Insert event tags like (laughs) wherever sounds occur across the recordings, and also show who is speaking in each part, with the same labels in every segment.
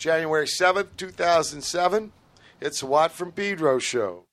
Speaker 1: January 7th, 2007. It's the Watt from Pedro show.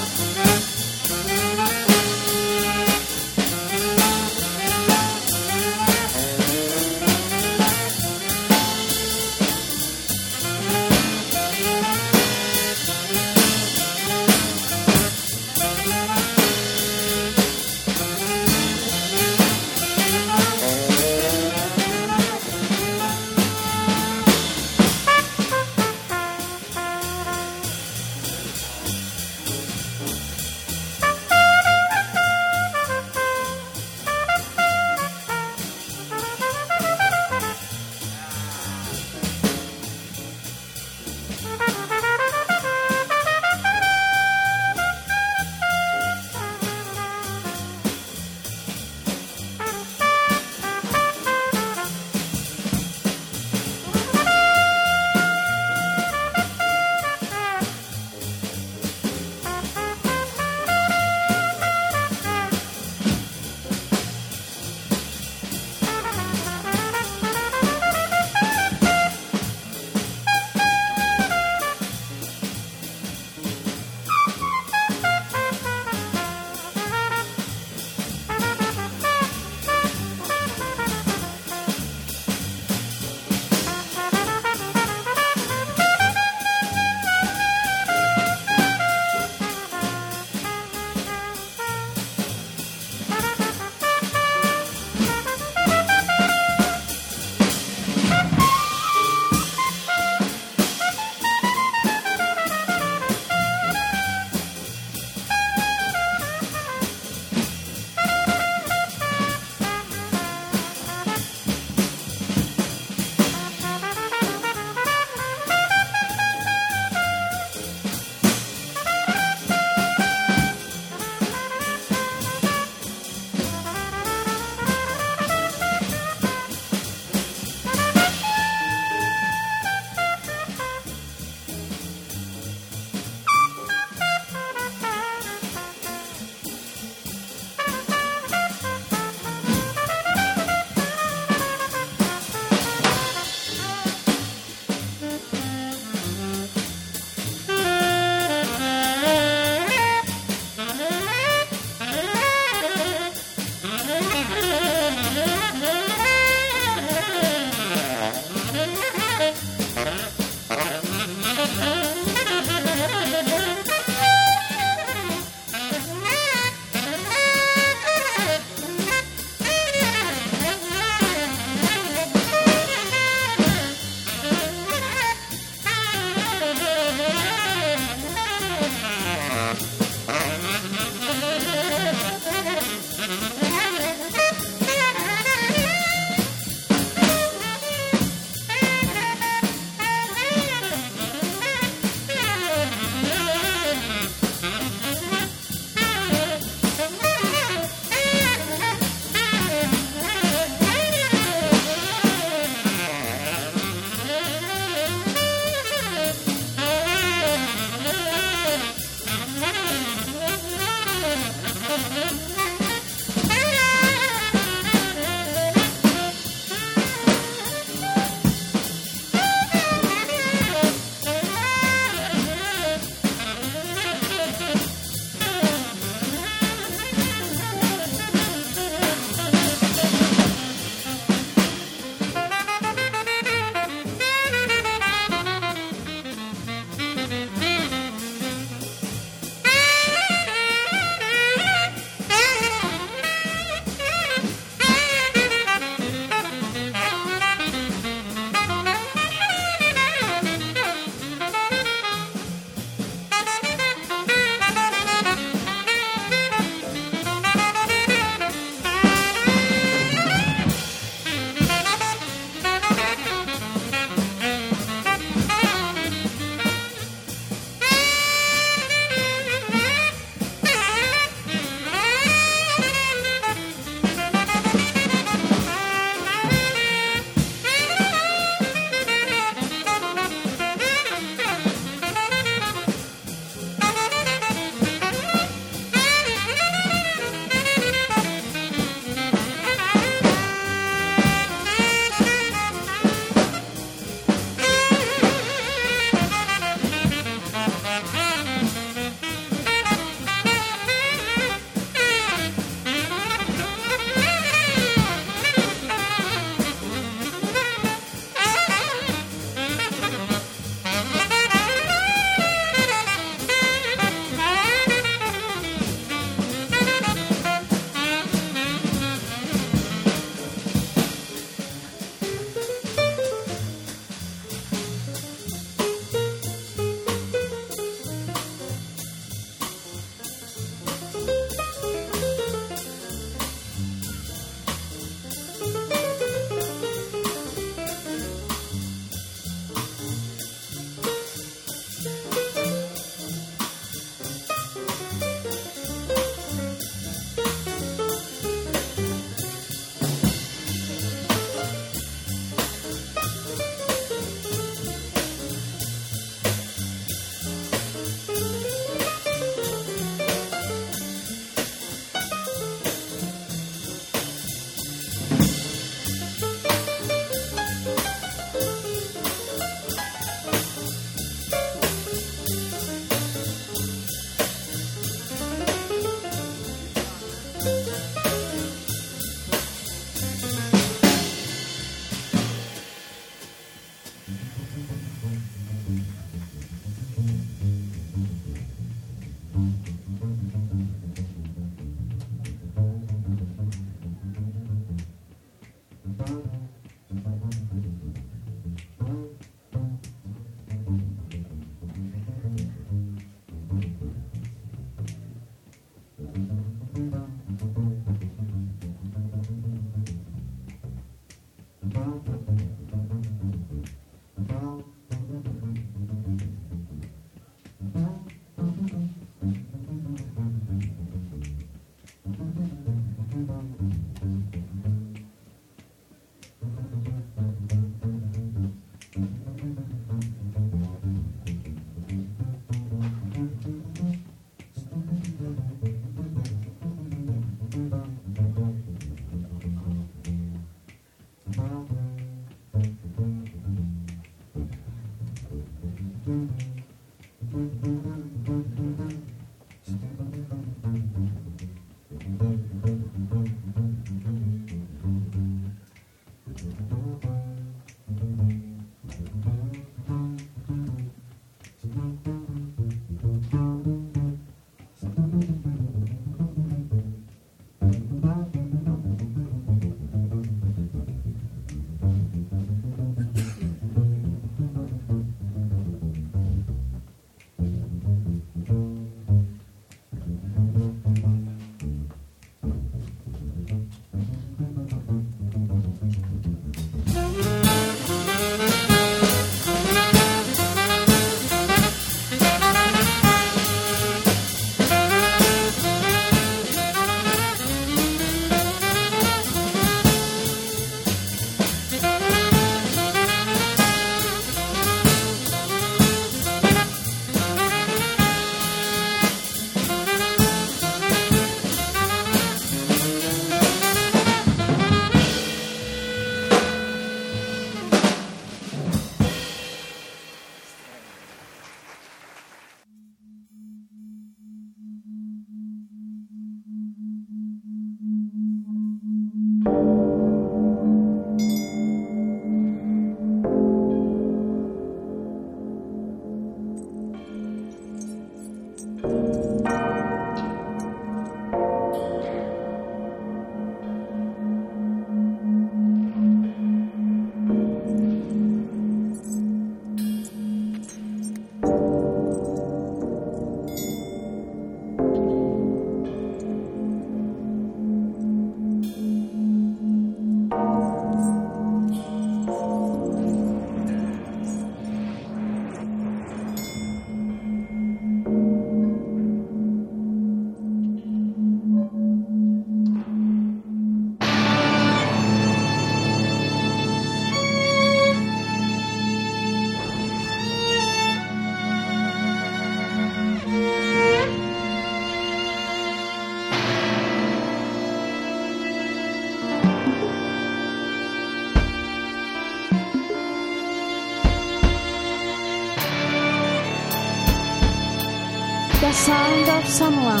Speaker 2: Someone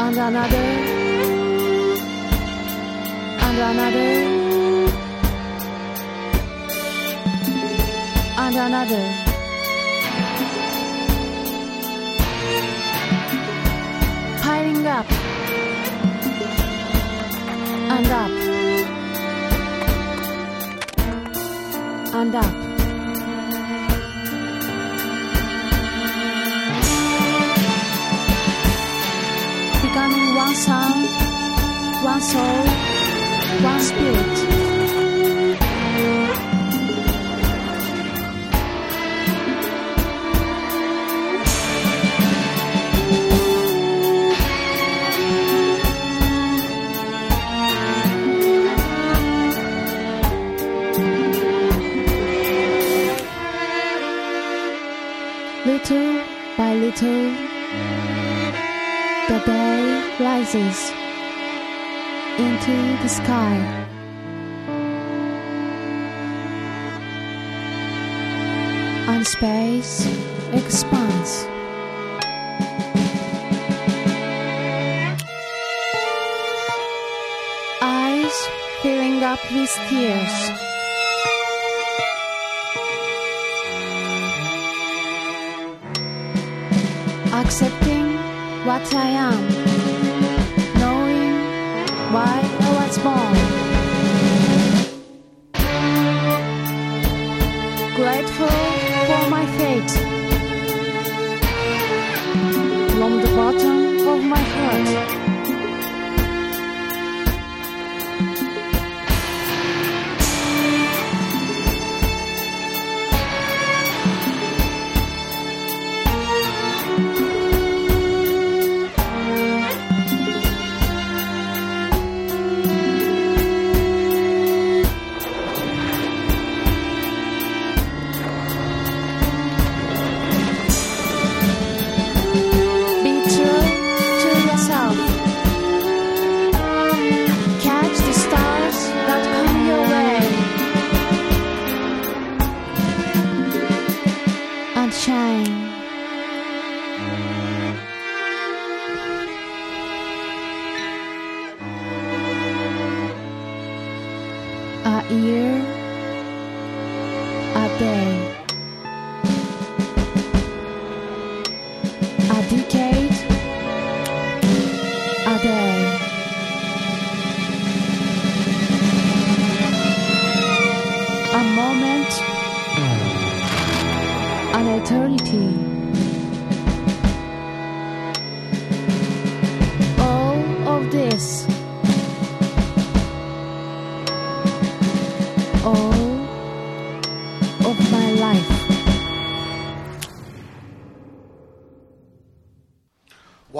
Speaker 2: and another. And another. And another day rises into the sky. And space expands. Eyes filling up with tears. Accepting what I am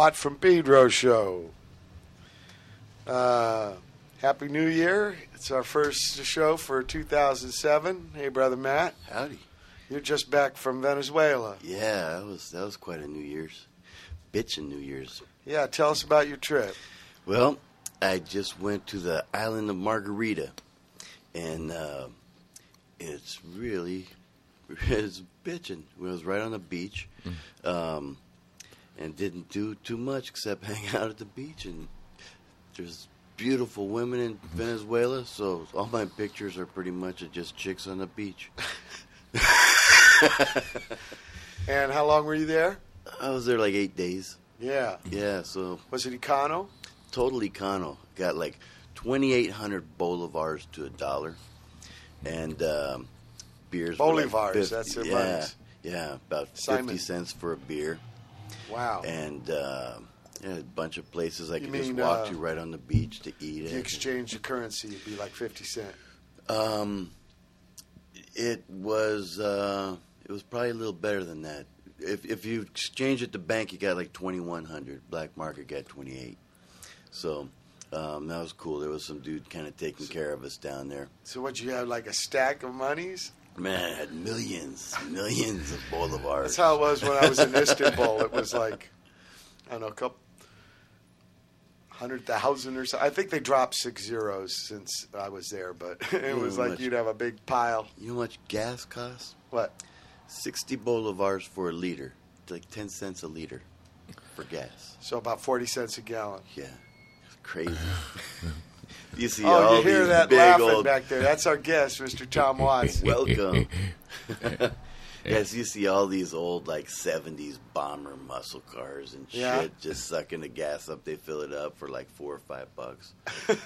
Speaker 1: Watt from Pedro Show. Uh, Happy New Year. It's our first show for 2007. Hey, Brother Matt.
Speaker 3: Howdy.
Speaker 1: You're just back from Venezuela.
Speaker 3: Yeah, that was that was quite a New Year's, bitchin' New Year's.
Speaker 1: Yeah, tell us about your trip.
Speaker 3: Well, I just went to the island of Margarita, and uh, it's really (laughs) it's bitchin'. We was right on the beach, um, and didn't do too much except (laughs) hang out at the beach. And there's beautiful women in Venezuela, so all my pictures are pretty much of just chicks on the beach. (laughs)
Speaker 1: And how long were you there?
Speaker 3: I was there like eight days.
Speaker 1: Yeah.
Speaker 3: Yeah, so
Speaker 1: Was it Econo?
Speaker 3: total econo. Got like 2,800 bolivars to a dollar. And um, beers. were like
Speaker 1: Bolivars,
Speaker 3: 50
Speaker 1: that's their
Speaker 3: yeah. Yeah, about 50 cents for a beer.
Speaker 1: Wow.
Speaker 3: And uh, a bunch of places I
Speaker 1: You
Speaker 3: could just walk
Speaker 1: uh,
Speaker 3: to right on the beach to eat it.
Speaker 1: exchange the currency, it'd be like 50 cent.
Speaker 3: Um, it was uh, it was probably a little better than that. If if you exchange at the bank, you got like twenty one hundred. Black market got twenty eight. So um, that was cool. There was some dude kind of taking care of us down there.
Speaker 1: So what you have like a stack of monies?
Speaker 3: Man, I had millions, millions of bolivars.
Speaker 1: That's how it was when I was in (laughs) Istanbul. It was like I don't know, a couple hundred thousand or so. I think they dropped six zeros since I was there, but (laughs) it was like
Speaker 3: much.
Speaker 1: you'd have a big pile.
Speaker 3: You know how much gas costs?
Speaker 1: What?
Speaker 3: Sixty bolivars for a liter. It's like ten cents a liter for gas.
Speaker 1: So about forty cents a gallon.
Speaker 3: Yeah, it's crazy. (laughs) you see
Speaker 1: oh,
Speaker 3: all
Speaker 1: you hear
Speaker 3: these
Speaker 1: that
Speaker 3: big
Speaker 1: laughing
Speaker 3: old
Speaker 1: back there? That's our guest, Mr. Tom (laughs) Watts.
Speaker 3: Welcome. (laughs) yes, you see all these old like '70s bomber muscle cars and shit,
Speaker 1: Yeah.
Speaker 3: just sucking the gas up. They fill it up for like four or five bucks. (laughs)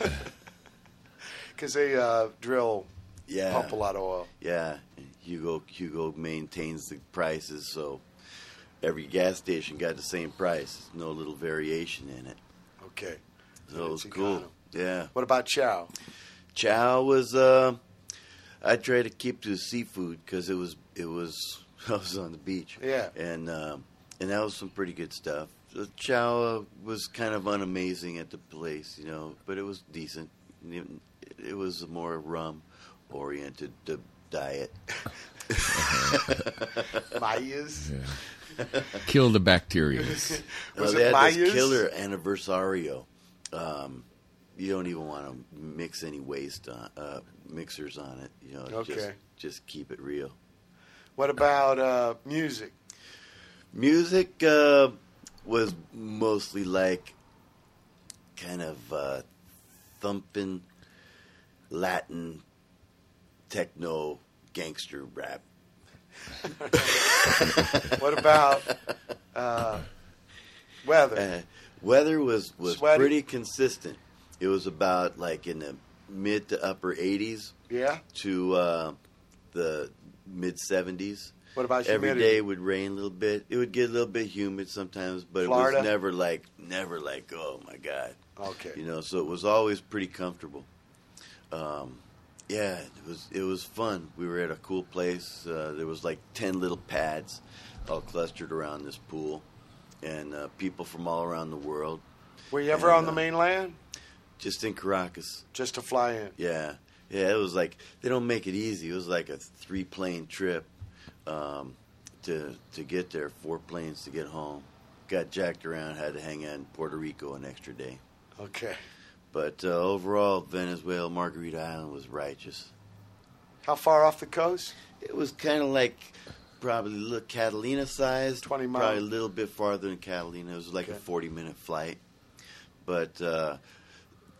Speaker 1: Because they uh, drill,
Speaker 3: Yeah,
Speaker 1: pump a lot of oil.
Speaker 3: yeah. Hugo Hugo maintains the prices, so every gas station got the same price. no little variation in it.
Speaker 1: Okay.
Speaker 3: So it was
Speaker 1: It's
Speaker 3: cool.
Speaker 1: econo.
Speaker 3: Yeah.
Speaker 1: What about chow?
Speaker 3: Chow was uh I tried to keep to seafood because it was it was (laughs) I was on the beach.
Speaker 1: Yeah.
Speaker 3: And um and that was some pretty good stuff. The chow uh, was kind of unamazing at the place, you know, but it was decent. It, it was more rum oriented uh, diet. (laughs)
Speaker 1: Mayas?
Speaker 4: Kill the bacteria. (laughs)
Speaker 1: Was
Speaker 3: Uh,
Speaker 1: it
Speaker 3: they had
Speaker 1: Mayas?
Speaker 3: this killer anniversario. Um, you don't even want to mix any waste on, uh, mixers on it. You know, just
Speaker 1: Okay.
Speaker 3: just keep it real.
Speaker 1: What about uh, music?
Speaker 3: Music uh, was mostly like kind of uh, thumping Latin techno gangster rap. (laughs)
Speaker 1: What about uh, weather?
Speaker 3: Uh, weather was was
Speaker 1: Sweaty?
Speaker 3: pretty consistent. It was about like in the mid to upper 80s
Speaker 1: yeah.
Speaker 3: to uh, the mid 70s.
Speaker 1: What about
Speaker 3: Every
Speaker 1: humidity?
Speaker 3: day would rain a little bit. It would get a little bit humid sometimes, but
Speaker 1: Florida?
Speaker 3: it was never like never like oh my god,
Speaker 1: Okay.
Speaker 3: you know. So it was always pretty comfortable. Um, yeah, it was it was fun. We were at a cool place. Uh, there was like ten little pads all clustered around this pool, and uh, people from all around the world.
Speaker 1: Were you ever
Speaker 3: and,
Speaker 1: on the
Speaker 3: uh,
Speaker 1: mainland?
Speaker 3: Just in Caracas.
Speaker 1: Just to fly in.
Speaker 3: Yeah, yeah. It was like they don't make it easy. It was like a three plane trip um, to to get there. Four planes to get home. Got jacked around. Had to hang out in Puerto Rico an extra day.
Speaker 1: Okay.
Speaker 3: But uh, overall, Venezuela, Margarita Island was righteous.
Speaker 1: How far off the coast?
Speaker 3: It was kind of like probably a little Catalina size.
Speaker 1: 20 miles.
Speaker 3: Probably a little bit farther than Catalina. It was like
Speaker 1: Okay.
Speaker 3: a 40 minute flight. But uh,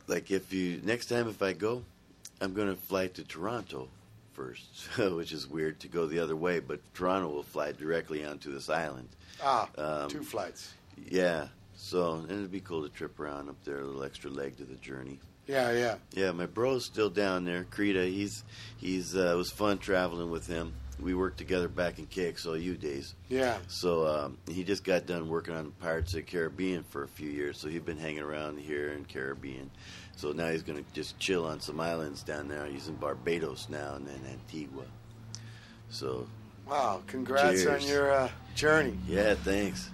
Speaker 3: like if you next time if I go, I'm going to fly to Toronto first, (laughs) which is weird to go the other way, but Toronto will fly directly onto this island.
Speaker 1: Ah,
Speaker 3: Um,
Speaker 1: two flights.
Speaker 3: Yeah, so and it'd be cool to trip around up there, a little extra leg to the journey.
Speaker 1: Yeah, yeah.
Speaker 3: Yeah, my bro's still down there, Krita. He's he's uh, it was fun traveling with him. We worked together back in KXLU days.
Speaker 1: Yeah.
Speaker 3: So um, he just got done working on Pirates of the Caribbean for a few years. So he's been hanging around here in Caribbean. So now he's going to just chill on some islands down there. He's in Barbados now and then Antigua. So
Speaker 1: Wow, congrats on your uh, journey.
Speaker 3: yeah, thanks.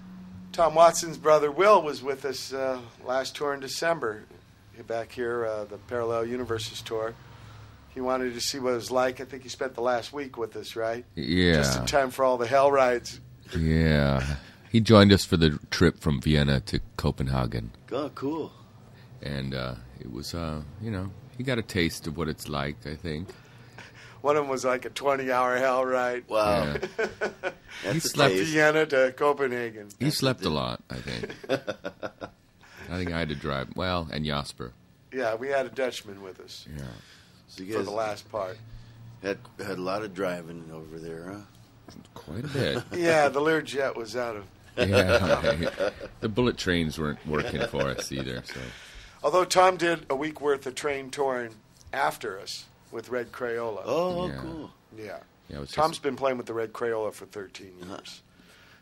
Speaker 1: Tom Watson's brother Will was with us uh, last tour in December. Back here, uh, the Parallel Universes tour. He wanted to see what it was like. I think he spent the last week with us, right?
Speaker 4: Yeah.
Speaker 1: Just in time for all the hell rides.
Speaker 4: Yeah. He joined us for the trip from Vienna to Copenhagen.
Speaker 3: Oh, cool.
Speaker 4: And uh, it was, uh, you know, he got a taste of what it's like, I think.
Speaker 1: One of them was like a 20 hour hell ride.
Speaker 3: Wow.
Speaker 4: Yeah. (laughs) He slept-
Speaker 3: taste.
Speaker 1: Vienna to Copenhagen.
Speaker 4: He slept a lot, I think. (laughs) I think I had to drive. Well, and Jasper.
Speaker 1: Yeah, we had a Dutchman with us
Speaker 4: Yeah.
Speaker 3: So you
Speaker 1: for the last part.
Speaker 3: had had a lot of driving over there, huh?
Speaker 4: Quite a bit. (laughs)
Speaker 1: Yeah, the Learjet was out of. (laughs)
Speaker 4: Yeah. the bullet trains weren't working for us either. So
Speaker 1: Although Tom did a week worth of train touring after us with Red Krayola.
Speaker 3: Oh,
Speaker 4: Yeah.
Speaker 3: cool.
Speaker 1: Yeah.
Speaker 4: yeah, it
Speaker 1: Tom's
Speaker 4: just,
Speaker 1: been playing with the Red Krayola for 13 years.
Speaker 3: Uh-huh.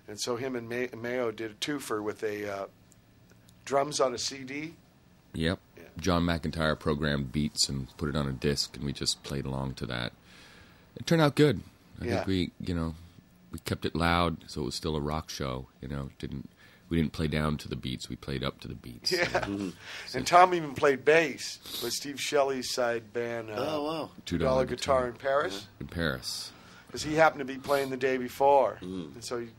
Speaker 1: And so him and May- Mayo did a twofer with a uh, drums on a CD.
Speaker 4: Yep.
Speaker 1: Yeah.
Speaker 4: John McIntyre programmed beats and put it on a disc, and we just played along to that. It turned out good. I
Speaker 1: Yeah.
Speaker 4: think we, you know, we kept it loud, so it was still a rock show. You know, didn't we didn't play down to the beats. We played up to the beats.
Speaker 1: Yeah. And Tom even played bass with Steve Shelley's side band, uh,
Speaker 3: Oh, wow.
Speaker 1: Two Dollar Guitar in
Speaker 3: Uh-huh.
Speaker 1: Paris,
Speaker 4: in Paris.
Speaker 1: because he happened to be playing the day before.
Speaker 3: Mm.
Speaker 1: And so he,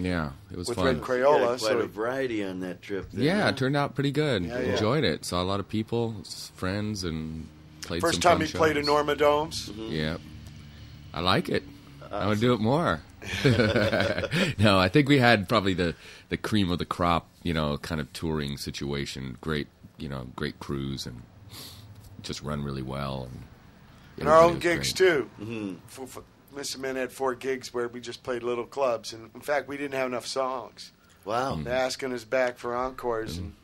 Speaker 4: Yeah, it was
Speaker 1: With
Speaker 4: fun.
Speaker 1: Red Krayola.
Speaker 3: Yeah, quite
Speaker 1: so
Speaker 3: a
Speaker 1: he-
Speaker 3: variety on that trip. There,
Speaker 4: yeah,
Speaker 3: huh?
Speaker 4: it turned out pretty good.
Speaker 1: Yeah, yeah.
Speaker 4: Enjoyed it. Saw a lot of people, friends, and played.
Speaker 1: first
Speaker 4: some
Speaker 1: time
Speaker 4: fun
Speaker 1: he played in Norma Domes.
Speaker 4: Yeah, I like it. I would do it more. (laughs) no, I think we had probably the the cream of the crop, you know, kind of touring situation. Great, you know, great crews and just run really well. And,
Speaker 1: And our own gigs,
Speaker 4: great.
Speaker 1: too.
Speaker 3: Mm-hmm.
Speaker 1: For, for, Missingmen had four gigs where we just played little clubs. And in fact, we didn't have enough songs.
Speaker 3: Wow.
Speaker 4: Mm.
Speaker 1: They're asking us back for encores. And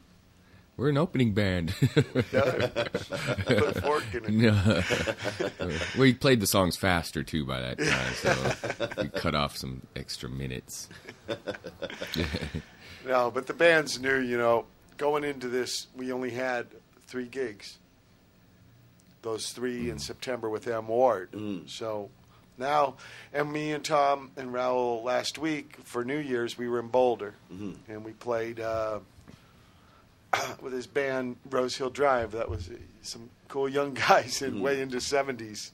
Speaker 4: We're an opening band. (laughs) (laughs)
Speaker 1: put a fork in it.
Speaker 4: No. we played the songs faster too by that time, so we cut off some extra minutes. (laughs)
Speaker 1: No, but the bands knew, you know, going into this, we only had three gigs. Those three in September with M. Ward.
Speaker 3: Mm.
Speaker 1: So now, and me and Tom and Raul last week for New Year's, we were in Boulder.
Speaker 3: Mhm.
Speaker 1: And we played uh, (clears throat) with his band Rose Hill Drive. That was uh, some cool young (laughs) guys in
Speaker 3: Mhm.
Speaker 1: way into 70s.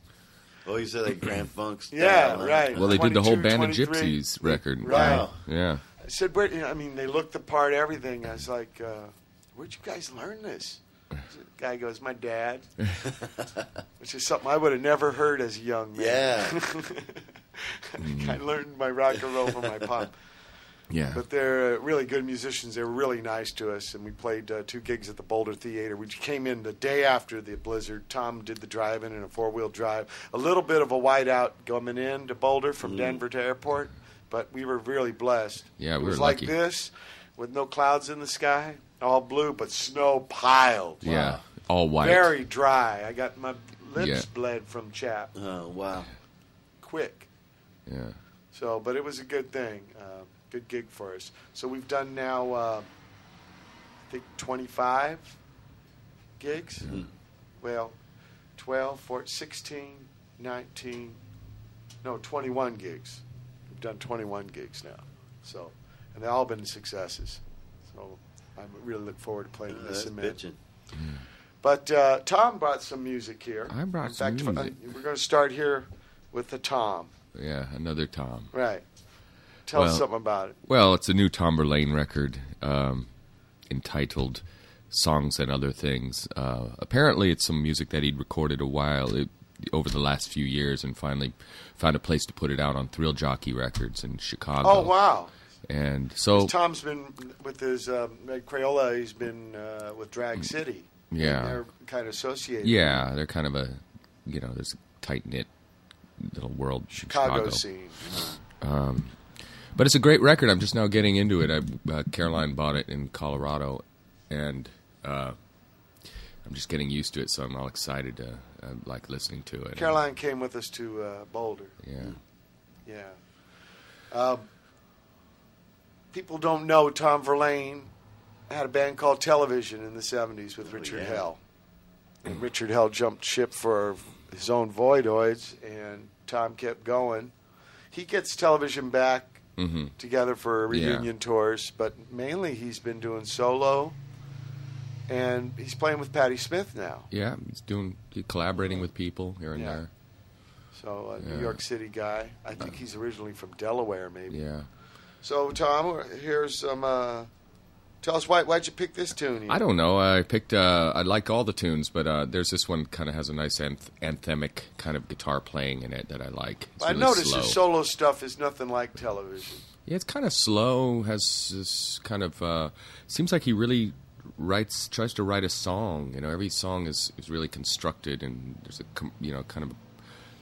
Speaker 3: Oh, you said like Grand Funk style.
Speaker 1: Yeah,
Speaker 3: huh?
Speaker 1: right.
Speaker 4: Well, they did the whole Band of Gypsies record.
Speaker 1: Right.
Speaker 3: Wow.
Speaker 4: Yeah.
Speaker 1: I said, where, you know, I mean, they looked the part, everything. I was like, uh, where'd you guys learn this? The guy goes, my dad, (laughs) which is something I would have never heard as a young man.
Speaker 3: Yeah. (laughs)
Speaker 1: I learned my rock and roll from my pop.
Speaker 4: Yeah.
Speaker 1: But they're uh, really good musicians. They were really nice to us, and we played uh, two gigs at the Boulder Theater. We came in the day after the blizzard. Tom did the driving in a four-wheel drive. A little bit of a whiteout coming in to Boulder from
Speaker 3: Mhm.
Speaker 1: Denver to airport, but we were really blessed.
Speaker 4: Yeah, we it
Speaker 1: was
Speaker 4: were
Speaker 1: like
Speaker 4: lucky.
Speaker 1: this, with no clouds in the sky, all blue, but snow piled.
Speaker 4: Yeah. All white.
Speaker 1: Very dry. I got my lips
Speaker 4: Yeah.
Speaker 1: bled from chap
Speaker 3: Oh, wow.
Speaker 1: quick.
Speaker 4: Yeah.
Speaker 1: So, but it was a good thing, uh, good gig for us. So we've done now, uh, I think, 25 gigs.
Speaker 3: Mhm.
Speaker 1: Well, 12, 14, 16, 19, no, 21 gigs. We've done 21 gigs now. So, and they've all been successes. So I really look forward to playing
Speaker 3: Uh,
Speaker 1: this
Speaker 3: that's
Speaker 1: cement. But uh, Tom brought some music here.
Speaker 4: I brought
Speaker 1: In
Speaker 4: some
Speaker 1: fact,
Speaker 4: music.
Speaker 1: uh, we're going to start here with the Tom.
Speaker 4: Yeah. Another Tom.
Speaker 1: Right. Tell us something about it.
Speaker 4: Well, it's a new Tom Verlaine record um, entitled "Songs and Other Things." Uh, apparently, it's some music that he'd recorded a while it, over the last few years, and finally found a place to put it out on Thrill Jockey Records in Chicago.
Speaker 1: Oh wow!
Speaker 4: And so,
Speaker 1: Tom's been with his Red Krayola. He's been uh, with Drag City.
Speaker 4: Yeah.
Speaker 1: They're kind of associated.
Speaker 4: yeah, they're kind of a you know, this tight knit little world.
Speaker 5: Chicago,
Speaker 4: Chicago.
Speaker 5: scene.
Speaker 4: But it's a great record. I'm just now getting into it. I, uh, Caroline bought it in Colorado, and uh, I'm just getting used to it. So I'm all excited to uh, like listening to it.
Speaker 5: Caroline came with us to uh, Boulder.
Speaker 4: Yeah.
Speaker 5: Yeah. Um, people don't know Tom Verlaine had a band called Television in the 70s with Richard
Speaker 1: yeah.
Speaker 5: Hell. And Richard Hell jumped ship for his own Voidoids, and Tom kept going. He gets Television back
Speaker 4: hmm
Speaker 5: together for
Speaker 4: Yeah.
Speaker 5: reunion tours, but mainly he's been doing solo. And he's playing with Patti Smith now.
Speaker 4: Yeah. He's doing he's collaborating with people here and
Speaker 5: Yeah.
Speaker 4: there.
Speaker 5: So, a
Speaker 4: Yeah.
Speaker 5: New York City guy. I think he's originally from Delaware, maybe.
Speaker 4: Yeah.
Speaker 5: So, Tom, here's some. Uh, tell us why why'd you pick this tune?
Speaker 4: I don't know. I picked. Uh, I like all the tunes, but uh, there's this one kind of has a nice anth- anthemic kind of guitar playing in it that I like. It's
Speaker 5: I
Speaker 4: really
Speaker 5: noticed
Speaker 4: slow.
Speaker 5: his solo stuff is nothing like television.
Speaker 4: Yeah, it's kind of slow. Has this kind of uh, seems like he really writes tries to write a song. You know, every song is is really constructed, and there's a you know kind of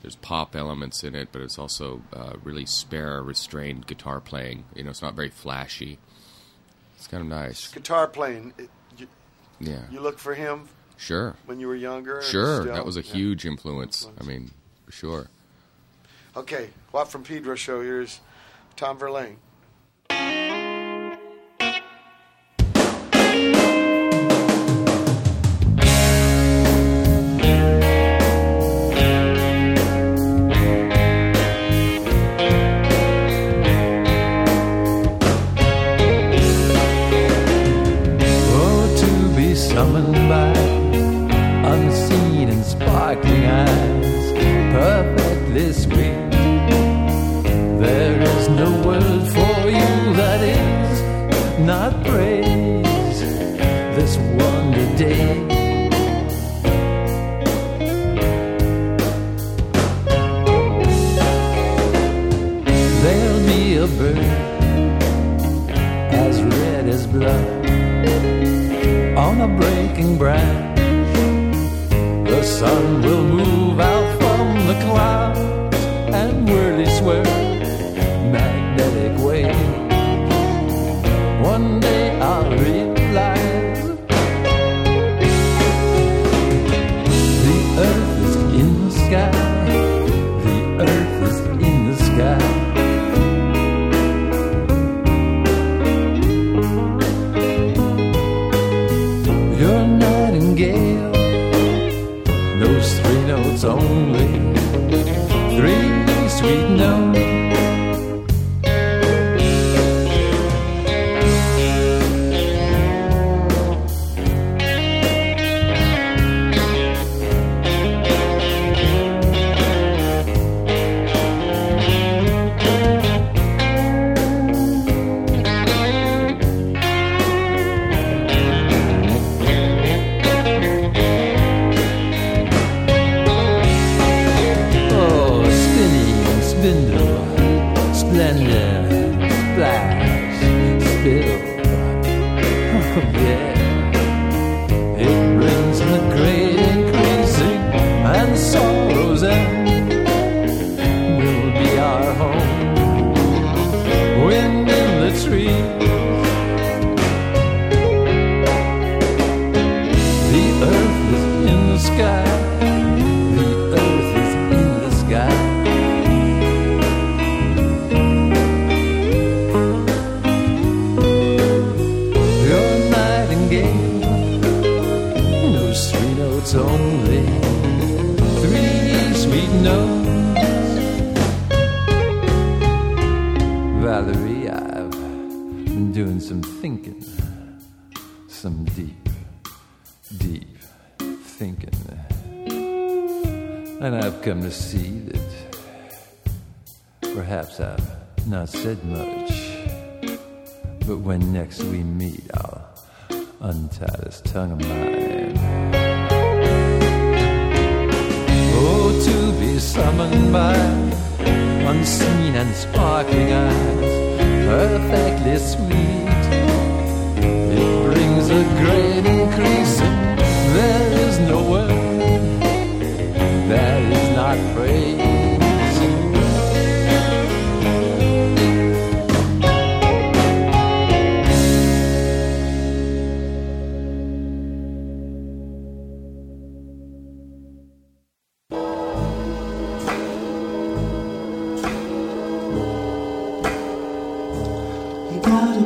Speaker 4: there's pop elements in it, but it's also uh, really spare, restrained guitar playing. You know, it's not very flashy. It's kind of nice.
Speaker 5: Guitar playing. It, you,
Speaker 4: Yeah,
Speaker 5: you look for him
Speaker 4: sure,
Speaker 5: when you were younger.
Speaker 4: sure. That was a
Speaker 5: Yeah.
Speaker 4: huge influence. I mean, for sure.
Speaker 5: Okay, Watt from Pedro show. Here's Tom Verlaine.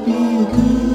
Speaker 6: be a
Speaker 7: good.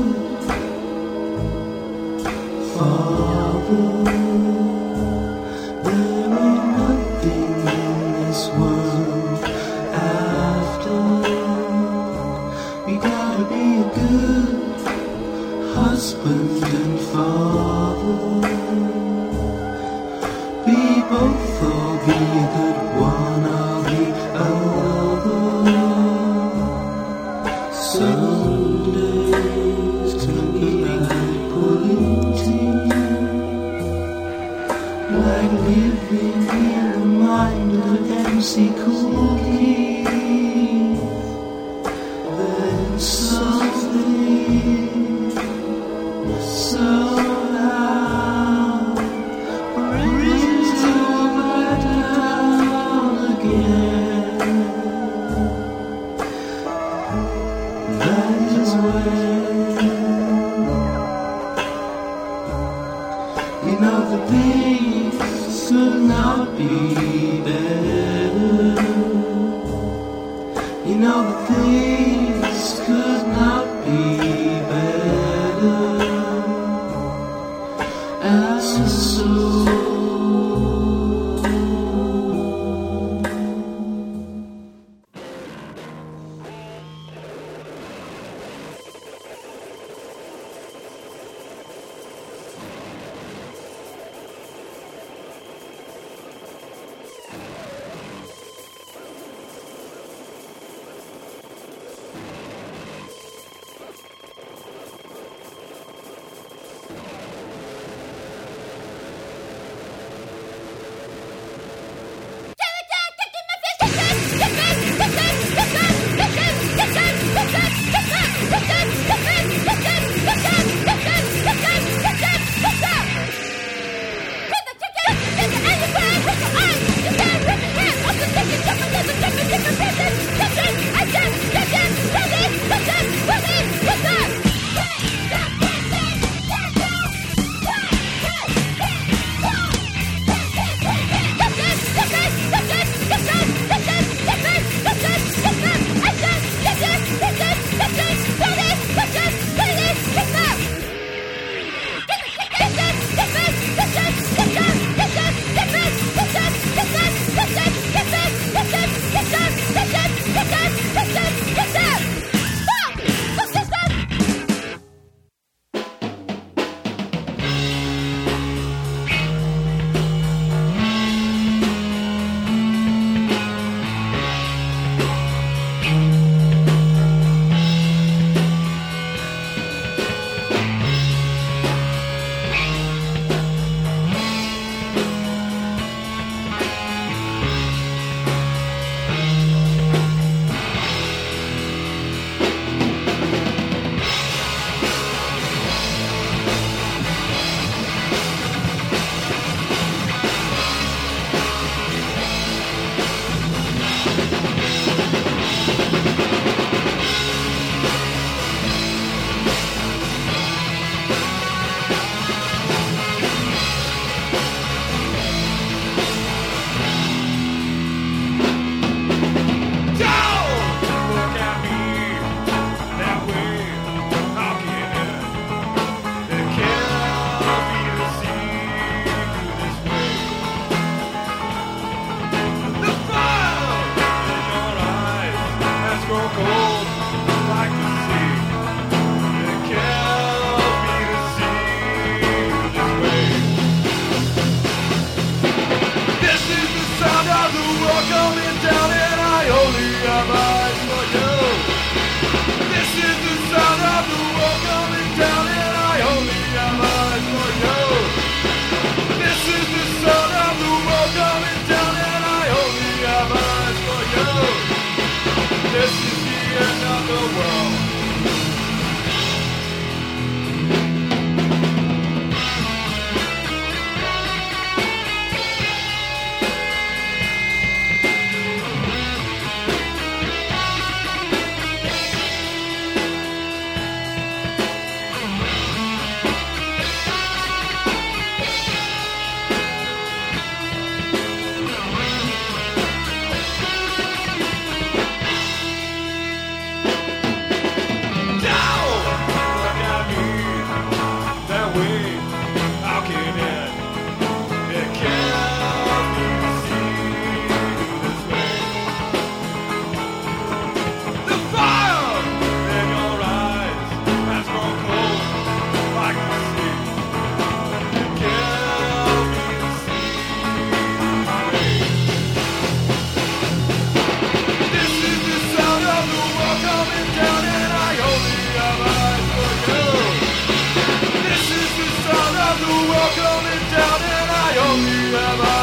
Speaker 7: The
Speaker 1: world coming down, and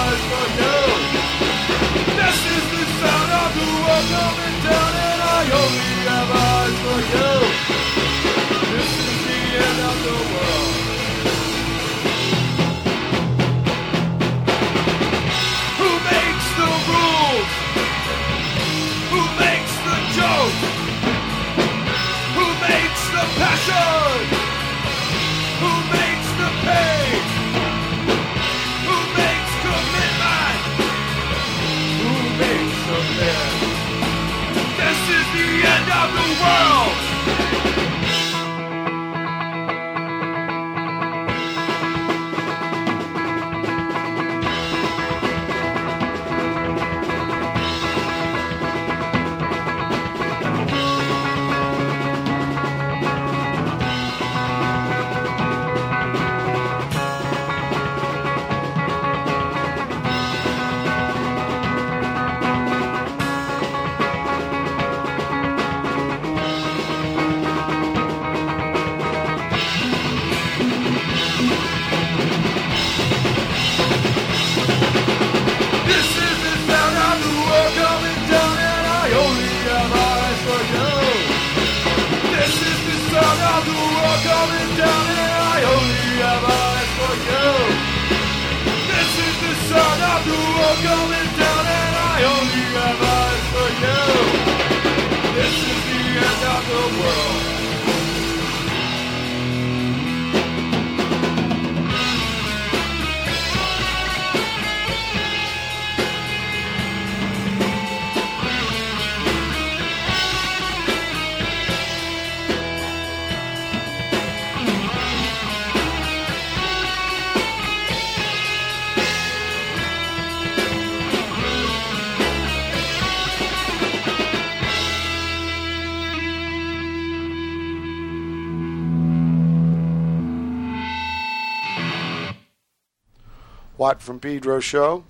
Speaker 1: Watt from Pedro Show.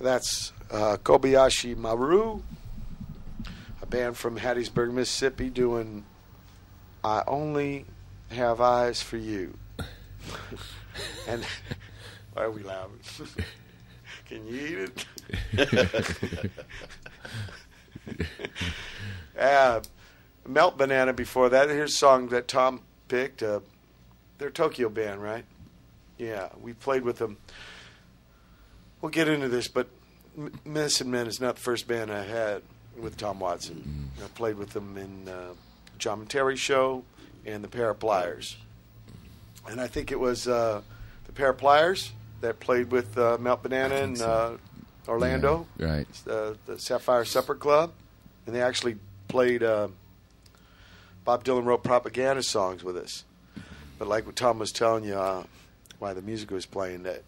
Speaker 1: That's uh, Kobayashi Maru, a band from Hattiesburg, Mississippi, doing I Only Have Eyes for You. (laughs) and why are we laughing? (laughs) Can you eat it? (laughs) uh, Melt Banana before that. Here's a song that Tom picked. Uh, they're a Tokyo band, right? Yeah, we played with them. We'll get into this, but M- Missingmen is not the first band I had with Tom Watson. I played with them in uh, John and Terry show and the Pair of Pliers, And I think it was uh, the Pliers that played with uh, Melt Banana in
Speaker 4: so.
Speaker 1: uh, Orlando,
Speaker 4: Yeah, right.
Speaker 1: uh, the Sapphire Supper Club, and they actually played. Uh, Bob Dylan wrote propaganda songs with us, but like what Tom was telling you, uh, why the music was playing that.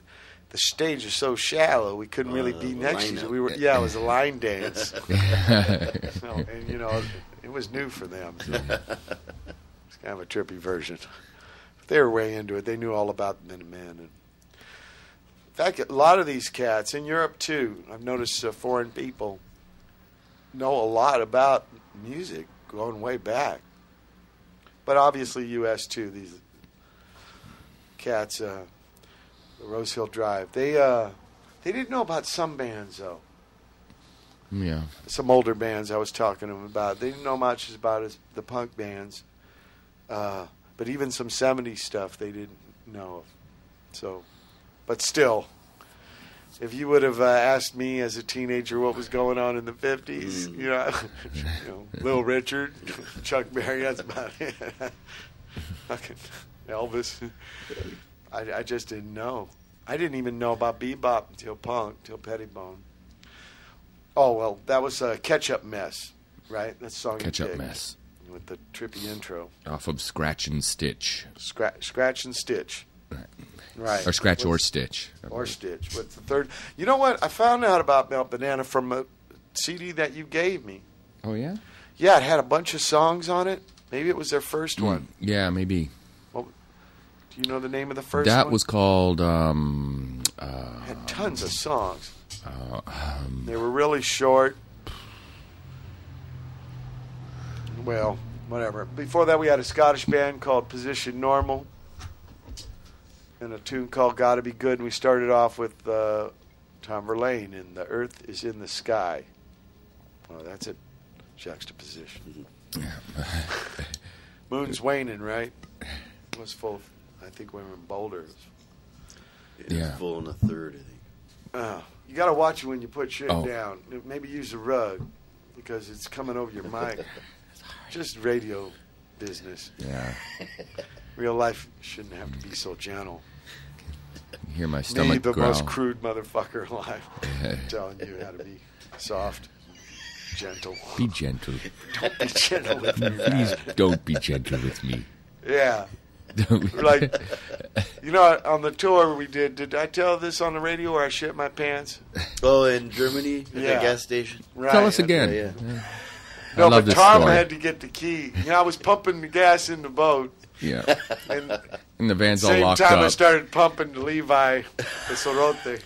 Speaker 1: The stage was so shallow, we couldn't really
Speaker 3: Uh,
Speaker 1: be next to each other. We were, yeah, it was a line (laughs) dance. (laughs) So, and you know, it was new for them. (laughs) So it's kind of a trippy version. But they were way into it. They knew all about the Minutemen. And in fact, a lot of these cats in Europe too. I've noticed uh, foreign people know a lot about music going way back. But obviously, U.S. too. These cats, uh, the Rose Hill Drive. They uh, they didn't know about some bands though
Speaker 4: yeah.
Speaker 1: some older bands I was talking to them about. They didn't know much about as the punk bands, uh, but even some '70s stuff they didn't know of. So, but still, if you would have uh, asked me as a teenager what was going on in the '50s, you know, (laughs) you know, Little Richard, (laughs) Chuck Berry, that's about it. (laughs) Fucking Elvis. (laughs) I, I just didn't know. I didn't even know about bebop until punk, until Pettibon. Oh well, that was a ketchup mess, right? That song. you
Speaker 4: Catch up mess.
Speaker 1: with the trippy intro.
Speaker 4: Off of Scratch and Stitch.
Speaker 1: Scratch, scratch and stitch. Right. right.
Speaker 4: Or Scratch or Stitch.
Speaker 1: or stitch. What's the third? You know what? I found out about Melt Banana from a CD that you gave me.
Speaker 4: Oh, yeah?
Speaker 1: Yeah, it had a bunch of songs on it. Maybe it was their first mm, one.
Speaker 4: Yeah, maybe.
Speaker 1: Do you know the name of the first
Speaker 4: that
Speaker 1: one?
Speaker 4: was called. Um, uh,
Speaker 1: had tons of songs.
Speaker 4: uh, um,
Speaker 1: They were really short. Well, whatever. Before that, we had a Scottish band called Position Normal. and a tune called "Gotta Be Good." And we started off with uh, Tom Verlaine in "The Earth Is in the Sky." Well, that's a juxtaposition. (laughs) Moon's waning, right? It was full. Of, I think we were in Boulder.
Speaker 3: It's
Speaker 4: Yeah.
Speaker 3: full in a third, I think.
Speaker 1: Uh, you got to watch it when you put shit
Speaker 4: Oh.
Speaker 1: down. Maybe use a rug because it's coming over your mic. (laughs) Just radio business.
Speaker 4: Yeah.
Speaker 1: Real life shouldn't have to be so gentle.
Speaker 4: You Hear my stomach
Speaker 1: Me,
Speaker 4: stomach
Speaker 1: the
Speaker 4: growl.
Speaker 1: most crude motherfucker alive, (laughs) telling you how to be soft, gentle.
Speaker 4: Be gentle.
Speaker 1: Don't be gentle with me.
Speaker 4: Please don't be gentle with me.
Speaker 1: Yeah.
Speaker 4: Don't-
Speaker 1: Like, you know, on the tour we did, did I tell this on the radio where I shit my pants?
Speaker 3: Oh, in Germany, at
Speaker 1: Yeah.
Speaker 3: the gas station.
Speaker 1: Right.
Speaker 4: Tell us again.
Speaker 3: Yeah,
Speaker 1: No, but Tom
Speaker 4: story.
Speaker 1: had to get the key. You know, I was pumping the gas in the boat,
Speaker 4: Yeah.
Speaker 1: and
Speaker 4: And the van's all
Speaker 1: same
Speaker 4: locked
Speaker 1: time I started pumping the Levi, the Sorote.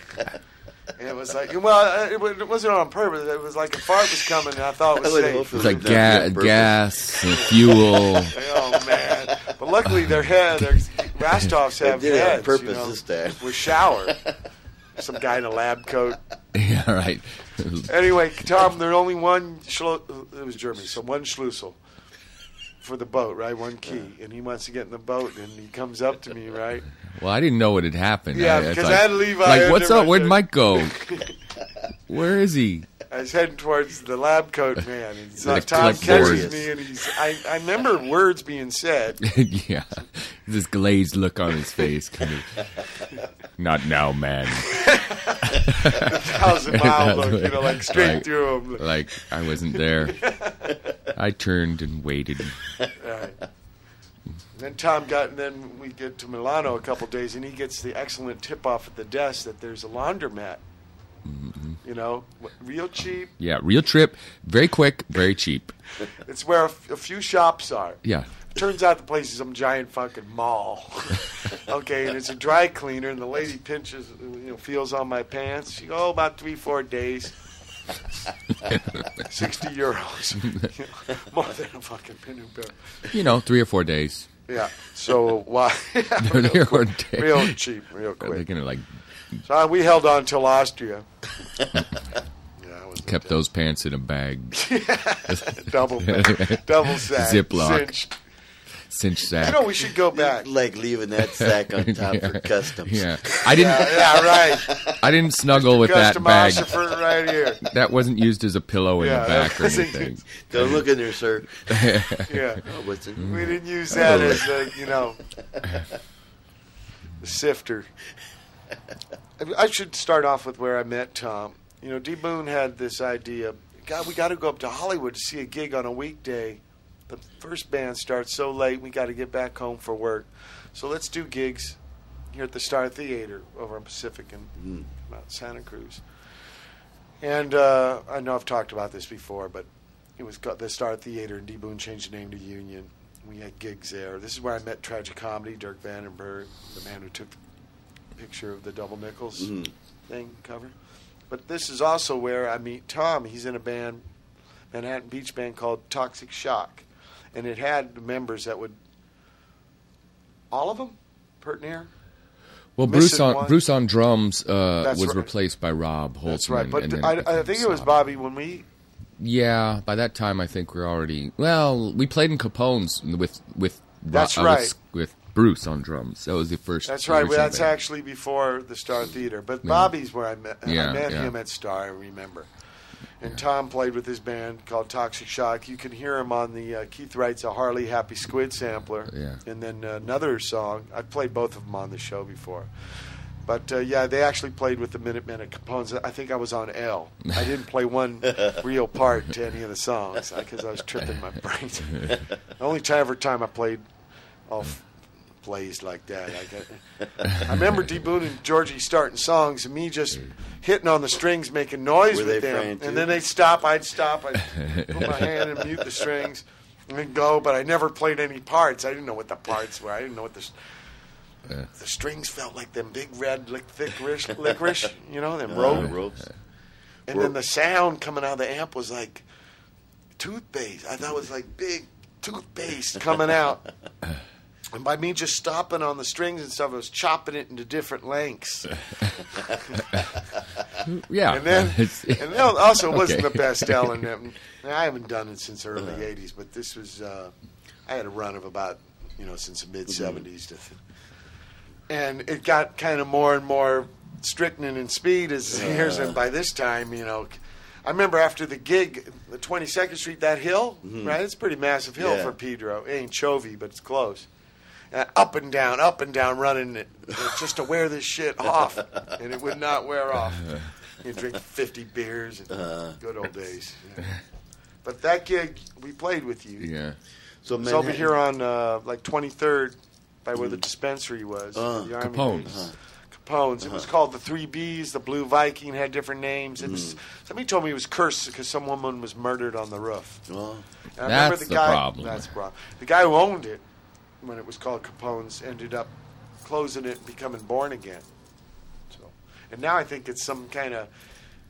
Speaker 1: And it was like, well, it it wasn't on purpose. It was like a fart was coming, and I thought it
Speaker 3: I
Speaker 1: was
Speaker 3: would
Speaker 1: safe.
Speaker 3: hope it
Speaker 4: It's like
Speaker 3: was not
Speaker 4: ga-
Speaker 3: on purpose.
Speaker 4: gas, and fuel. (laughs)
Speaker 1: Oh man! But luckily, their head, their Rastovs
Speaker 3: They
Speaker 1: have
Speaker 3: did it on purpose
Speaker 1: you know,
Speaker 3: this time.
Speaker 1: With shower. (laughs) Some guy in a lab coat.
Speaker 4: yeah, right.
Speaker 1: Anyway, Tom, there's only one. Schlo- it was Germany, so one Schlussel for the boat, right? One key, and he wants to get in the boat, and he comes up to me, right? (laughs)
Speaker 4: Well, I didn't know what had happened.
Speaker 1: Yeah,
Speaker 4: it's
Speaker 1: because
Speaker 4: like,
Speaker 1: I had Levi.
Speaker 4: like what's up? Where'd. Mike go? (laughs) Where is he?
Speaker 1: I was heading towards the lab coat (laughs) man, and so
Speaker 4: The
Speaker 1: Tom catches me, and he's. I, I remember words being said. (laughs)
Speaker 4: yeah, this glazed look on his face. Kind of, (laughs) Not now, man.
Speaker 1: thousand mile look, you know, like straight
Speaker 4: Like-
Speaker 1: through him.
Speaker 4: Like I wasn't there. I turned and waited.
Speaker 1: Right. Then Tom got, and then we get to Milano a couple days, and he gets the excellent tip off at the desk that there's a laundromat.
Speaker 4: Mm-hmm.
Speaker 1: You know, real cheap.
Speaker 4: Yeah, real trip, very quick, very cheap. (laughs)
Speaker 1: It's where a, f- a few shops are.
Speaker 4: Yeah,
Speaker 1: Turns out the place is some giant fucking mall. (laughs) okay, and it's a dry cleaner, and the lady pinches, you know, feels on my pants. She go, oh, about three, four days. (laughs) 60 euros. You know, More than a fucking penny bill.
Speaker 4: you know, three or four days.
Speaker 1: Yeah. So why?
Speaker 4: Or four days.
Speaker 1: real cheap, real
Speaker 4: They're
Speaker 1: quick.
Speaker 4: gonna like
Speaker 1: So we held on till Austria. (laughs) yeah, I was
Speaker 4: kept those pants in a bag, (laughs)
Speaker 1: double (laughs) double sack,
Speaker 4: Ziploc.
Speaker 1: cinched.
Speaker 4: cinch sack.
Speaker 1: You know, we should go back.
Speaker 3: Like leaving that sack on top for
Speaker 4: Yeah.
Speaker 3: customs.
Speaker 4: yeah, I didn't.
Speaker 1: Yeah, right.
Speaker 4: I didn't snuggle with that bag.
Speaker 1: Customosopher right here.
Speaker 4: That wasn't used as a pillow in
Speaker 1: Yeah,
Speaker 4: the
Speaker 1: that
Speaker 4: back or anything.
Speaker 3: Don't look in there, sir.
Speaker 1: Yeah.
Speaker 3: Oh, what's in
Speaker 1: We didn't use oh, that as a, you know, the sifter. I- should start off with where I met Tom. You know, D Boon had this idea. God, we got to go up to Hollywood to see a gig on a weekday. The first band starts so late, we got to get back home for work. So let's do gigs here at the Star Theater over on Pacific and Mount Santa Cruz. And uh, I know I've talked about this before, but it was the Star Theater, and D Boon changed the name to Union. We had gigs there. This is where I met Tragic Comedy, Dirk Vandenberg, the man who took the picture of the Double Nickels
Speaker 3: Mhm.
Speaker 1: thing cover. But this is also where I meet Tom. He's in a band, Manhattan Beach band called Toxic Shock, and it had members that would all of them, pert near.
Speaker 4: Well, Bruce on
Speaker 1: one.
Speaker 4: Bruce on drums uh, was
Speaker 1: right.
Speaker 4: replaced by Rob Holzman.
Speaker 1: That's right. But
Speaker 4: and then
Speaker 1: I, I think it was. Bobby when we
Speaker 4: Yeah, by that time I think we're already well. We played in Capone's with with
Speaker 1: That's
Speaker 4: uh,
Speaker 1: right.
Speaker 4: with, with Bruce on drums. That was the first.
Speaker 1: That's right. Well, that's
Speaker 4: band.
Speaker 1: actually before the Star Theater. But
Speaker 4: Yeah.
Speaker 1: Bobby's where I met.
Speaker 4: Yeah,
Speaker 1: I met
Speaker 4: yeah.
Speaker 1: him at Star. I remember. And Tom played with his band called Toxic Shock. You can hear him on the uh, Keats Rides a Harley Happy Squid sampler.
Speaker 4: Yeah.
Speaker 1: And then another song. I've played both of them on the show before. But uh, yeah, they actually played with the Minutemen at Capone's. I think I was on L. I didn't (laughs) play one real part to any of the songs because I was tripping my brains. (laughs) the only time ever time I played all f- blazed like that. I, got, I remember D Boon and Georgie starting songs and me just hitting on the strings, making noise
Speaker 3: Were
Speaker 1: with them, and then they'd stop. I'd stop. I'd put my (laughs) hand and mute the strings. And then go, but I never played any parts. I didn't know what the parts were. I didn't know what the s- the strings felt like them big red thick licorice, licorice, you know, them
Speaker 3: Uh,
Speaker 1: rope.
Speaker 3: ropes.
Speaker 1: And then the sound coming out of the amp was like toothpaste. I thought it was like big toothpaste coming out. (laughs) And by me just stopping on the strings and stuff, I was chopping it into different lengths. (laughs)
Speaker 4: Yeah.
Speaker 1: And then, (laughs) and then also it wasn't the best (laughs) Ellen. I haven't done it since the early uh-huh. '80s, but this was. Uh, I had a run of about, you know, since the mid mm-hmm. '70s, to, and it got kind of more and more strychnine in speed as the years. And by this time, you know, I remember after the gig, the 22nd Street, that hill, mm-hmm. right? It's a pretty massive hill
Speaker 3: Yeah.
Speaker 1: for Pedro. It ain't Chovy, but it's close. And up and down, up and down, running it just to wear this shit off, and it would not wear off. You drink 50 beers, and uh-huh. good old days. yeah. But that gig, we played with you.
Speaker 4: yeah.
Speaker 3: So
Speaker 1: It's over
Speaker 3: Manhattan-
Speaker 1: here on uh, like 23rd, by where the mm. dispensary was.
Speaker 3: Uh,
Speaker 1: the Army
Speaker 4: Capone's.
Speaker 1: base. Capone's. It was uh-huh. called the Three Bs. The Blue Viking had different names. It was, mm. Somebody told me it was cursed because some woman was murdered on the roof.
Speaker 3: Oh,
Speaker 1: And I remember
Speaker 4: That's
Speaker 1: the
Speaker 4: the
Speaker 1: guy.
Speaker 4: problem.
Speaker 1: That's the problem. The guy who owned it when it was called Capone's ended up closing it and becoming born again. So, and now I think it's some kind of.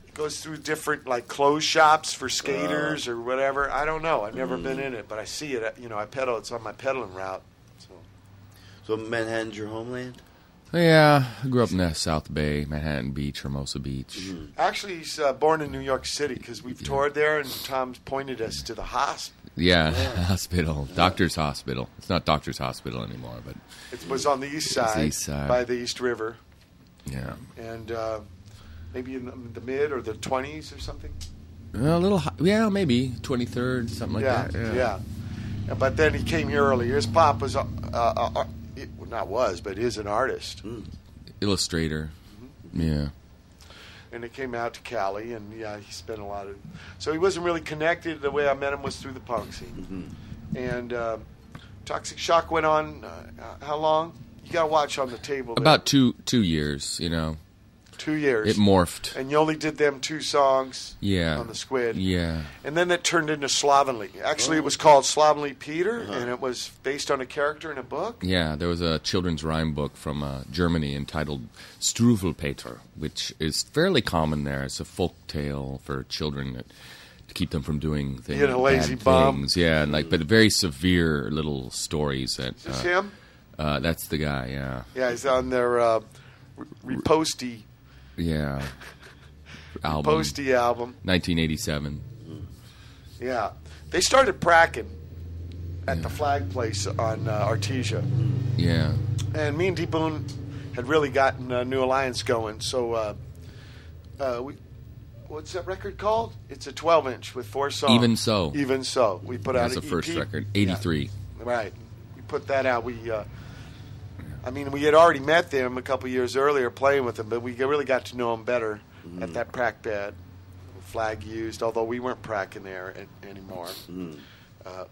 Speaker 1: It goes through different like clothes shops for skaters uh. or whatever. I don't know. I've never been mm. in it, but I see it. Uh, you know, I pedal. It's on my pedaling route. So
Speaker 3: so Manhattan's your homeland?
Speaker 4: Yeah, I grew up in the South Bay, Manhattan Beach, Hermosa Beach.
Speaker 1: Mm-hmm. actually, he's uh, born in New York City because we've toured there, and Tom's pointed us to the (laughs) hospital.
Speaker 4: Yeah, hospital, doctor's hospital. It's not doctor's hospital anymore, but
Speaker 1: It was on the east
Speaker 4: It's
Speaker 1: side,
Speaker 4: east side.
Speaker 1: by the East River.
Speaker 4: yeah,
Speaker 1: and uh, maybe in the, the mid or the twenties or something.
Speaker 4: a little. hi- Yeah, maybe twenty third, something like
Speaker 1: yeah,
Speaker 4: that.
Speaker 1: yeah, Yeah, But then he came here early. His pop was, uh, uh, uh, not was, but is an artist,
Speaker 4: Illustrator.
Speaker 1: Mm-hmm.
Speaker 4: Yeah.
Speaker 1: and it came out to Cali, and yeah, he spent a lot of. So he wasn't really connected. The way I met him was through the punk scene, and uh, Toxic Shock went on. Uh, how long? You got to watch on the table. there.
Speaker 4: About two two years, you know.
Speaker 1: Two years.
Speaker 4: It morphed.
Speaker 1: and you only did them two songs.
Speaker 4: Yeah.
Speaker 1: On the Squid.
Speaker 4: Yeah.
Speaker 1: And then that turned into Slovenly. Actually, it was called Slovenly Peter, and it was based on a character in a book.
Speaker 4: Yeah, there was a children's rhyme book from uh, Germany entitled Struwwelpeter, which is fairly common there. It's a folk tale for children that, to keep them from doing things.
Speaker 1: Being a lazy
Speaker 4: bad
Speaker 1: bum.
Speaker 4: Things. Yeah, and like but very severe little stories that.
Speaker 1: Is this
Speaker 4: uh,
Speaker 1: him?
Speaker 4: Uh, that's the guy. Yeah,
Speaker 1: Yeah, he's on their uh, re- Reposty
Speaker 4: yeah. (laughs) Album,
Speaker 1: Posty album.
Speaker 4: 1987.
Speaker 1: Yeah, they started pracking at the Flag Place on uh, Artesia,
Speaker 4: Yeah,
Speaker 1: and me and D Boon had really gotten a new alliance going. So, uh, uh, we. What's that record called? It's a 12 inch with four songs.
Speaker 4: Even So.
Speaker 1: Even so, we put out
Speaker 4: that's the first
Speaker 1: EP.
Speaker 4: record.
Speaker 1: Yeah.
Speaker 4: 83.
Speaker 1: Right. We put that out. We, uh, I mean, we had already met them a couple years earlier playing with them, but we really got to know them better at that prac bed. Flag used, although we weren't pracking there an- anymore. Uh,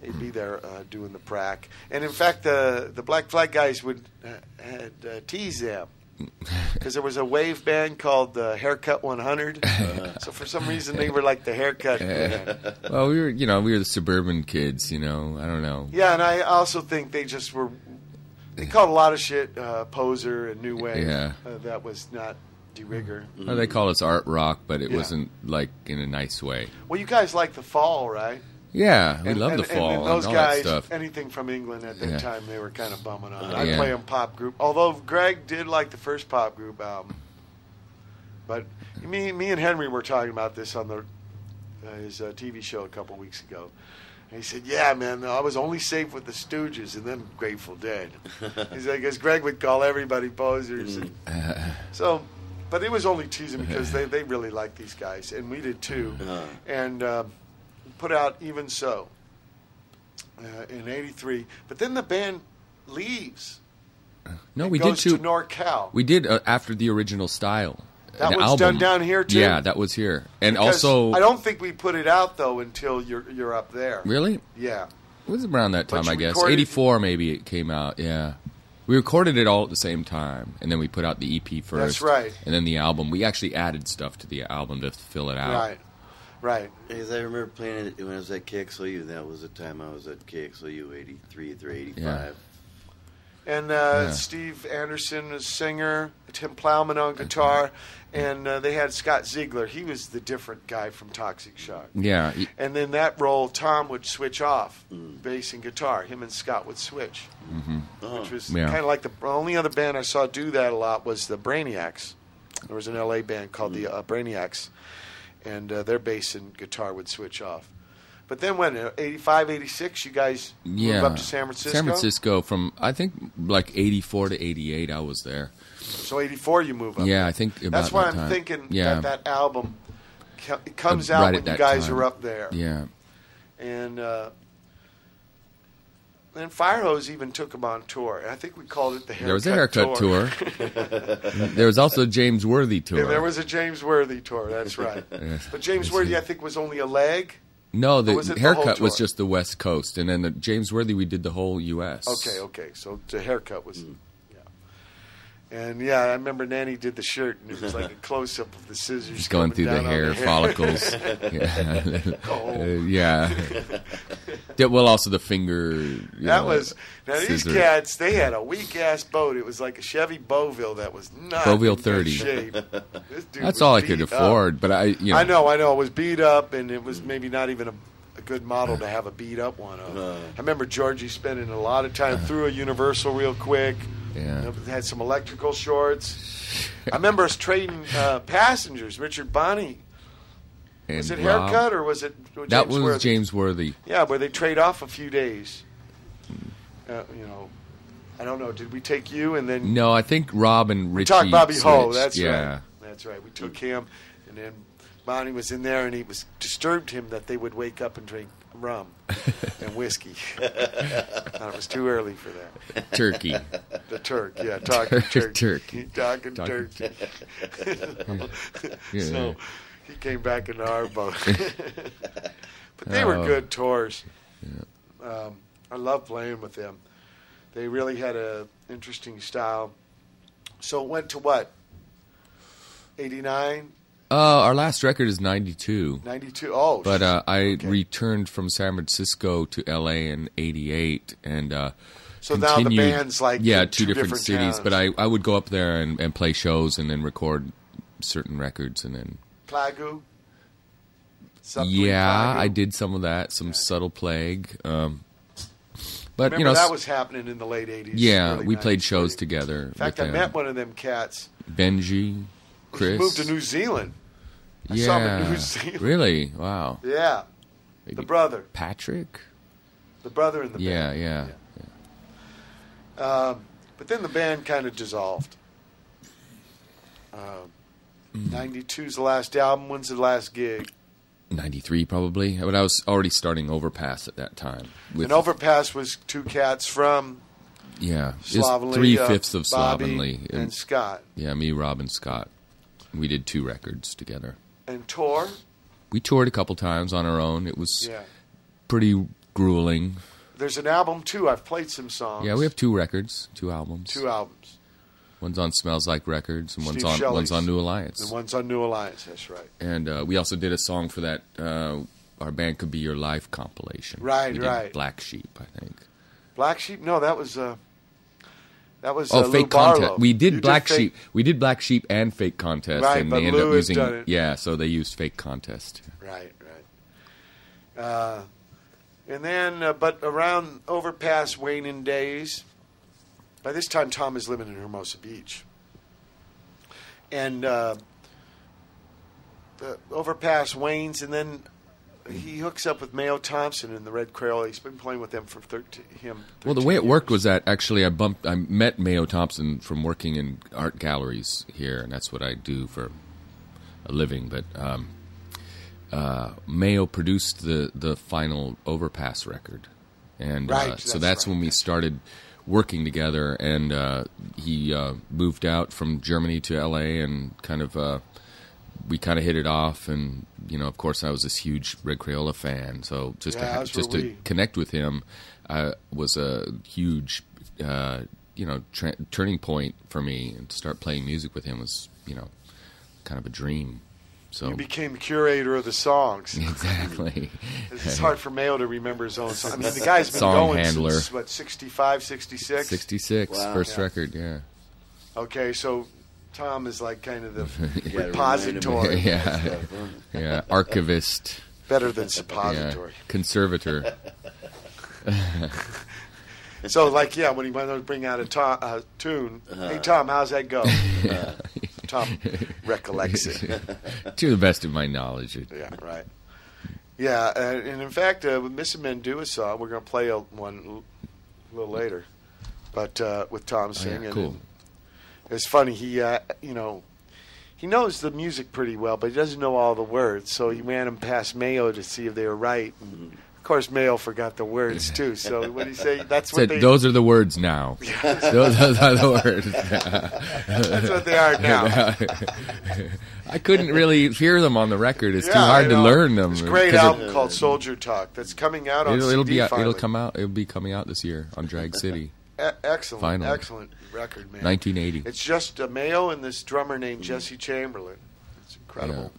Speaker 1: they'd be there uh, doing the prac, and in fact, the the Black Flag guys would uh, had uh, tease them. (laughs) Because there was a wave band called the Haircut 100, so for some reason they were like the haircut (laughs) band.
Speaker 4: Well, we were, you know, we were the suburban kids. You know, I don't know.
Speaker 1: Yeah, and I also think they just were. They called a lot of shit uh, poser and new wave.
Speaker 4: Yeah.
Speaker 1: uh, that was not de rigueur.
Speaker 4: Well, they call us art rock, but it
Speaker 1: Yeah.
Speaker 4: wasn't like in a nice way.
Speaker 1: Well, you guys like the fall, right?
Speaker 4: Yeah, we
Speaker 1: and,
Speaker 4: love
Speaker 1: and,
Speaker 4: the fall
Speaker 1: And, those
Speaker 4: all
Speaker 1: guys,
Speaker 4: that stuff.
Speaker 1: anything from England at that
Speaker 4: Yeah.
Speaker 1: time, they were kind of bumming on. I
Speaker 4: yeah.
Speaker 1: play them pop group, although Greg did like the first pop group album. But me, me and Henry were talking about this on the uh, his uh, TV show a couple weeks ago. And he said, "Yeah, man, I was only safe with the Stooges and then Grateful Dead." (laughs) He's like, "Because Greg would call everybody posers." And (laughs) so, but it was only teasing because they, they really liked these guys, and we did too.
Speaker 3: Uh-huh.
Speaker 1: And uh, put out Even So uh, in '83. But then the band leaves.
Speaker 4: no,
Speaker 1: and
Speaker 4: we did
Speaker 1: goes
Speaker 4: two.
Speaker 1: to NorCal.
Speaker 4: We did uh, after the original style.
Speaker 1: That
Speaker 4: An
Speaker 1: was
Speaker 4: album.
Speaker 1: done down here, too?
Speaker 4: Yeah, that was here, and
Speaker 1: Because
Speaker 4: also
Speaker 1: I don't think we put it out though until you're you're up there.
Speaker 4: really
Speaker 1: Yeah.
Speaker 4: it was around that
Speaker 1: But
Speaker 4: time,
Speaker 1: you
Speaker 4: I guess.
Speaker 1: recorded-
Speaker 4: Eighty four, maybe it came out. Yeah, we recorded it all at the same time, and then we put out the EP first.
Speaker 1: That's right.
Speaker 4: And then the album. We actually added stuff to the album to fill it out.
Speaker 1: Right. Right.
Speaker 3: Because I remember playing it when I was at KXLU. That was the time I was at KXLU, 83 through 85.
Speaker 4: Yeah.
Speaker 1: and uh,
Speaker 4: Yeah.
Speaker 1: Steve Anderson is singer, Tim Plowman on guitar, and uh, they had Scott Ziegler. He was the different guy from Toxic Shock.
Speaker 4: Yeah,
Speaker 1: And then that role, Tom would switch off bass and guitar. Him and Scott would switch, which was
Speaker 4: Yeah.
Speaker 1: kind of like the only other band I saw do that a lot was the Brainiacs. There was an LA band called the uh, Brainiacs, and uh, their bass and guitar would switch off. But then when uh, 85, 86, you guys
Speaker 4: yeah.
Speaker 1: move up to San Francisco.
Speaker 4: San Francisco from I think like '84 to '88. I was there.
Speaker 1: So 84, you move up.
Speaker 4: Yeah, I think about
Speaker 1: That's why
Speaker 4: that
Speaker 1: I'm
Speaker 4: time.
Speaker 1: thinking
Speaker 4: Yeah.
Speaker 1: that that album it comes out when you guys
Speaker 4: time.
Speaker 1: are up there.
Speaker 4: Yeah,
Speaker 1: And uh, then Firehose even took them on tour. I think we called it the haircut
Speaker 4: there was a haircut tour. (laughs) there was also a James Worthy tour.
Speaker 1: Yeah, there was a James Worthy tour. That's right. (laughs) But James Worthy, I think, was only a leg.
Speaker 4: No, the
Speaker 1: it the
Speaker 4: haircut was just the West Coast, and then the James Worthy we did the whole U.S.
Speaker 1: Okay, okay. So the haircut was.
Speaker 4: Mm.
Speaker 1: And yeah, I remember Nanny did the shirt, and it was like a (laughs) close up of the scissors.
Speaker 4: Just going through the
Speaker 1: down on
Speaker 4: hair follicles. (laughs) yeah,
Speaker 1: Oh. (laughs)
Speaker 4: Uh, yeah. Yeah, Well, also the finger. you
Speaker 1: That
Speaker 4: know,
Speaker 1: was now these cats. They had a weak ass boat. It was like a Chevy Boville that was not
Speaker 4: Boville
Speaker 1: in
Speaker 4: 30.
Speaker 1: shape.
Speaker 4: That's all I could
Speaker 1: beat up.
Speaker 4: afford, but I, you know,
Speaker 1: I know, I know. It was beat up, and it was maybe not even a, a good model to have a beat up one of.
Speaker 3: No.
Speaker 1: I remember Georgie spending a lot of time through a Universal real quick.
Speaker 4: Yeah.
Speaker 1: Had some electrical shorts. I remember us trading uh, passengers. Richard Bonney.
Speaker 4: And
Speaker 1: Was it
Speaker 4: Rob-
Speaker 1: haircut or was it James
Speaker 4: That was
Speaker 1: Worthy?
Speaker 4: James Worthy.
Speaker 1: Yeah, where they trade off a few days. Uh, you know, I don't know. Did we take you and then
Speaker 4: No, I think Rob and
Speaker 1: we
Speaker 4: Richie.
Speaker 1: talked Bobby Ho?
Speaker 4: switched.
Speaker 1: That's
Speaker 4: yeah.
Speaker 1: right. That's right. We took him, and then Bonnie was in there, and he was disturbed him that they would wake up and drink rum (laughs) and whiskey. Thought it was too early for that.
Speaker 4: Turkey.
Speaker 1: The Turk, yeah, talking
Speaker 4: Turk-
Speaker 1: turkey,
Speaker 4: turkey.
Speaker 1: talking
Speaker 4: Talking-
Speaker 1: turkey. (laughs)
Speaker 4: Yeah.
Speaker 1: so he came back into our boat. (laughs) but they were
Speaker 4: Oh.
Speaker 1: good tours. Um, I love playing with them. They really had a interesting style. So it went to what? 89,
Speaker 4: Uh, our last record is '92,
Speaker 1: 92? Oh,
Speaker 4: but uh, I
Speaker 1: Okay.
Speaker 4: returned from San Francisco to LA in '88, and uh,
Speaker 1: So now the band's like
Speaker 4: yeah, two,
Speaker 1: two
Speaker 4: different,
Speaker 1: different
Speaker 4: cities.
Speaker 1: towns.
Speaker 4: But I, I would go up there and, and play shows, and then record certain records, and then
Speaker 1: Plagu?
Speaker 4: Yeah,
Speaker 1: Plagu?
Speaker 4: I did some of that, some subtle plague. Um, but
Speaker 1: Remember
Speaker 4: you know,
Speaker 1: that was happening in the late 80s.
Speaker 4: yeah, we played shows
Speaker 1: right?
Speaker 4: together.
Speaker 1: In fact, I
Speaker 4: them.
Speaker 1: met one of them cats.
Speaker 4: Benji,
Speaker 1: He
Speaker 4: Chris.
Speaker 1: moved to New Zealand. I
Speaker 4: yeah,
Speaker 1: saw him in New Zealand.
Speaker 4: really? Wow.
Speaker 1: Yeah, the brother,
Speaker 4: Patrick.
Speaker 1: the brother in the
Speaker 4: Yeah,
Speaker 1: band.
Speaker 4: yeah, yeah.
Speaker 1: Um, but then the band kind of dissolved. Um,
Speaker 4: Mm.
Speaker 1: 92's the last album. When's the last gig?
Speaker 4: Ninety-three probably. But I was already starting Overpass at that time. With,
Speaker 1: and Overpass was two cats from
Speaker 4: yeah,
Speaker 1: Slovenly.
Speaker 4: three
Speaker 1: uh,
Speaker 4: fifths of
Speaker 1: Bobby
Speaker 4: Slovenly,
Speaker 1: and, Scott.
Speaker 4: yeah, me, Rob, and Scott. We did two records together.
Speaker 1: And Tor.
Speaker 4: We toured a couple times on our own. It was
Speaker 1: Yeah.
Speaker 4: pretty grueling.
Speaker 1: There's an album too. I've played some songs.
Speaker 4: Yeah, we have two records, two albums.
Speaker 1: two albums.
Speaker 4: One's on Smells Like Records, and one's
Speaker 1: Steve
Speaker 4: on
Speaker 1: Shelley's.
Speaker 4: one's on New Alliance.
Speaker 1: The one's on New Alliance. That's right.
Speaker 4: And uh, we also did a song for that. Uh, our band could be your life compilation.
Speaker 1: Right,
Speaker 4: We
Speaker 1: right.
Speaker 4: Black Sheep, I think.
Speaker 1: Black Sheep. No, that was uh, that was
Speaker 4: Oh,
Speaker 1: uh,
Speaker 4: fake contest. We did
Speaker 1: You
Speaker 4: Black
Speaker 1: fake-
Speaker 4: Sheep. We did Black Sheep and fake contest,
Speaker 1: Right,
Speaker 4: and they ended up using yeah. So they used fake contest.
Speaker 1: Right, right. Uh, and then, uh, but around overpass waning days, by this time Tom is living in Hermosa Beach. And uh, the overpass wanes, and then he hooks up with Mayo Thompson in the Red Krayola. He's been playing with them for 13, him.
Speaker 4: Well, the
Speaker 1: 13
Speaker 4: way it worked was that actually I bumped. I met Mayo Thompson from working in art galleries here, and that's what I do for a living. But um, uh, Mayo produced the the final Overpass record, and uh,
Speaker 1: Right,
Speaker 4: so
Speaker 1: that's
Speaker 4: that's
Speaker 1: right.
Speaker 4: when we started working together. And uh, he uh, moved out from Germany to L.A. and kind of. We kind of hit it off, and you know, of course, I was this huge Red Krayola fan. So just
Speaker 1: Yeah,
Speaker 4: to just to
Speaker 1: we-
Speaker 4: connect with him uh, was a huge, uh, you know, tra- turning point for me. And to start playing music with him was, you know, kind of a dream. So
Speaker 1: You became the curator of the songs. (laughs)
Speaker 4: exactly. (laughs)
Speaker 1: It's hard for Mayo to remember his own songs. I mean, the guy's been
Speaker 4: Song
Speaker 1: going
Speaker 4: handler.
Speaker 1: since, what, 65, 66?
Speaker 4: 66,
Speaker 3: Wow.
Speaker 4: first
Speaker 1: Yeah.
Speaker 4: record, yeah.
Speaker 1: Okay, so Tom is like kind of the (laughs)
Speaker 3: gotta
Speaker 1: repository. (laughs)
Speaker 4: Yeah. (laughs) Yeah, archivist,
Speaker 1: Better than
Speaker 4: yeah, conservator.
Speaker 1: So, like, yeah, when he went to bring out a to- uh, tune,
Speaker 3: Uh-huh.
Speaker 1: hey, Tom, how's that go? Tom recollects it.
Speaker 4: to the best of my knowledge.
Speaker 1: Yeah, right. Yeah, and, and in fact, uh, with Miss Mendua song, we're going to play a, one a little later, but uh, with Tom
Speaker 4: Oh,
Speaker 1: singing.
Speaker 4: yeah, cool.
Speaker 1: and It's funny. He, uh, you know, he knows the music pretty well, but he doesn't know all the words. So he ran them past Mayo to see if they were right. And of course, Mayo forgot the words too. So what did he say? That's (laughs) what
Speaker 4: Said,
Speaker 1: they.
Speaker 4: those are the words now. those, (laughs) (laughs) those are the words.
Speaker 1: that's what they are now.
Speaker 4: I couldn't really hear them on the record. It's too hard to learn them.
Speaker 1: This great
Speaker 4: because it-
Speaker 1: album called Soldier Talk that's coming out on
Speaker 4: It'll, it'll be out, it'll come out. It'll be coming out this year on Drag City,
Speaker 1: E- excellent,
Speaker 4: Finally.
Speaker 1: excellent record, man.
Speaker 4: 1980.
Speaker 1: It's just uh, Mayo and this drummer named Jesse Chamberlain. It's an incredible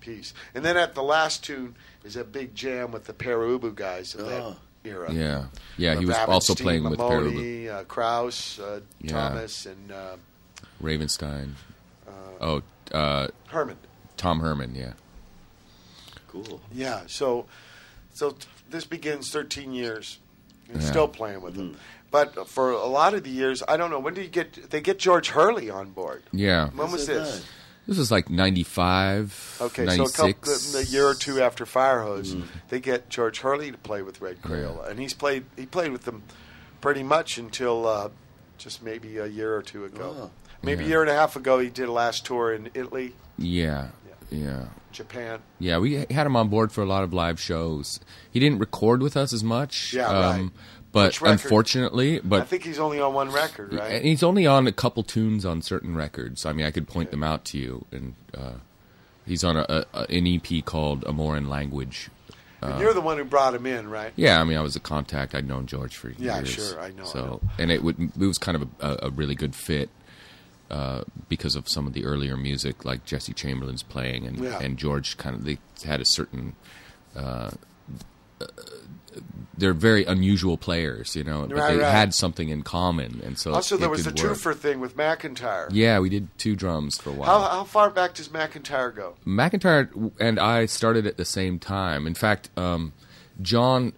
Speaker 1: piece. And then at the last tune is a big jam with the Pere Ubu guys of
Speaker 3: Oh.
Speaker 1: that era.
Speaker 4: Yeah, yeah. He
Speaker 1: Uh,
Speaker 4: was
Speaker 1: Babbitt,
Speaker 4: also
Speaker 1: Steve
Speaker 4: playing with Peru,
Speaker 1: Maimone, uh, Krauss, uh,
Speaker 4: Yeah.
Speaker 1: Thomas, and uh,
Speaker 4: Ravenstine. Oh, uh,
Speaker 1: Herman.
Speaker 4: Tom Herman. Yeah,
Speaker 3: Cool.
Speaker 1: Yeah, so so t- this begins 13 years. And
Speaker 4: Yeah.
Speaker 1: still playing with them. But for a lot of the years, I don't know, when did you get, they get George Hurley on board?
Speaker 4: yeah.
Speaker 1: When was this?
Speaker 3: nice.
Speaker 4: This was like 95,
Speaker 1: Okay,
Speaker 4: 96.
Speaker 1: so a, couple, a year or two after Firehose, they get George Hurley to play with Red Krayola, and he's played. He played with them pretty much until uh, just maybe a year or two ago.
Speaker 3: Oh.
Speaker 1: Maybe a year and a half ago, he did a last tour in Italy,
Speaker 4: Yeah, yeah.
Speaker 1: Japan.
Speaker 4: Yeah, we had him on board for a lot of live shows. He didn't record with us as much.
Speaker 1: Yeah,
Speaker 4: um,
Speaker 1: right.
Speaker 4: But unfortunately,
Speaker 1: I think he's only on one record, right?
Speaker 4: and he's only on a couple tunes on certain records. I mean, I could point them out to you. And uh, he's on a, a, an EP called "Amore in Language."
Speaker 1: and you're the one who brought him in, right?
Speaker 4: Yeah, I mean, I was a contact. I'd known George for years.
Speaker 1: Yeah, sure, I know, I
Speaker 4: So,
Speaker 1: know.
Speaker 4: and it would it was kind of a, a really good fit uh, because of some of the earlier music, like Jesse Chamberlain's playing, and
Speaker 1: Yeah.
Speaker 4: and George kind of they had a certain. Uh, uh, they're very unusual players, you know, but
Speaker 1: Right,
Speaker 4: they
Speaker 1: right.
Speaker 4: had something in common, and so
Speaker 1: Also, there was the
Speaker 4: work.
Speaker 1: twofer thing with McEntire.
Speaker 4: Yeah, we did two drums for a while.
Speaker 1: How, how far back does McEntire go?
Speaker 4: McEntire and I started at the same time. In fact, um, John,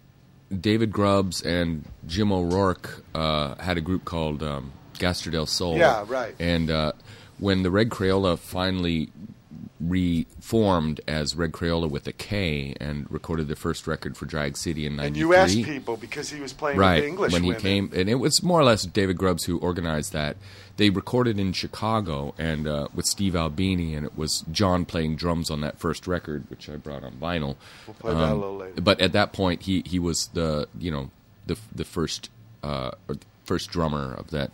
Speaker 4: David Grubbs, and Jim O'Rourke uh, had a group called um, Gastr del Sol.
Speaker 1: Yeah, right.
Speaker 4: And uh, when the Red Krayola finally reformed as Red Krayola with a K and recorded their first record for Drag City in
Speaker 1: And
Speaker 4: '93,
Speaker 1: you asked people because he was playing
Speaker 4: right
Speaker 1: the English
Speaker 4: when he
Speaker 1: women.
Speaker 4: came and it was more or less david grubbs who organized that they recorded in chicago and uh, with steve albini and it was john playing drums on that first record which i brought on vinyl Um,
Speaker 1: We'll play that a little later.
Speaker 4: but at that point he, he was the you know the the first uh, or first drummer of that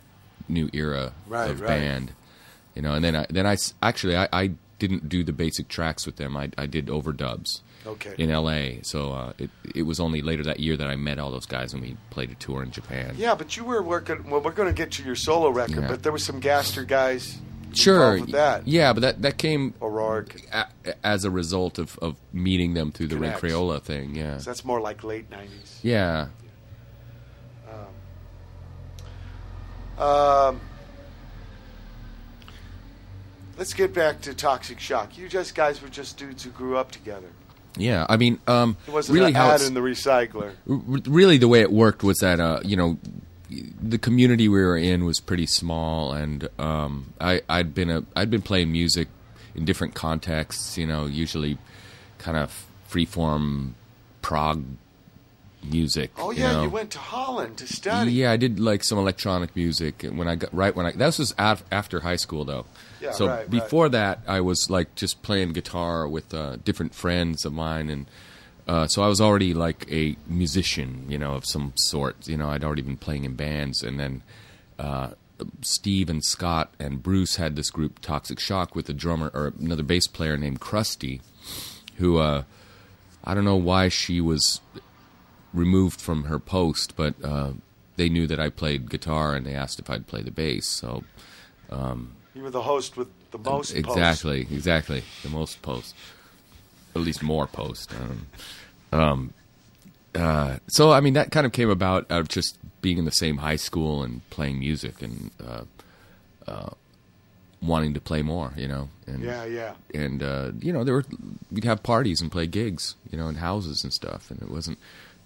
Speaker 4: new era
Speaker 1: Right,
Speaker 4: of
Speaker 1: right.
Speaker 4: band you know and then I, then I actually I, I didn't do the basic tracks with them I, I did overdubs
Speaker 1: Okay.
Speaker 4: in LA. So uh, it it was only later that year that I met all those guys and we played a tour in Japan.
Speaker 1: Yeah, but you were working. Well, we're going to get to your solo record,
Speaker 4: Yeah.
Speaker 1: but there was some Gastr guys.
Speaker 4: sure.
Speaker 1: involved with that.
Speaker 4: Yeah, but that that came
Speaker 1: O'Rourke.
Speaker 4: a, as a result of, of meeting them through the
Speaker 1: Connects.
Speaker 4: Krayola thing. Yeah.
Speaker 1: So that's more like late nineties.
Speaker 4: Yeah.
Speaker 1: Um. Um, let's get back to Toxic Shock. You just guys were just dudes who grew up together.
Speaker 4: Yeah. I mean, um,
Speaker 1: It wasn't
Speaker 4: really how
Speaker 1: ad in the recycler.
Speaker 4: Really the way it worked was that uh, you know the community we were in was pretty small and um, I, I'd been a I'd been playing music in different contexts you know usually kind of freeform prog music
Speaker 1: Oh yeah,
Speaker 4: know.
Speaker 1: you went to Holland to study.
Speaker 4: yeah I did like some electronic music when I got right when I that was af- after high school though
Speaker 1: Yeah,
Speaker 4: so
Speaker 1: right, right.
Speaker 4: before that I was like just playing guitar with uh, different friends of mine and uh, so I was already like a musician, you know, of some sort. You know, I'd already been playing in bands, and then uh, Steve and Scott and Bruce had this group, Toxic Shock, with a drummer or another bass player named Krusty, who uh, I don't know why she was removed from her post, but uh, they knew that I played guitar, and they asked if I'd play the bass. So um,
Speaker 1: You were the host with the most posts.
Speaker 4: exactly, exactly. The most posts, at least more posts. Um, um, uh, so I mean, that kind of came about out of just being in the same high school and playing music and uh, uh, wanting to play more. You know, and
Speaker 1: Yeah, yeah.
Speaker 4: and uh, you know there were we'd have parties and play gigs, you know, in houses and stuff, and it wasn't,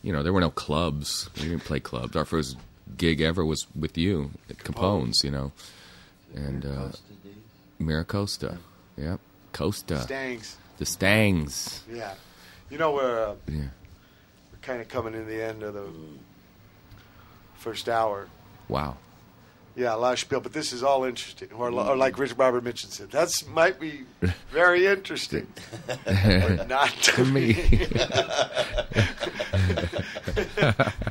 Speaker 4: you know, there were no clubs. We didn't play clubs. Our first gig ever was with you at Capone's, you know, and uh, Miracosta, yep, Costa,
Speaker 1: Stangs.
Speaker 4: the Stangs,
Speaker 1: Yeah. You know, we're, uh,
Speaker 4: yeah,
Speaker 1: we're kind of coming in the end of the first hour.
Speaker 4: wow,
Speaker 1: Yeah, a lot of spiel, but this is all interesting. Or, or like Rich Barber mentioned, said, that's might be very interesting, but (laughs) not to,
Speaker 4: to me, (laughs)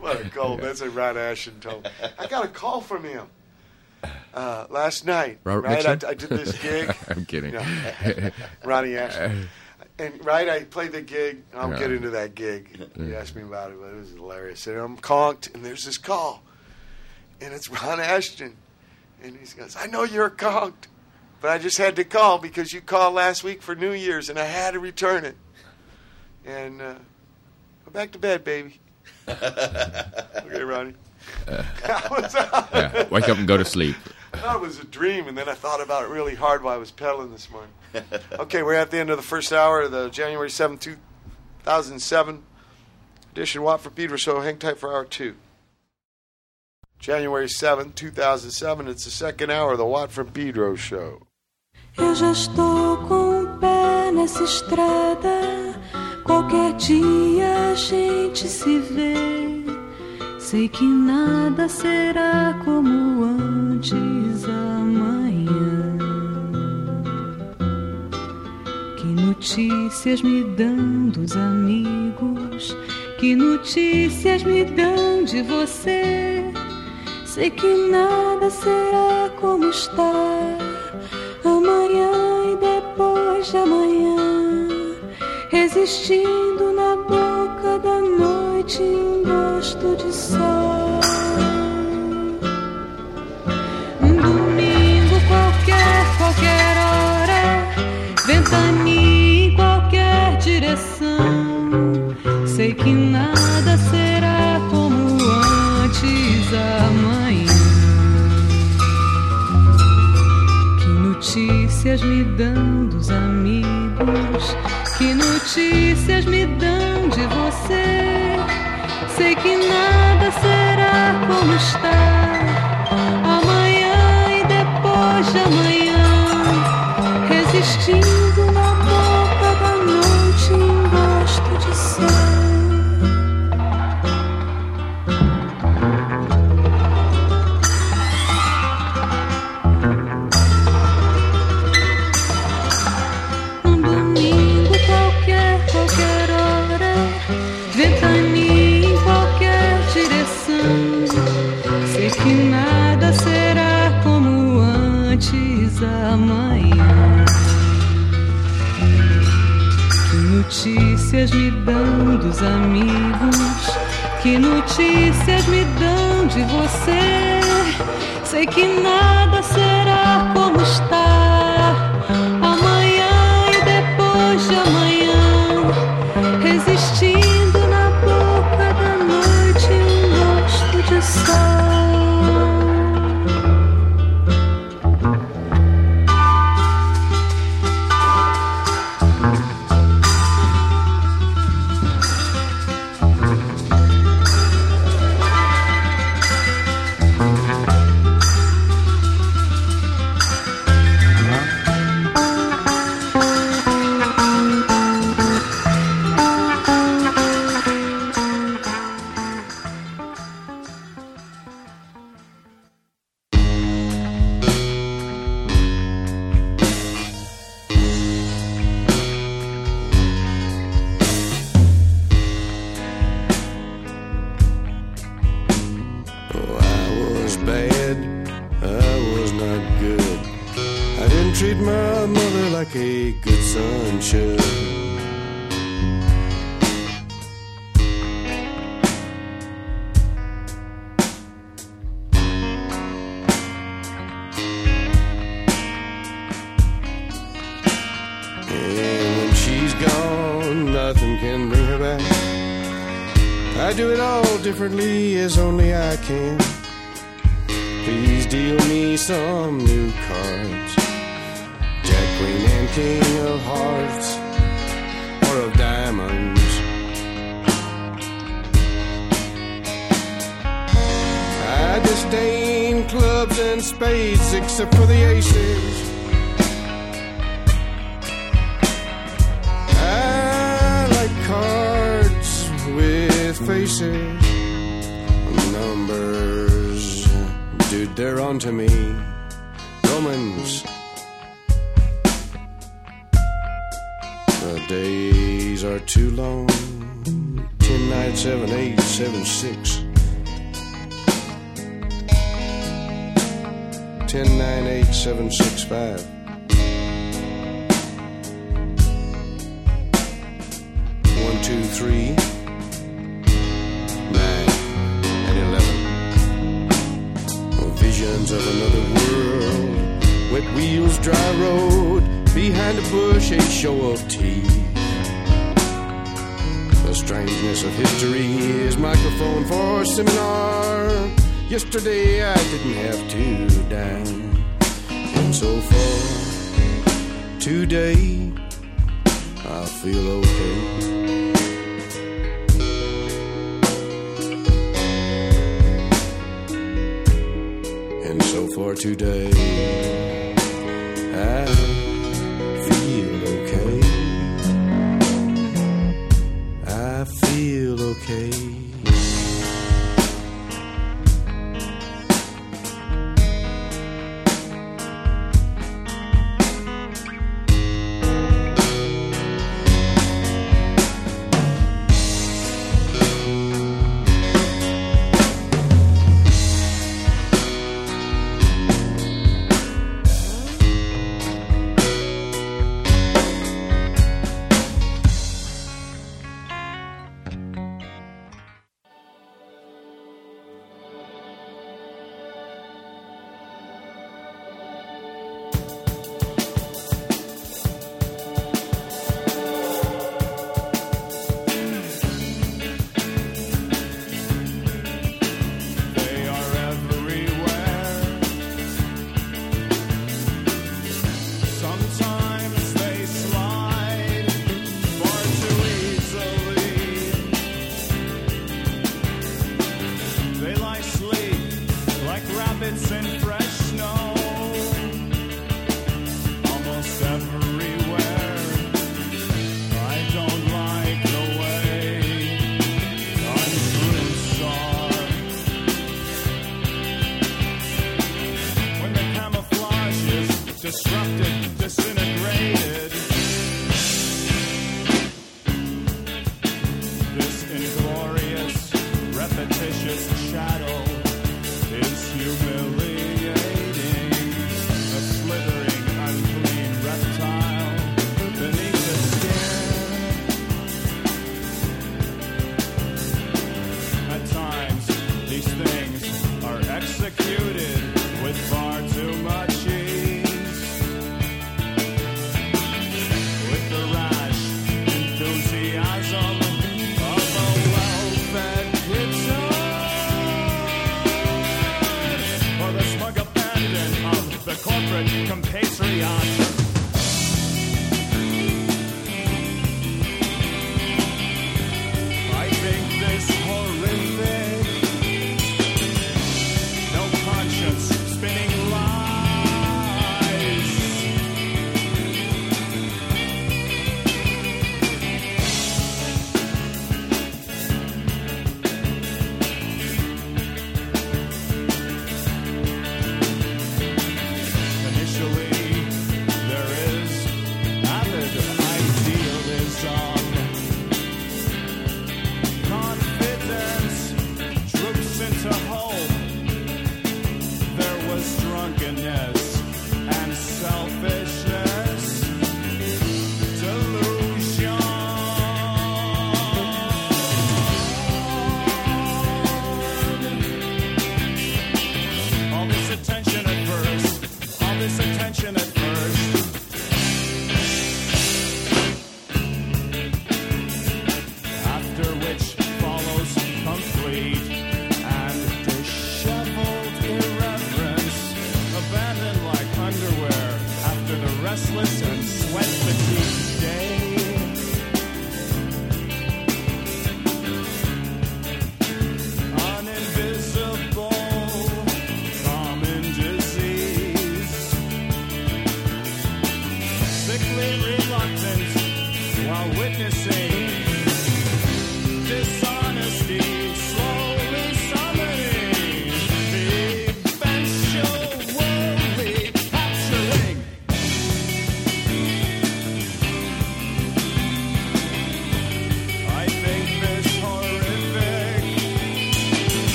Speaker 1: what a call. That's a Ron Ashton told. me. I got a call from him uh, last night.
Speaker 4: Robert
Speaker 1: right, I, I did this gig. (laughs)
Speaker 4: I'm kidding.
Speaker 1: No. (laughs) Ronnie Ashton. And right, I played the gig. I'll
Speaker 4: Yeah.
Speaker 1: get into that gig. He asked me about it, but it was hilarious. And I'm conked, and there's this call, and it's (laughs) Ron Ashton, and he goes, "I know you're conked, but I just had to call because you called last week for New Year's, and I had to return it. And uh, go back to bed, baby." okay, Ronnie. I was-
Speaker 4: yeah, wake up and go to sleep.
Speaker 1: I thought it was a dream, and then I thought about it really hard while I was pedaling this morning. (laughs) okay, we're at the end of the first hour of the January seventh, 2007 edition Watt for Pedro show. Hang tight for hour two. January seventh, 2007. It's the second hour of the Watt from Pedro show.
Speaker 8: Eu já estou com o pé nessa estrada. Qualquer dia a gente se vê. Sei que nada será como antes amanhã. Que notícias me dão dos amigos? Que notícias me dão de você? Sei que nada será como está amanhã e depois de amanhã, resistindo na boca da noite em gosto de sol. Um domingo qualquer, qualquer hora, ventania em qualquer direção. Sei que nada será como antes amanhã. Que notícias me dão dos amigos? Que notícias me dão de você? Sei que nada será como está amanhã e depois de amanhã, notícias me dão dos amigos? Que notícias me dão de você? Sei que nada será como está amanhã e depois de amanhã, resistindo na boca da noite um gosto de sol.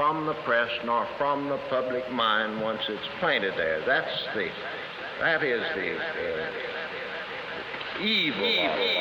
Speaker 9: From the press nor from the public mind once it's planted there. That's the, that is the uh, evil. of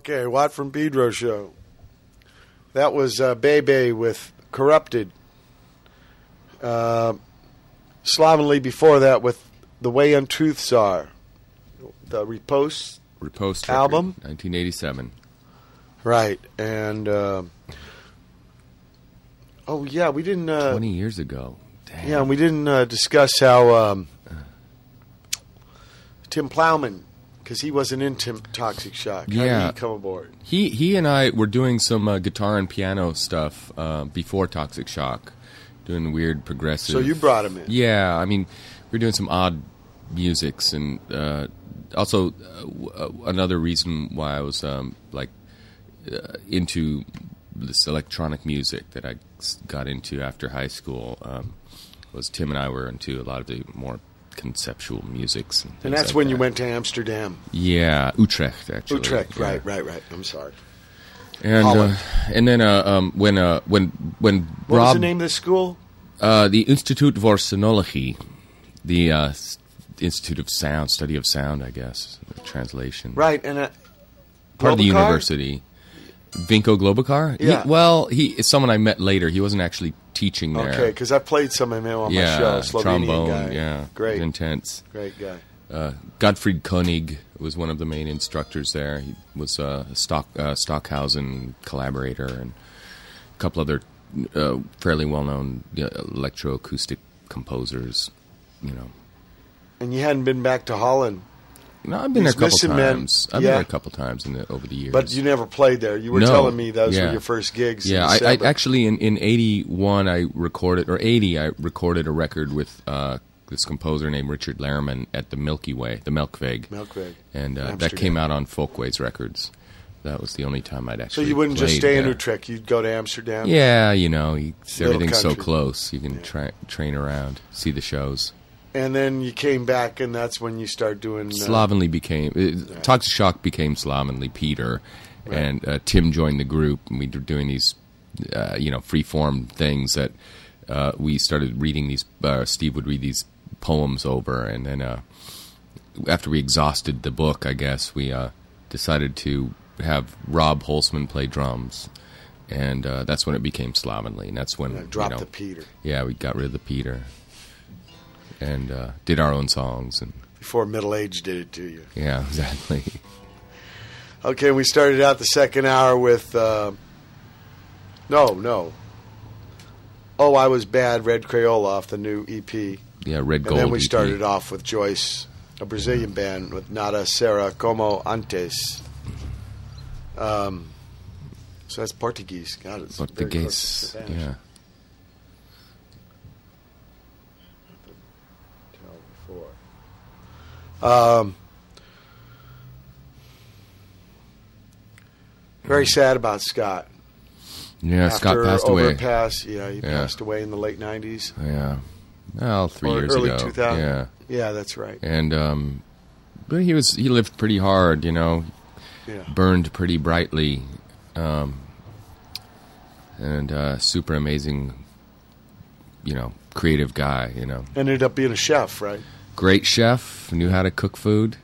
Speaker 1: Okay, Watt from Pedro show. That was uh, Bei Bei with Corrupted. Uh, slovenly before that with The Way Untruths Are. The Riposte
Speaker 4: Riposte
Speaker 1: Album?
Speaker 4: record, 1987.
Speaker 1: Right, and uh, oh yeah, we didn't. Uh,
Speaker 4: Twenty years ago. Damn.
Speaker 1: yeah, we didn't uh, discuss how um, Tim Plowman, because he wasn't in Tim Toxic Shock. How did
Speaker 4: Yeah.
Speaker 1: he come aboard?
Speaker 4: He he and I were doing some uh, guitar and piano stuff uh, before Toxic Shock, doing weird progressive.
Speaker 1: So you brought him in.
Speaker 4: Yeah, I mean, we are doing some odd musics, and uh, also uh, w- uh, another reason why I was um, like uh, into this electronic music that I got into after high school um, was Tim and I were into a lot of the more conceptual musics, and,
Speaker 1: And that's
Speaker 4: like
Speaker 1: when you went to Amsterdam.
Speaker 4: Yeah, Utrecht actually.
Speaker 1: Utrecht,
Speaker 4: yeah.
Speaker 1: right, right, right. I'm sorry.
Speaker 4: And uh, and then uh, um, when uh, when when
Speaker 1: What
Speaker 4: Rob
Speaker 1: was the name of the school?
Speaker 4: uh, the Institute voor Sonologie, the uh, Institute of Sound, study of sound, I guess, translation.
Speaker 1: Right, and uh,
Speaker 4: Part of the university. Vinko Globokar? He-
Speaker 1: Yeah.
Speaker 4: well, he is someone I met later. He wasn't actually teaching there.
Speaker 1: Okay, because I played some of him on
Speaker 4: yeah,
Speaker 1: my show. Slovenian
Speaker 4: trombone.
Speaker 1: guy.
Speaker 4: Yeah,
Speaker 1: great,
Speaker 4: intense.
Speaker 1: great guy.
Speaker 4: Uh, Gottfried Koenig was one of the main instructors there. He was a Stock, uh, Stockhausen collaborator and a couple other uh, fairly well-known electroacoustic composers. You know,
Speaker 1: And you hadn't been back to Holland,
Speaker 4: no, I've been there a couple
Speaker 1: Missingmen,
Speaker 4: times. I've
Speaker 1: yeah.
Speaker 4: been there a couple times in the, over the years.
Speaker 1: but you never played there. You were
Speaker 4: No.
Speaker 1: telling me those
Speaker 4: Yeah.
Speaker 1: were your first gigs.
Speaker 4: Yeah, I, I actually in in '81 I recorded or '80 I recorded a record with uh, this composer named Richard Lerman at the Milky Way, the Melkweg,
Speaker 1: Melkweg,
Speaker 4: and uh, that came out on Folkways Records. That was the only time I'd actually.
Speaker 1: So you wouldn't just stay in. Utrecht. You'd go to Amsterdam.
Speaker 4: Yeah, you know, you, everything's so close. You can tra- train around, see the shows.
Speaker 1: And then you came back, and that's when you start doing. Uh,
Speaker 4: Slovenly became uh, Toxic Shock became Slovenly Peter, and uh, Tim joined the group, and we were doing these, uh, you know, free form things that uh, we started reading these. Uh, Steve would read these poems over, and then uh, after we exhausted the book, I guess we uh, decided to have Rob Holzman play drums. And uh, that's when it became Slovenly, and that's when
Speaker 1: uh,
Speaker 4: you know,
Speaker 1: the Peter
Speaker 4: Yeah, we got rid of the Peter, and uh, did our own songs, and
Speaker 1: before middle age did it to you.
Speaker 4: yeah, (laughs) exactly.
Speaker 1: Okay, we started out the second hour with. Uh, no, no. Oh, I was bad. Red Krayola off the new EP.
Speaker 4: Yeah, Red Gold.
Speaker 1: And then we
Speaker 4: EP.
Speaker 1: started off with Joyce, a Brazilian band with Nada Será Como Antes. Um, so that's Portuguese. God, it's very close
Speaker 4: Portuguese. Yeah.
Speaker 1: Um, very sad about Scott.
Speaker 4: Yeah,
Speaker 1: After
Speaker 4: Scott passed away.
Speaker 1: Overpass, yeah, he
Speaker 4: Yeah.
Speaker 1: passed away in the late '90s.
Speaker 4: Yeah. Well, three
Speaker 1: Or
Speaker 4: years
Speaker 1: early
Speaker 4: ago.
Speaker 1: 2000.
Speaker 4: Yeah.
Speaker 1: Yeah, that's right.
Speaker 4: And um, but he was he lived pretty hard, you know.
Speaker 1: Yeah.
Speaker 4: Burned pretty brightly, um, and uh, super amazing, you know, creative guy. You know,
Speaker 1: Ended up being a chef, right?
Speaker 4: Great chef, knew how to cook food.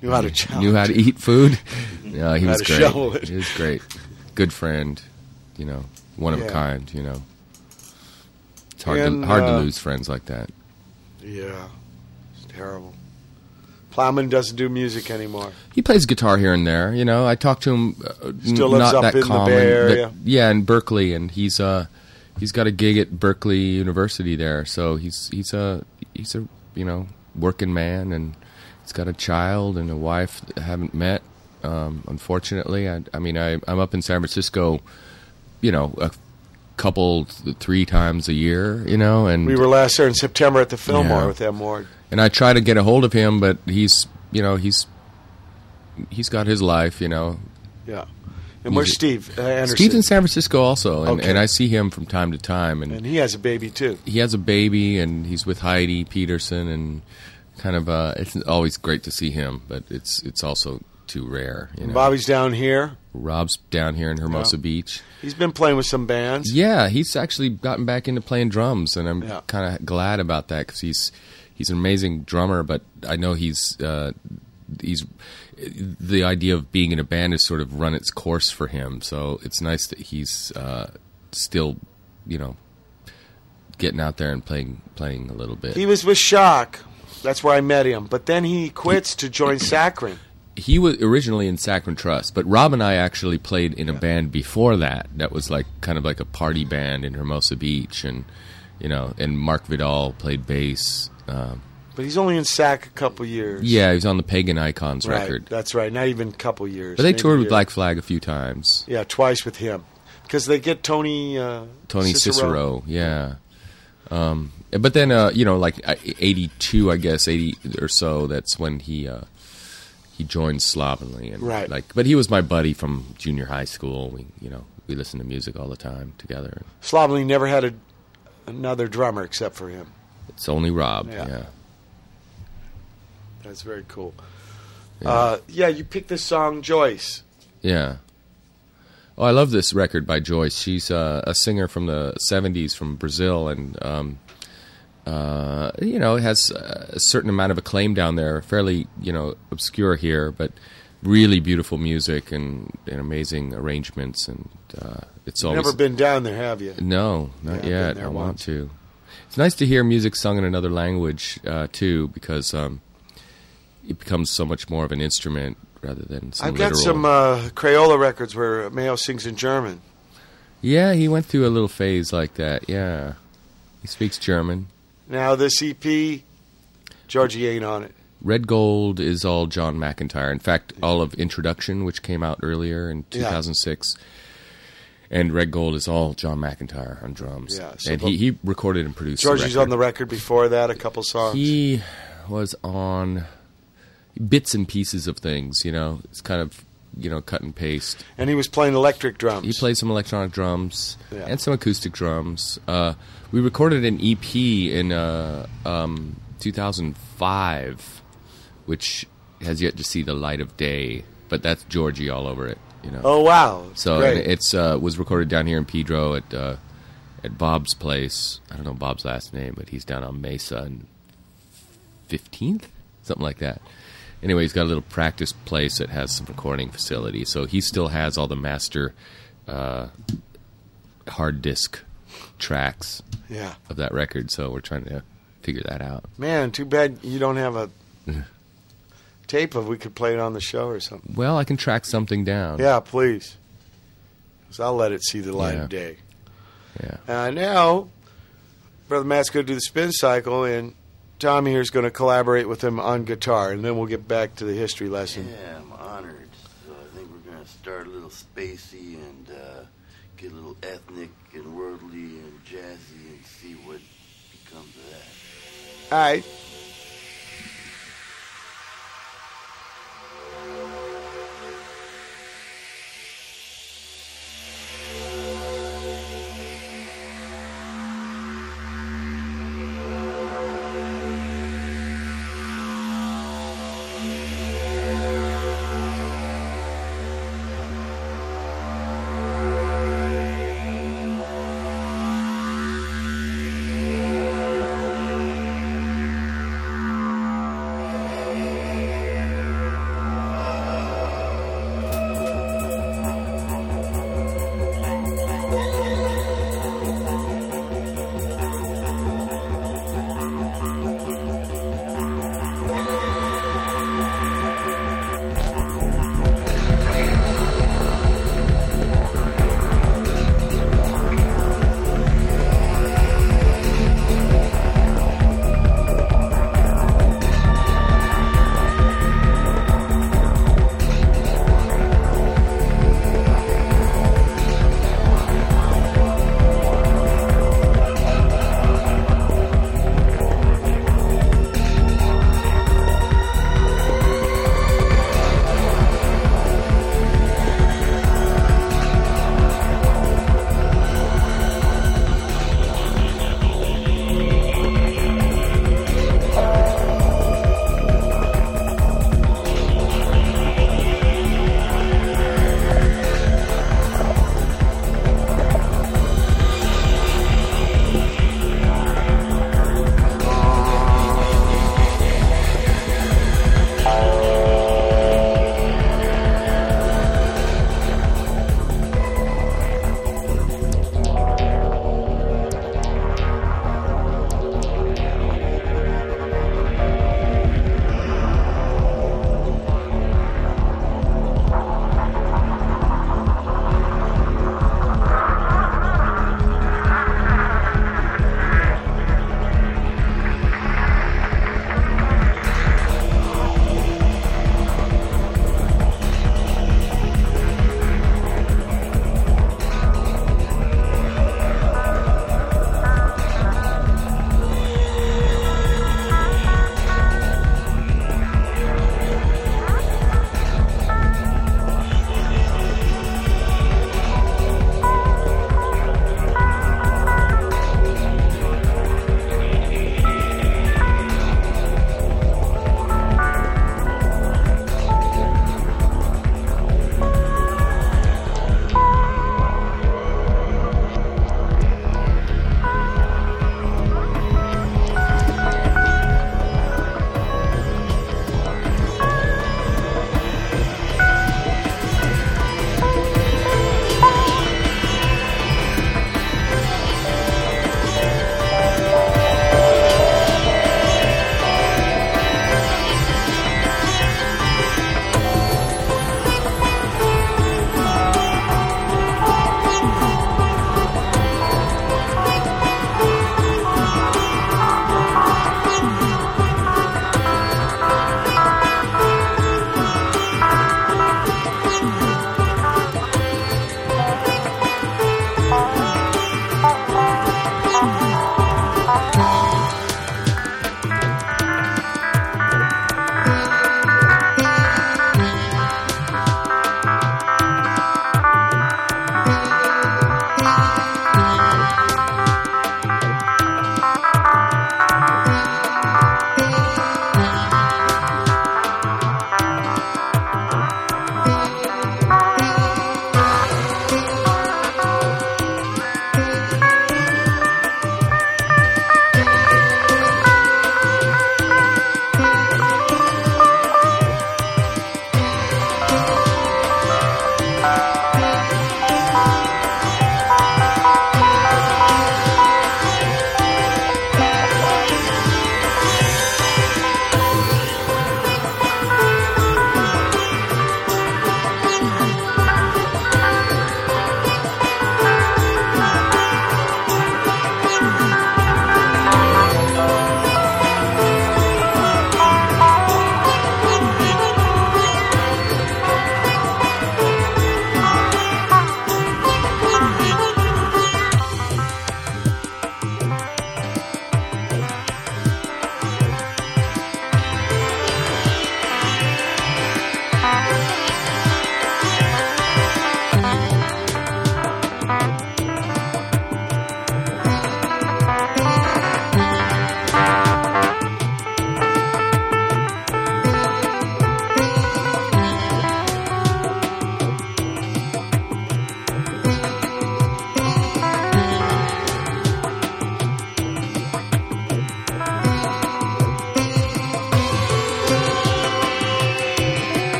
Speaker 1: Knew how to chow.
Speaker 4: Knew how to eat food. (laughs) Yeah, he
Speaker 1: How
Speaker 4: was
Speaker 1: to
Speaker 4: great. He was great. Good friend. You know, one of
Speaker 1: Yeah.
Speaker 4: a kind. You know, it's hard
Speaker 1: And,
Speaker 4: to hard to
Speaker 1: uh,
Speaker 4: lose friends like that.
Speaker 1: Yeah, it's terrible. Plowman doesn't do music anymore.
Speaker 4: He plays guitar here and there. You know, I talked to him. Uh,
Speaker 1: Still lives
Speaker 4: not
Speaker 1: up
Speaker 4: that
Speaker 1: in the
Speaker 4: common,
Speaker 1: Bay
Speaker 4: but-
Speaker 1: Area?
Speaker 4: yeah, in Berkeley, and he's uh he's got a gig at Berkeley University there. So he's he's a he's a you know working man, and he's got a child and a wife that I haven't met. Um, unfortunately, I, I mean, I I'm up in San Francisco, you know, a couple three times a year, you know, and
Speaker 1: We were last there in September at the Fillmore
Speaker 4: Yeah.
Speaker 1: with M. Ward.
Speaker 4: and I try to get a hold of him, but he's you know he's he's got his life, you know.
Speaker 1: Yeah. And where's Steve uh, Anderson?
Speaker 4: Steve's in San Francisco also, and,
Speaker 1: Okay.
Speaker 4: and I see him from time to time, and,
Speaker 1: and he has a baby too.
Speaker 4: he has a baby, and he's with Heidi Peterson, and kind of uh, it's always great to see him, but it's it's also too rare. You know,
Speaker 1: Bobby's down here.
Speaker 4: Rob's down here in Hermosa
Speaker 1: Yeah.
Speaker 4: Beach.
Speaker 1: He's been playing with some bands.
Speaker 4: Yeah, he's actually gotten back into playing drums, and I'm
Speaker 1: Yeah.
Speaker 4: kind of glad about that because he's he's an amazing drummer. But I know he's uh, he's the idea of being in a band has sort of run its course for him. So it's nice that he's uh, still, you know, getting out there and playing playing a little bit.
Speaker 1: He was with Shock. That's where I met him. But then he quits to join Saccharin.
Speaker 4: he was originally in Saccharin Trust, but Rob and I actually played in a band before that. That was like kind of like a party band in Hermosa Beach, and you know, and Mark Vidal played bass. Um,
Speaker 1: But he's only in SAC a couple years.
Speaker 4: yeah, he was on the Pagan Icons
Speaker 1: right.
Speaker 4: record,
Speaker 1: That's right. Not even a couple years.
Speaker 4: but they toured with. Black Flag a few times.
Speaker 1: Yeah, twice with him, because they get Tony. Uh,
Speaker 4: Tony Cicero, yeah. Um, but then, uh, you know, like uh, '82, I guess '80 or so. That's when he uh, he joined Slovenly, and
Speaker 1: Right.
Speaker 4: like, but he was my buddy from junior high school. We, you know, we listened to music all the time together.
Speaker 1: Slovenly never had a, another drummer except for him.
Speaker 4: It's only Rob,
Speaker 1: Yeah.
Speaker 4: yeah.
Speaker 1: That's very cool.
Speaker 4: Yeah.
Speaker 1: Uh, yeah, you picked this song, Joyce.
Speaker 4: Yeah. Oh, I love this record by Joyce. She's uh, a singer from the '70s from Brazil, and um, uh, you know has a certain amount of acclaim down there. Fairly, you know, obscure here, but really beautiful music and, and amazing arrangements. And uh, it's
Speaker 1: You've
Speaker 4: always
Speaker 1: never been down there, have you?
Speaker 4: no, not
Speaker 1: Yeah,
Speaker 4: yet. I want to. It's nice to hear music sung in another language uh, too, because um, it becomes so much more of an instrument rather than some
Speaker 1: I've got some uh, Krayola records where Mayo sings in German.
Speaker 4: Yeah, he went through a little phase like that. Yeah, he speaks German.
Speaker 1: Now this EP, Georgie ain't on it.
Speaker 4: Red Gold is all John McEntire. In fact, all of Introduction, which came out earlier in
Speaker 1: Yeah.
Speaker 4: 2006, and Red Gold is all John McEntire on drums.
Speaker 1: Yeah, so
Speaker 4: and he, he recorded and produced.
Speaker 1: Georgie's
Speaker 4: the
Speaker 1: on the record before that, a couple songs.
Speaker 4: He was on bits and pieces of things. You know, it's kind of you know cut and paste.
Speaker 1: and he was playing electric drums.
Speaker 4: He played some electronic drums
Speaker 1: Yeah.
Speaker 4: and some acoustic drums. Uh, we recorded an EP in uh, um, 2005, which has yet to see the light of day. But that's Georgie all over it. You know.
Speaker 1: Oh wow!
Speaker 4: So it's uh, was recorded down here in Pedro at uh, at Bob's place. I don't know Bob's last name, but he's down on Mesa and Fifteenth, something like that. Anyway, he's got a little practice place that has some recording facility. So he still has all the master uh, hard disk tracks
Speaker 1: Yeah.
Speaker 4: of that record. So we're trying to figure that out.
Speaker 1: Man, too bad you don't have a (laughs) tape of. We could play it on the show or something.
Speaker 4: Well, I can track something down.
Speaker 1: Yeah, please. 'Cause I'll let it see the light
Speaker 4: Yeah.
Speaker 1: of day.
Speaker 4: Yeah.
Speaker 1: Uh, now, Brother Matt's going to do the spin cycle, and Tom here is going to collaborate with him on guitar, and then we'll get back to the history lesson.
Speaker 3: Yeah, I'm honored. So I think we're going to start a little spacey and uh, get a little ethnic and worldly and jazzy and see what becomes of that.
Speaker 1: All right.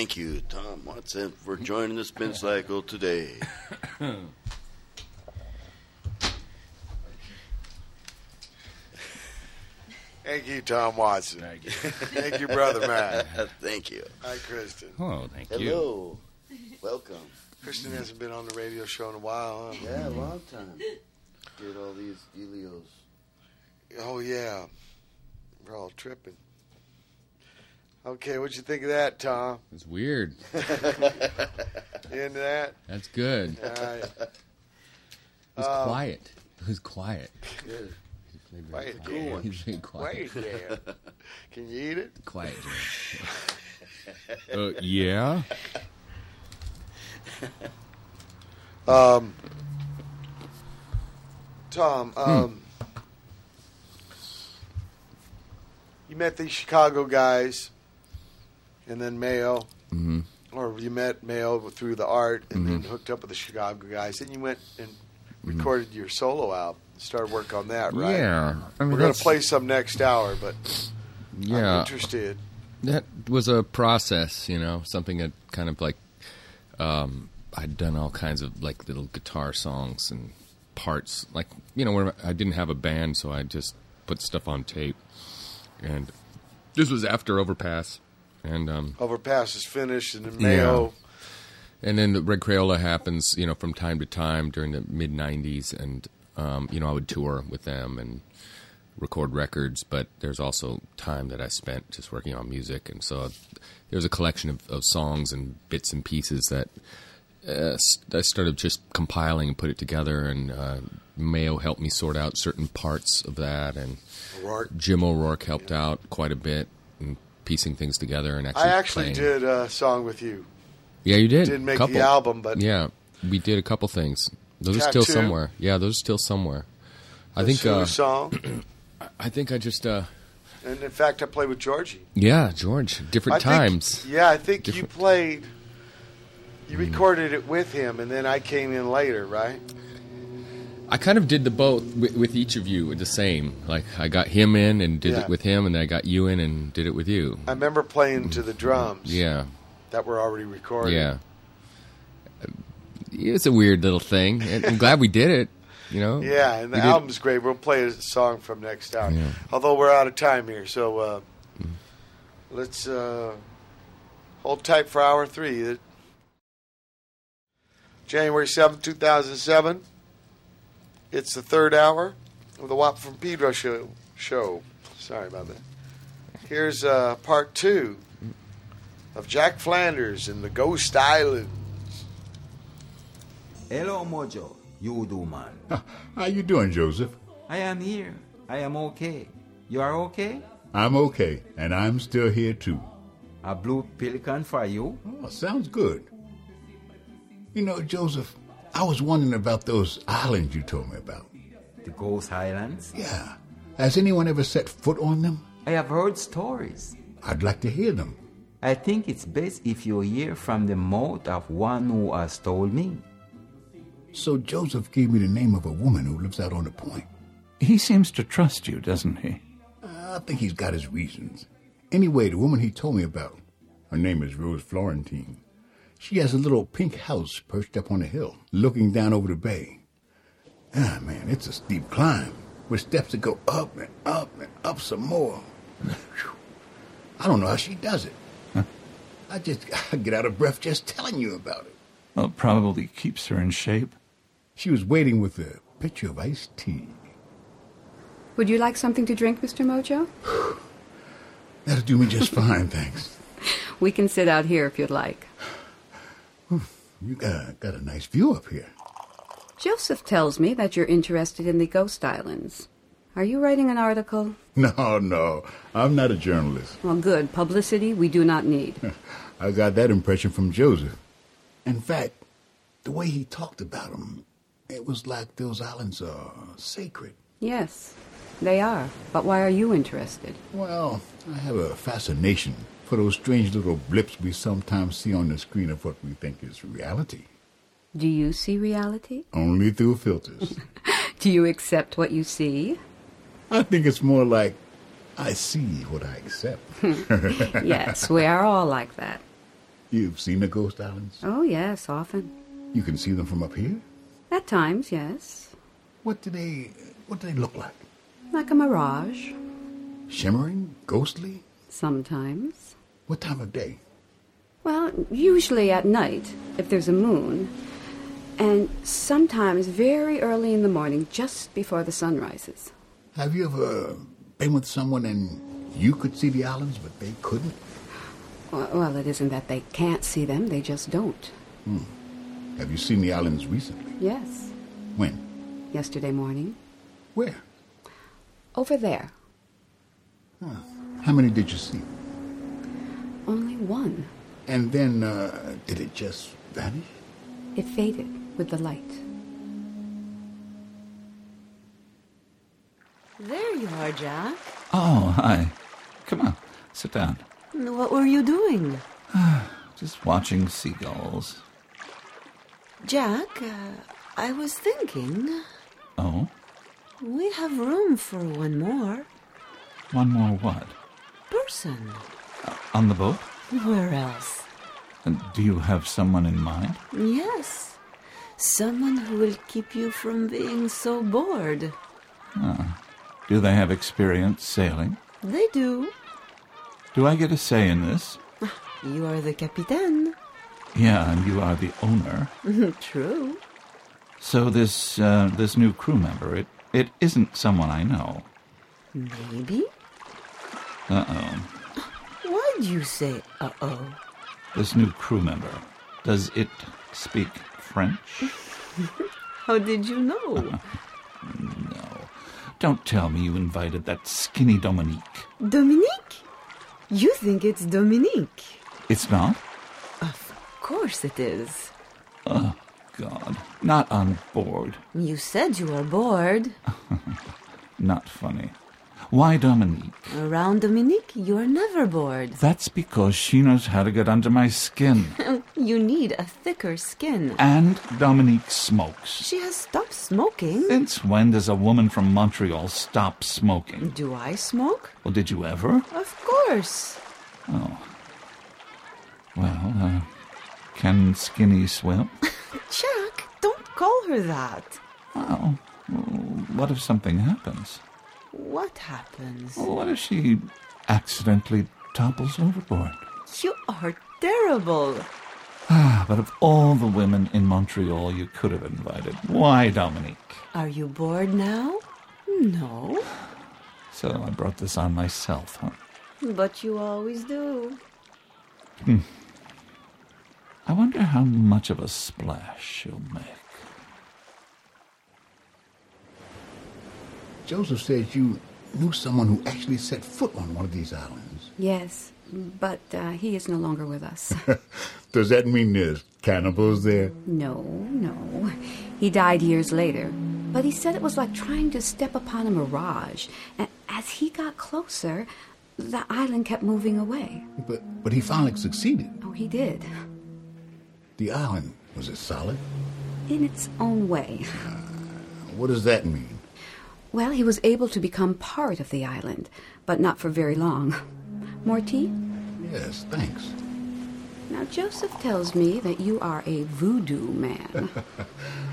Speaker 3: Thank you, Tom Watson, for joining the spin cycle today.
Speaker 1: Thank you, Tom Watson. Thank you. Thank you, brother man. (laughs)
Speaker 3: Thank you.
Speaker 1: Hi, Kristen.
Speaker 4: Oh, thank you.
Speaker 3: Hello. Welcome.
Speaker 1: Kristen hasn't been on the radio show in a while, huh?
Speaker 3: Yeah, a long time. Did all these Delios.
Speaker 1: Oh, yeah. We're all tripping. Okay, what'd you think of that, Tom?
Speaker 4: It's weird. (laughs)
Speaker 1: You into that?
Speaker 4: That's good.
Speaker 1: All right.
Speaker 4: It was
Speaker 1: Um,
Speaker 4: quiet. It was quiet. He played
Speaker 1: Quiet
Speaker 4: very quiet.
Speaker 1: jam.
Speaker 4: He played quiet.
Speaker 1: Quiet jam. Can you eat it?
Speaker 4: Quiet (laughs) uh, yeah.
Speaker 1: Um, Tom, um, you met these Chicago guys, and then Mayo,
Speaker 4: hmm
Speaker 1: or you met Mayo through the art, and then
Speaker 4: Mhm.
Speaker 1: hooked up with the Chicago guys. Then you went and recorded your solo album, started work on that, right?
Speaker 4: Yeah. I mean,
Speaker 1: We're going to play some next hour, but I'm
Speaker 4: Yeah.
Speaker 1: interested.
Speaker 4: That was a process, you know, something that kind of like um, I'd done all kinds of like little guitar songs and parts, like you know, where I didn't have a band, so I just put stuff on tape. And this was after Overpass, and um,
Speaker 1: Overpass is finished, and then Mayo.
Speaker 4: and then the Red Krayola happens, you know, from time to time during the mid '90s, and um, you know, I would tour with them and record records. But there's also time that I spent just working on music, and so there's a collection of, of songs and bits and pieces that uh, I started just compiling and put it together. And uh, Mayo helped me sort out certain parts of that, and
Speaker 1: O'Rourke.
Speaker 4: Jim O'Rourke helped out quite a bit in piecing things together and actually
Speaker 1: I actually
Speaker 4: playing.
Speaker 1: did a song with you.
Speaker 4: Yeah, you did.
Speaker 1: Didn't make
Speaker 4: couple.
Speaker 1: the album, but
Speaker 4: yeah, we did a couple things. Those are still somewhere. Yeah, those are still somewhere. I think. Uh,
Speaker 1: song, (clears throat)
Speaker 4: I think I just. Uh,
Speaker 1: and in fact, I played with Georgie.
Speaker 4: yeah, George. Different
Speaker 1: I think-
Speaker 4: times.
Speaker 1: yeah, I think you played. You
Speaker 4: Mm.
Speaker 1: recorded it with him, and then I came in later, right?
Speaker 4: I kind of did the both with, with each of you the same. Like I got him in and did
Speaker 1: Yeah.
Speaker 4: it with him, and then I got you in and did it with you.
Speaker 1: I remember playing to the drums
Speaker 4: Yeah,
Speaker 1: that were already recorded.
Speaker 4: yeah. It's a weird little thing. (laughs) I'm glad we did it. You know.
Speaker 1: Yeah, and the
Speaker 4: We did-
Speaker 1: album's great. We'll play a song from next hour.
Speaker 4: Yeah.
Speaker 1: Although we're out of time here, so uh, let's uh, hold tight for hour three. January seventh, 2007. It's the third hour of the Watt from Pedro show. show. Sorry about that. Here's uh, part two of Jack Flanders in the Ghost Islands.
Speaker 10: Hello, Mojo. You do, man. (laughs)
Speaker 11: How you doing, Joseph?
Speaker 10: I am here. I am okay. You are okay?
Speaker 11: I'm okay, and I'm still here too.
Speaker 10: A blue pelican for you?
Speaker 11: Oh, sounds good. You know, Joseph, I was wondering about those islands you told me about.
Speaker 10: The Ghost Islands?
Speaker 11: Yeah. Has anyone ever set foot on them?
Speaker 10: I have heard stories.
Speaker 11: I'd like to hear them.
Speaker 10: I think it's best if you hear from the mouth of one who has told me.
Speaker 11: So Joseph gave me the name of a woman who lives out on the point.
Speaker 12: He seems to trust you, doesn't he?
Speaker 11: I think he's got his reasons. Anyway, the woman he told me about, her name is Rose Florentine. She has a little pink house perched up on a hill, looking down over the bay. Ah, man, it's a steep climb, with steps that go up and up and up some more. I don't know how she does it. I just I get out of breath just telling you about it.
Speaker 12: Well, it probably keeps her in shape.
Speaker 11: She was waiting with a pitcher of iced tea.
Speaker 13: Would you like something to drink, Mr. Mojo? (sighs)
Speaker 11: That'll do me just fine, thanks. (laughs)
Speaker 13: We can sit out here if you'd like.
Speaker 11: You got, got a nice view up here.
Speaker 13: Joseph tells me that you're interested in the Ghost Islands. Are you writing an article? (laughs)
Speaker 11: No, no, I'm not a journalist.
Speaker 13: Well, good. Publicity we do not need. (laughs)
Speaker 11: I got that impression from Joseph. In fact, the way he talked about them, It was like those islands are sacred.
Speaker 13: Yes, they are. But why are you interested?
Speaker 11: Well, I have a fascination for those strange little blips we sometimes see on the screen of what we think is reality.
Speaker 13: Do you see reality?
Speaker 11: Only through filters. (laughs)
Speaker 13: Do you accept what you see?
Speaker 11: I think it's more like I see what I accept. Hmm.
Speaker 13: yes, we are all like that. (laughs)
Speaker 11: You've seen the ghost islands?
Speaker 13: Oh, yes, often.
Speaker 11: You can see them from up here?
Speaker 13: At times, yes.
Speaker 11: What do they what do they look like?
Speaker 13: Like a mirage.
Speaker 11: Shimmering? Ghostly?
Speaker 13: Sometimes.
Speaker 11: What time of day?
Speaker 13: Well, usually at night, if there's a moon. And sometimes very early in the morning, just before the sun rises.
Speaker 11: Have you ever been with someone and you could see the islands, but they couldn't?
Speaker 13: Well, it isn't that they can't see them, they just don't.
Speaker 11: Hmm. Have you seen the islands recently?
Speaker 13: Yes.
Speaker 11: When?
Speaker 13: Yesterday morning.
Speaker 11: Where?
Speaker 13: Over there.
Speaker 11: Huh. How many did you see?
Speaker 13: Only one.
Speaker 11: And then, uh, did it just vanish?
Speaker 13: It faded with the light.
Speaker 14: There you are, Jack.
Speaker 12: Oh, hi. Come on, sit down.
Speaker 14: What were you doing? (sighs)
Speaker 12: Just watching seagulls.
Speaker 14: Jack, uh, I was thinking
Speaker 12: Oh?
Speaker 14: we have room for one more
Speaker 12: One more what?
Speaker 14: person.
Speaker 12: On the boat?
Speaker 14: Where else?
Speaker 12: And do you have someone in mind?
Speaker 14: Yes. Someone who will keep you from being so bored.
Speaker 12: Ah. Do they have experience sailing?
Speaker 14: They do.
Speaker 12: Do I get a say in this? (laughs)
Speaker 14: You are the capitaine.
Speaker 12: Yeah, and you are the owner. (laughs)
Speaker 14: True.
Speaker 12: So this uh, this new crew member, it it isn't someone I know.
Speaker 14: Maybe.
Speaker 12: Uh oh.
Speaker 14: Do you say uh oh?
Speaker 12: This new crew member, does it speak French? (laughs)
Speaker 14: How did you know? (laughs)
Speaker 12: no. Don't tell me you invited that skinny Dominique.
Speaker 14: Dominique? You think it's Dominique?
Speaker 12: It's not?
Speaker 14: Of course it is.
Speaker 12: Oh, God. Not on board.
Speaker 14: You said you were bored. (laughs)
Speaker 12: Not funny. Why Dominique?
Speaker 14: Around Dominique, you're never bored.
Speaker 12: That's because she knows how to get under my skin. (laughs)
Speaker 14: you need a thicker skin.
Speaker 12: And Dominique smokes.
Speaker 14: She has stopped smoking.
Speaker 12: Since when does a woman from Montreal stop smoking?
Speaker 14: Do I smoke?
Speaker 12: Well, did you ever?
Speaker 14: Of course.
Speaker 12: Oh. Well, uh, can Skinny swim? (laughs)
Speaker 14: Jack, don't call her that.
Speaker 12: Well, what if something happens?
Speaker 14: What happens?
Speaker 12: What if she accidentally topples overboard?
Speaker 14: You are terrible.
Speaker 12: Ah, but of all the women in Montreal you could have invited, why Dominique?
Speaker 14: Are you bored now? No.
Speaker 12: So I brought this on myself, huh?
Speaker 14: But you always do.
Speaker 12: Hmm. I wonder how much of a splash she'll make.
Speaker 11: Joseph says you knew someone who actually set foot on one of these islands.
Speaker 13: Yes, but uh, he is no longer with us. (laughs)
Speaker 11: Does that mean there's cannibals there?
Speaker 13: no, no. He died years later. But he said it was like trying to step upon a mirage. And as he got closer, the island kept moving away.
Speaker 11: But but he finally succeeded.
Speaker 13: Oh, he did.
Speaker 11: The island was it solid?
Speaker 13: In its own way.
Speaker 11: What does that mean?
Speaker 13: Well, he was able to become part of the island, but not for very long. More tea?
Speaker 11: Yes, thanks.
Speaker 13: Now, Joseph tells me that you are a voodoo man. (laughs)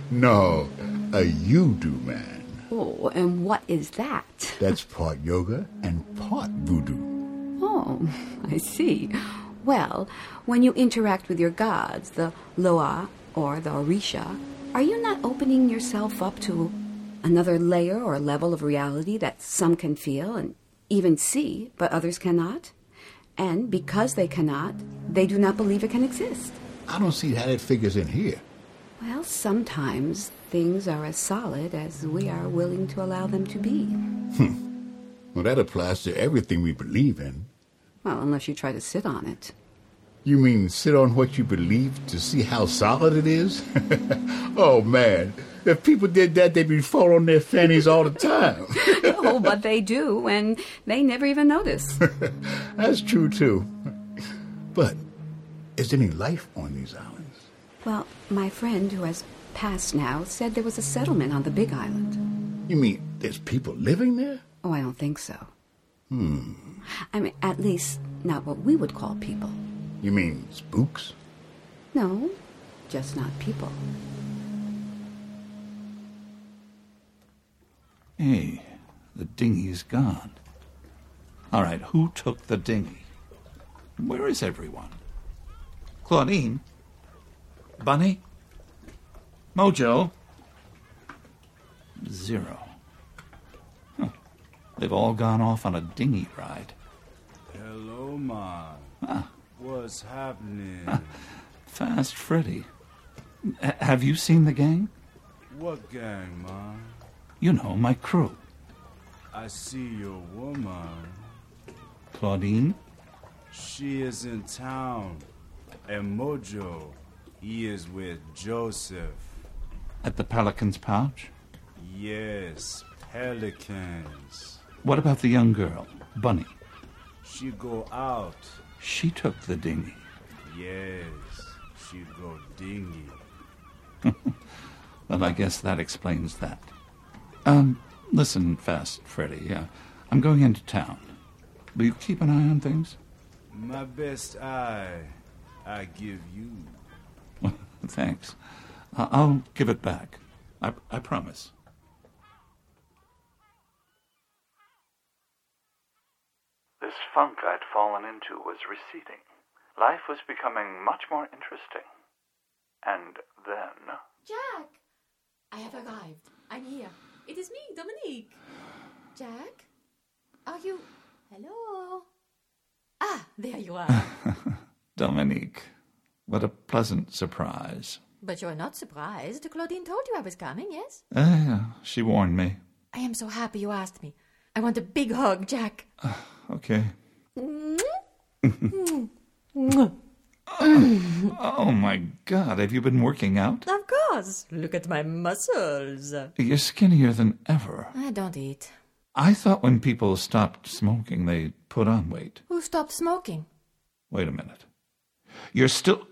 Speaker 11: No, a you-do man.
Speaker 13: oh, and what is that?
Speaker 11: That's part yoga and part voodoo.
Speaker 13: Oh, (laughs) I see. Well, when you interact with your gods, the Loa or the Orisha, are you not opening yourself up to another layer or level of reality that some can feel and even see, but others cannot? And because they cannot, they do not believe it can exist.
Speaker 11: I don't see how that figures in here.
Speaker 13: Well, sometimes things are as solid as we are willing to allow them to be. Hmm.
Speaker 11: Well, that applies to everything we believe in.
Speaker 13: Well, unless you try to sit on it.
Speaker 11: You mean sit on what you believe to see how solid it is? (laughs) oh, man. If people did that, they'd be falling on their fannies all the time. (laughs)
Speaker 13: oh, but they do, and they never even notice. (laughs)
Speaker 11: That's true, too. But is there any life on these islands?
Speaker 13: Well, my friend who has passed now said there was a settlement on the Big Island.
Speaker 11: You mean there's people living there?
Speaker 13: Oh, I don't think so.
Speaker 11: Hmm.
Speaker 13: I mean, at least not what we would call people.
Speaker 11: You mean spooks?
Speaker 13: No, just not people.
Speaker 12: Hey, the dinghy's gone. All right, who took the dinghy? Where is everyone? Claudine? Bunny? Mojo? Zero. Huh. They've all gone off on a dinghy ride.
Speaker 15: Hello, Ma.
Speaker 12: Ah.
Speaker 15: What's happening?
Speaker 12: Fast Freddy. H- have you seen the gang?
Speaker 15: what gang, Ma?
Speaker 12: You know, my crew.
Speaker 15: I see your woman.
Speaker 12: Claudine?
Speaker 15: She is in town. And Mojo, he is with Joseph.
Speaker 12: At the Pelican's Pouch?
Speaker 15: Yes, pelicans.
Speaker 12: What about the young girl, Bunny?
Speaker 15: She go out.
Speaker 12: She took the dinghy.
Speaker 15: Yes, she go dingy. (laughs)
Speaker 12: Well, I guess that explains that. Um, listen, Fast Freddy. Uh, I'm going into town. Will you keep an eye on things?
Speaker 15: My best eye, I give you. (laughs)
Speaker 12: Thanks. I- I'll give it back. I, I promise.
Speaker 16: This funk I'd fallen into was receding. Life was becoming much more interesting. And then.
Speaker 17: Jack! I have arrived. I'm here. It is me, Dominique. Jack? Are you. Hello? Ah, there you are. (laughs)
Speaker 12: Dominique, what a pleasant surprise.
Speaker 17: but you're not surprised. Claudine told you I was coming, yes?
Speaker 12: Ah, yeah, she warned me.
Speaker 17: I am so happy you asked me. I want a big hug, Jack.
Speaker 12: Okay. (laughs)
Speaker 17: Mwah.
Speaker 12: Oh my god, have you been working out?
Speaker 17: Of course. Look at my muscles.
Speaker 12: You're skinnier than ever.
Speaker 17: I don't eat.
Speaker 12: I thought when people stopped smoking, they put on weight.
Speaker 17: Who stopped smoking?
Speaker 12: Wait a minute. You're still.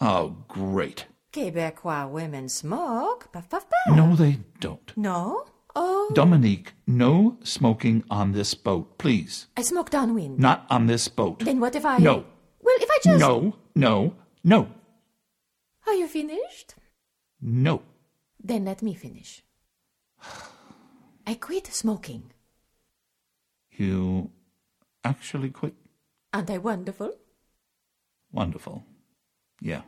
Speaker 12: Oh, great.
Speaker 17: Quebecois women smoke. Puff, puff, puff.
Speaker 12: No, they don't.
Speaker 17: No? Oh.
Speaker 12: Dominique, no smoking on this boat, please.
Speaker 17: I smoke downwind.
Speaker 12: Not on this boat.
Speaker 17: Then what if I.
Speaker 12: No.
Speaker 17: Well, if I just.
Speaker 12: No, no, no,
Speaker 17: Are you finished?
Speaker 12: no.
Speaker 17: Then let me finish. I quit smoking.
Speaker 12: You actually quit?
Speaker 17: Aren't I wonderful?
Speaker 12: Wonderful. Yeah.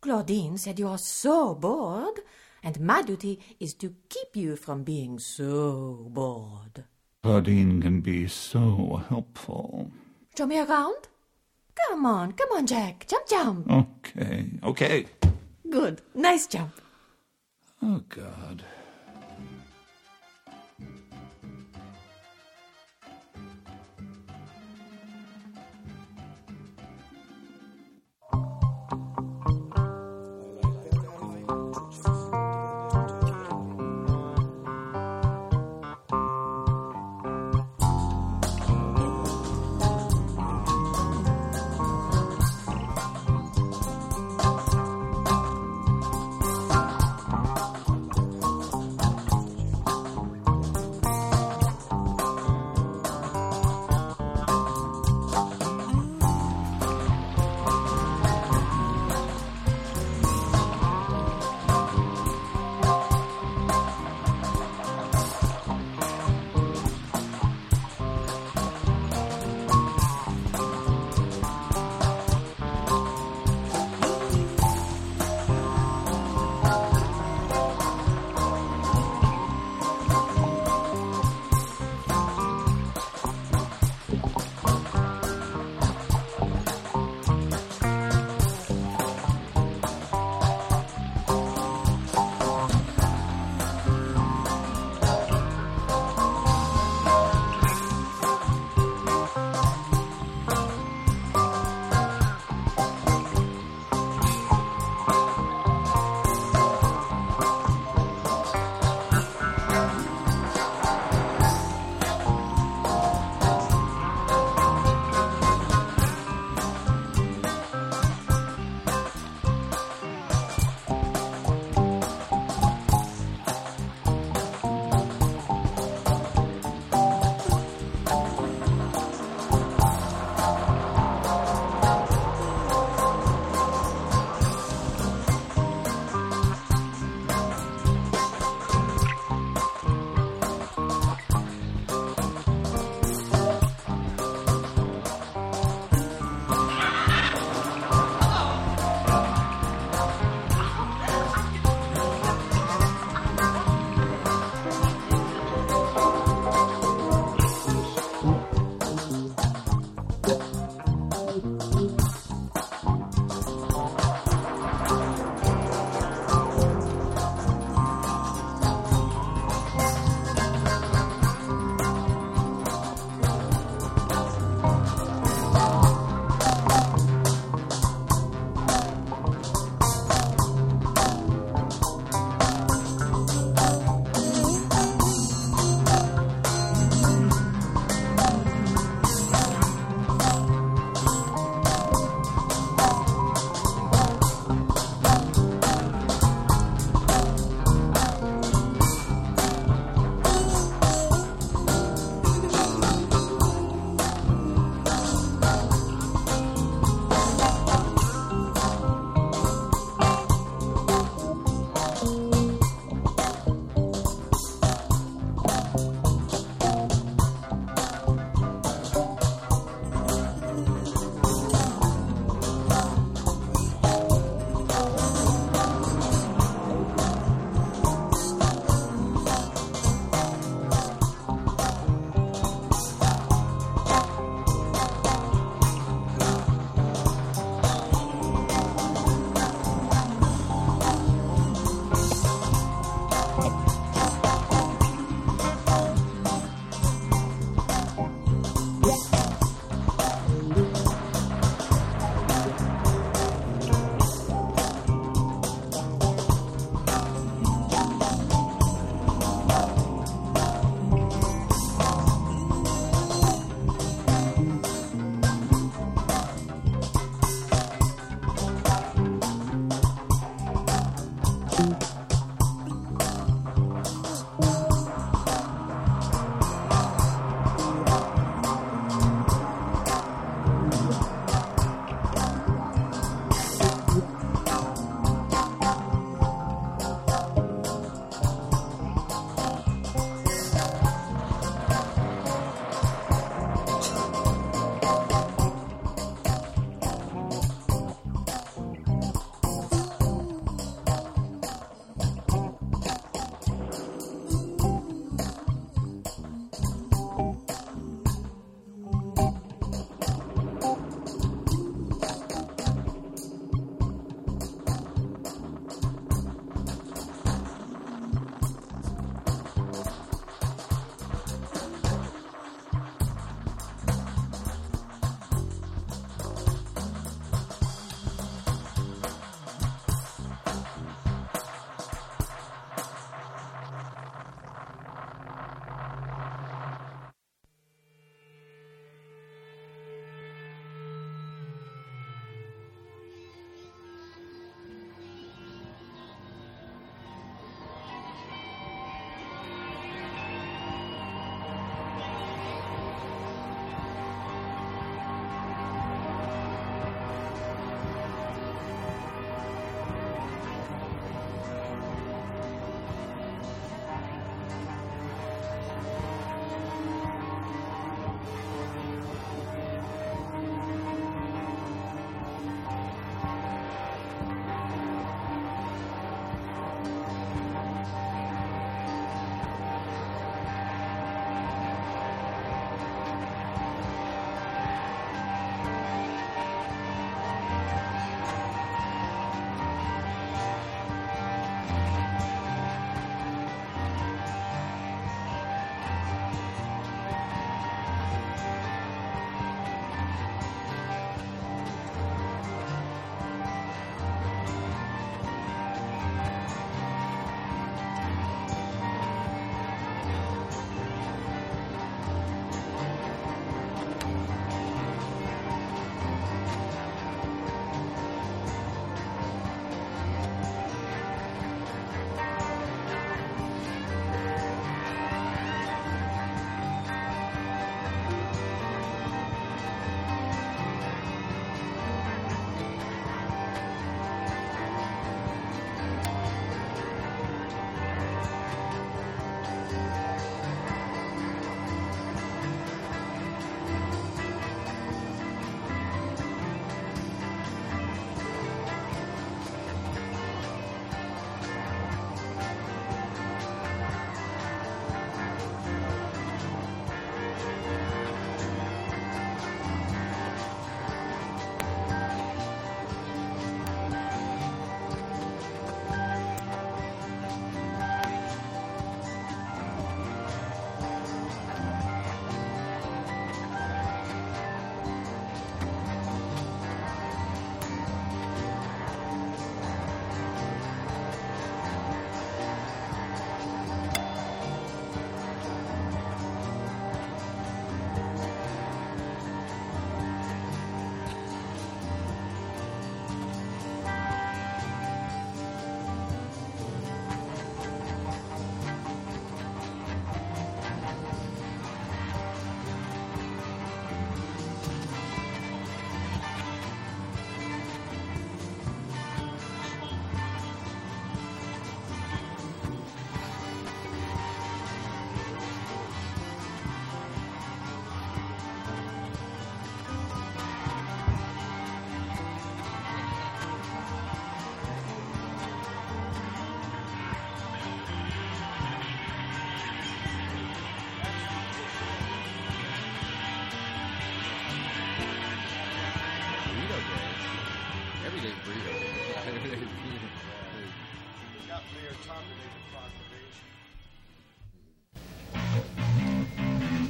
Speaker 17: Claudine said you are so bored, and my duty is to keep you from being so bored.
Speaker 12: Claudine can be so helpful.
Speaker 17: Show me around? Come on, come on, Jack. Jump, jump.
Speaker 12: Okay, okay.
Speaker 17: Good. Nice jump.
Speaker 12: Oh, God.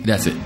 Speaker 4: That's it.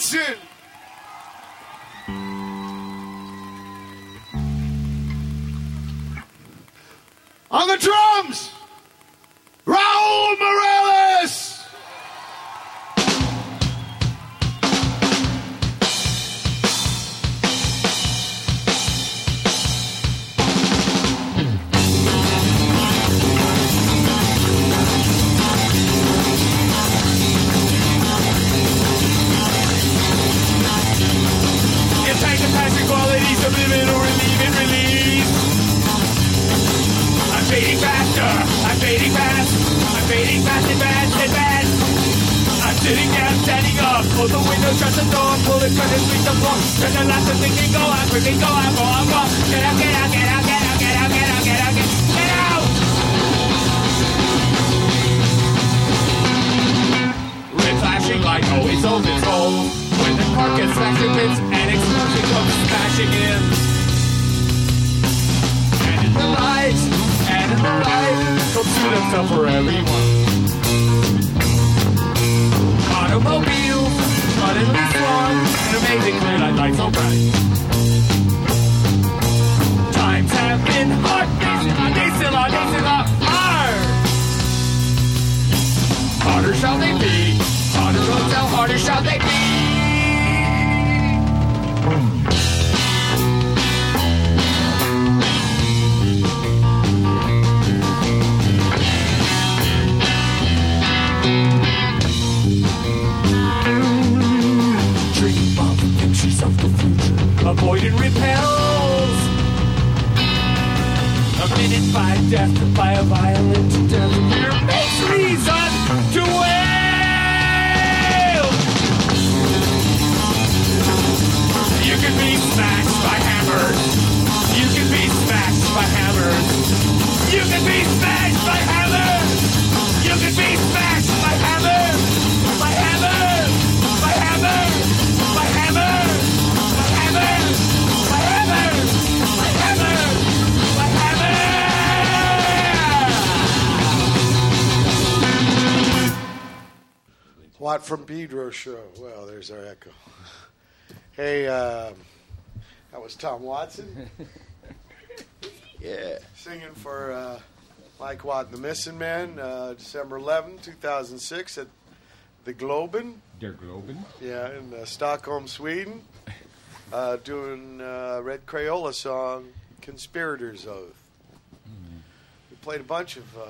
Speaker 18: Tom Pedro show. Well, there's our echo. Hey, um, that was Tom Watson. (laughs)
Speaker 3: Yeah.
Speaker 18: Singing for uh, Mike Watt and the Missingmen, uh, December 11, 2006 at the Globen.
Speaker 4: Der Globen.
Speaker 18: Yeah, in uh, Stockholm, Sweden. (laughs) Uh, doing uh, Red Krayola song, Conspirator's Oath. We played a bunch of uh,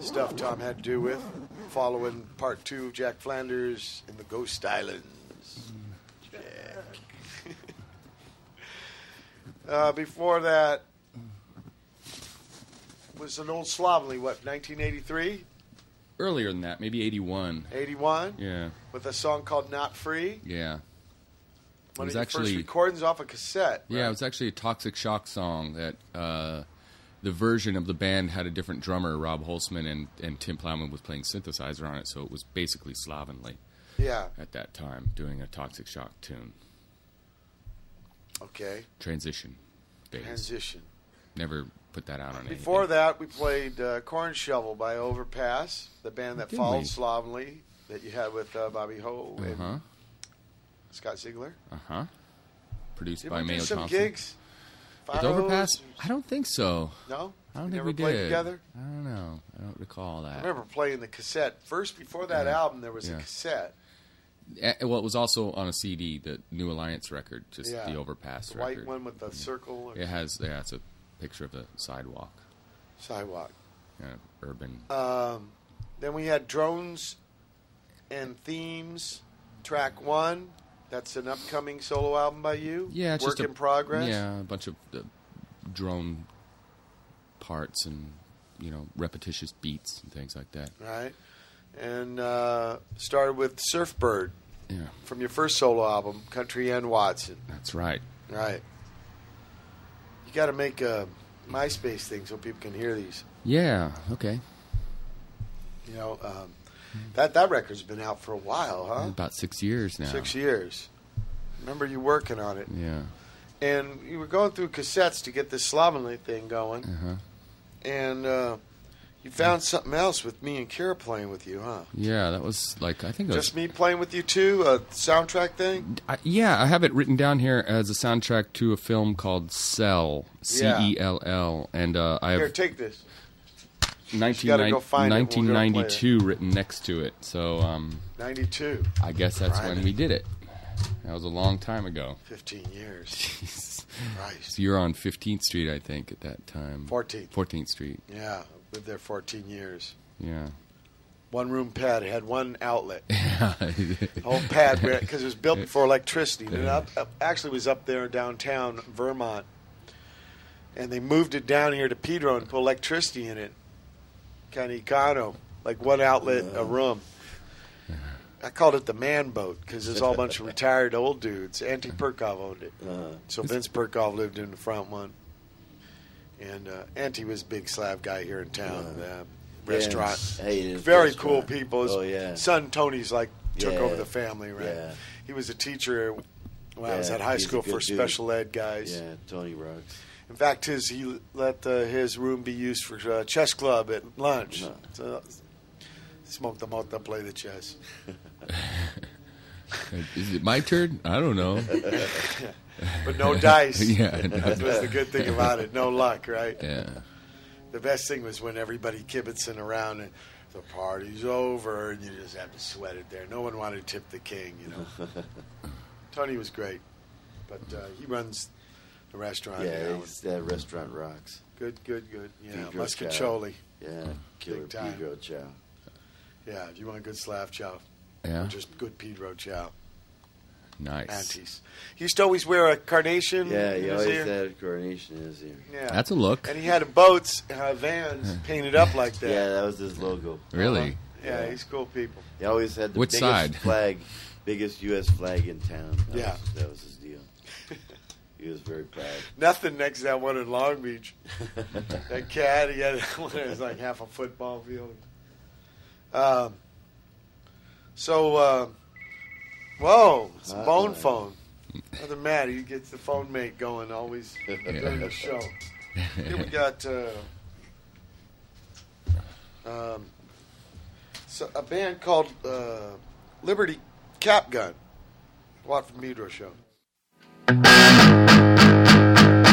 Speaker 18: stuff Tom had to do with, following part two of Jack Flanders in the Ghost Islands. Jack. (laughs) uh, before that was an old Slovenly, what, 1983?
Speaker 4: Earlier than that, maybe 81.
Speaker 18: 81?
Speaker 4: Yeah.
Speaker 18: With a song called Not Free?
Speaker 4: Yeah. It
Speaker 18: One
Speaker 4: was
Speaker 18: of
Speaker 4: actually
Speaker 18: first recordings off a cassette.
Speaker 4: Yeah,
Speaker 18: right?
Speaker 4: it was actually a Toxic Shock song that uh, the version of the band had a different drummer, Rob Holzman, and and Tim Plowman was playing synthesizer on it, so it was basically slovenly.
Speaker 1: Yeah.
Speaker 4: At that time, doing a Toxic Shock tune.
Speaker 1: Okay.
Speaker 4: Transition. Days.
Speaker 1: Transition.
Speaker 4: Never put that out on anything.
Speaker 1: Before that, we played uh, Corn Shovel by Overpass, the band that
Speaker 4: Did
Speaker 1: followed
Speaker 4: we?
Speaker 1: Slovenly that you had with uh, Bobby Ho
Speaker 4: Uh
Speaker 1: and. Scott Ziegler.
Speaker 4: Uh huh. Produced
Speaker 1: Did
Speaker 4: by Mayo
Speaker 1: some
Speaker 4: Thompson.
Speaker 1: gigs? Fire
Speaker 4: Overpass? I don't think so.
Speaker 1: No?
Speaker 4: I don't
Speaker 1: We
Speaker 4: think
Speaker 1: never
Speaker 4: we
Speaker 1: played
Speaker 4: did.
Speaker 1: together?
Speaker 4: I don't know. I don't recall that.
Speaker 1: I remember playing the cassette. First, before that
Speaker 4: Yeah.
Speaker 1: album, there was
Speaker 4: Yeah.
Speaker 1: a cassette.
Speaker 4: Well, it was also on a CD, the New Alliance record, just
Speaker 1: Yeah.
Speaker 4: the Overpass
Speaker 1: The white
Speaker 4: record.
Speaker 1: one with the circle.
Speaker 4: It has, yeah, it's a picture of a sidewalk.
Speaker 1: Sidewalk.
Speaker 4: Kind of urban.
Speaker 1: Um, then we had Drones and Themes, track one. That's an upcoming solo album by you.
Speaker 4: yeah, it's
Speaker 1: work
Speaker 4: just a,
Speaker 1: in progress.
Speaker 4: Yeah, a bunch of uh, drone parts and you know repetitious beats and things like that.
Speaker 1: Right. And uh, started with Surfbird.
Speaker 4: Yeah.
Speaker 1: From your first solo album, Country and Watson.
Speaker 4: That's right.
Speaker 1: Right. You got to make a MySpace thing so people can hear these.
Speaker 4: Yeah. Okay.
Speaker 1: You know, um, that that record's been out for a while, huh?
Speaker 4: About six years now.
Speaker 1: Six years. Remember you working on it,
Speaker 4: Yeah.
Speaker 1: and you were going through cassettes to get this slovenly thing going,
Speaker 4: Uh huh.
Speaker 1: and uh, you found something else with me and Kira playing with you, huh?
Speaker 4: Yeah, that was like I think it was
Speaker 1: Just me playing with you too, a soundtrack thing.
Speaker 4: I, yeah, I have it written down here as a soundtrack to a film called Cell, C. E L L, and uh, I have
Speaker 1: Here, take this.
Speaker 4: 19,
Speaker 1: go find. We'll go play it.
Speaker 4: 1992 written next to it. So um,
Speaker 1: Ninety-two.
Speaker 4: I guess that's when we did it. That was a long time ago.
Speaker 1: Fifteen years. Christ.
Speaker 4: So you're on 15th Street, I think, at that time.
Speaker 1: 14th.
Speaker 4: 14th Street.
Speaker 1: Yeah, lived there fourteen years.
Speaker 4: Yeah.
Speaker 1: One room pad. It had one outlet. (laughs)
Speaker 4: Yeah.
Speaker 1: whole pad because (laughs) it was built before electricity. And it up, up, actually was up there downtown Vermont, and they moved it down here to Pedro and put electricity in it, kind of econo, like one outlet a room. I called it the man boat because there's all a bunch of (laughs) retired old dudes. Ante Perkov owned it, so Vince Perkov lived in the front one, and uh, Ante was a big slab guy here in town. Uh, restaurant,
Speaker 3: Hey,
Speaker 1: very
Speaker 3: restaurant.
Speaker 1: cool people. His
Speaker 3: Oh, yeah.
Speaker 1: son Tony's like took
Speaker 3: Yeah.
Speaker 1: over the family, right?
Speaker 3: Yeah.
Speaker 1: He was a teacher when I was at high school for
Speaker 3: dude.
Speaker 1: special ed guys.
Speaker 3: Yeah, Tony rocks.
Speaker 1: In fact, his he let uh, his room be used for uh, chess club at lunch. So, smoke the mota, play the chess. (laughs)
Speaker 4: Is it my turn? I don't know. (laughs)
Speaker 1: but no dice. (laughs)
Speaker 4: yeah.
Speaker 1: that was the good thing about it. No luck, right?
Speaker 4: Yeah.
Speaker 1: The best thing was when everybody kibitzing around and the party's over, and you just have to sweat it there. No one wanted to tip the king, you know. Tony was great, but uh, he runs the restaurant
Speaker 3: Yeah,
Speaker 1: now.
Speaker 3: he's- that restaurant rocks.
Speaker 1: Good, good, good. Yeah,
Speaker 3: Pedro
Speaker 1: Mostaccioli.
Speaker 3: Chow. Yeah, killer
Speaker 1: Big time.
Speaker 3: Pedro Chow.
Speaker 1: Yeah, if you want a good Slav chow.
Speaker 4: Yeah.
Speaker 1: Or just good Pedro chow.
Speaker 4: Nice.
Speaker 1: Ante's. He used to always wear a carnation
Speaker 3: Yeah,
Speaker 1: in
Speaker 3: he
Speaker 1: his
Speaker 3: always
Speaker 1: ear.
Speaker 3: had a carnation in his ear.
Speaker 1: Yeah.
Speaker 4: That's a look.
Speaker 1: And he had boats, uh, vans (laughs) painted up like that.
Speaker 3: Yeah, that was his logo.
Speaker 4: Really?
Speaker 1: Yeah, he's cool people.
Speaker 3: He always had the
Speaker 4: Which
Speaker 3: biggest
Speaker 4: side?
Speaker 3: flag, biggest U.S. flag in town. That
Speaker 1: Yeah.
Speaker 3: was, that was his deal. He was very proud.
Speaker 1: Nothing next to that one in Long Beach. (laughs) that cat, he had one that was like half a football field. Um, so, uh, whoa, it's a bone phone. Other Matt, he gets the phone mate going always (laughs) during the show. Here we got uh, um, so a band called uh, Liberty Capgun. Watt from Pedro show.
Speaker 7: Thank
Speaker 19: you.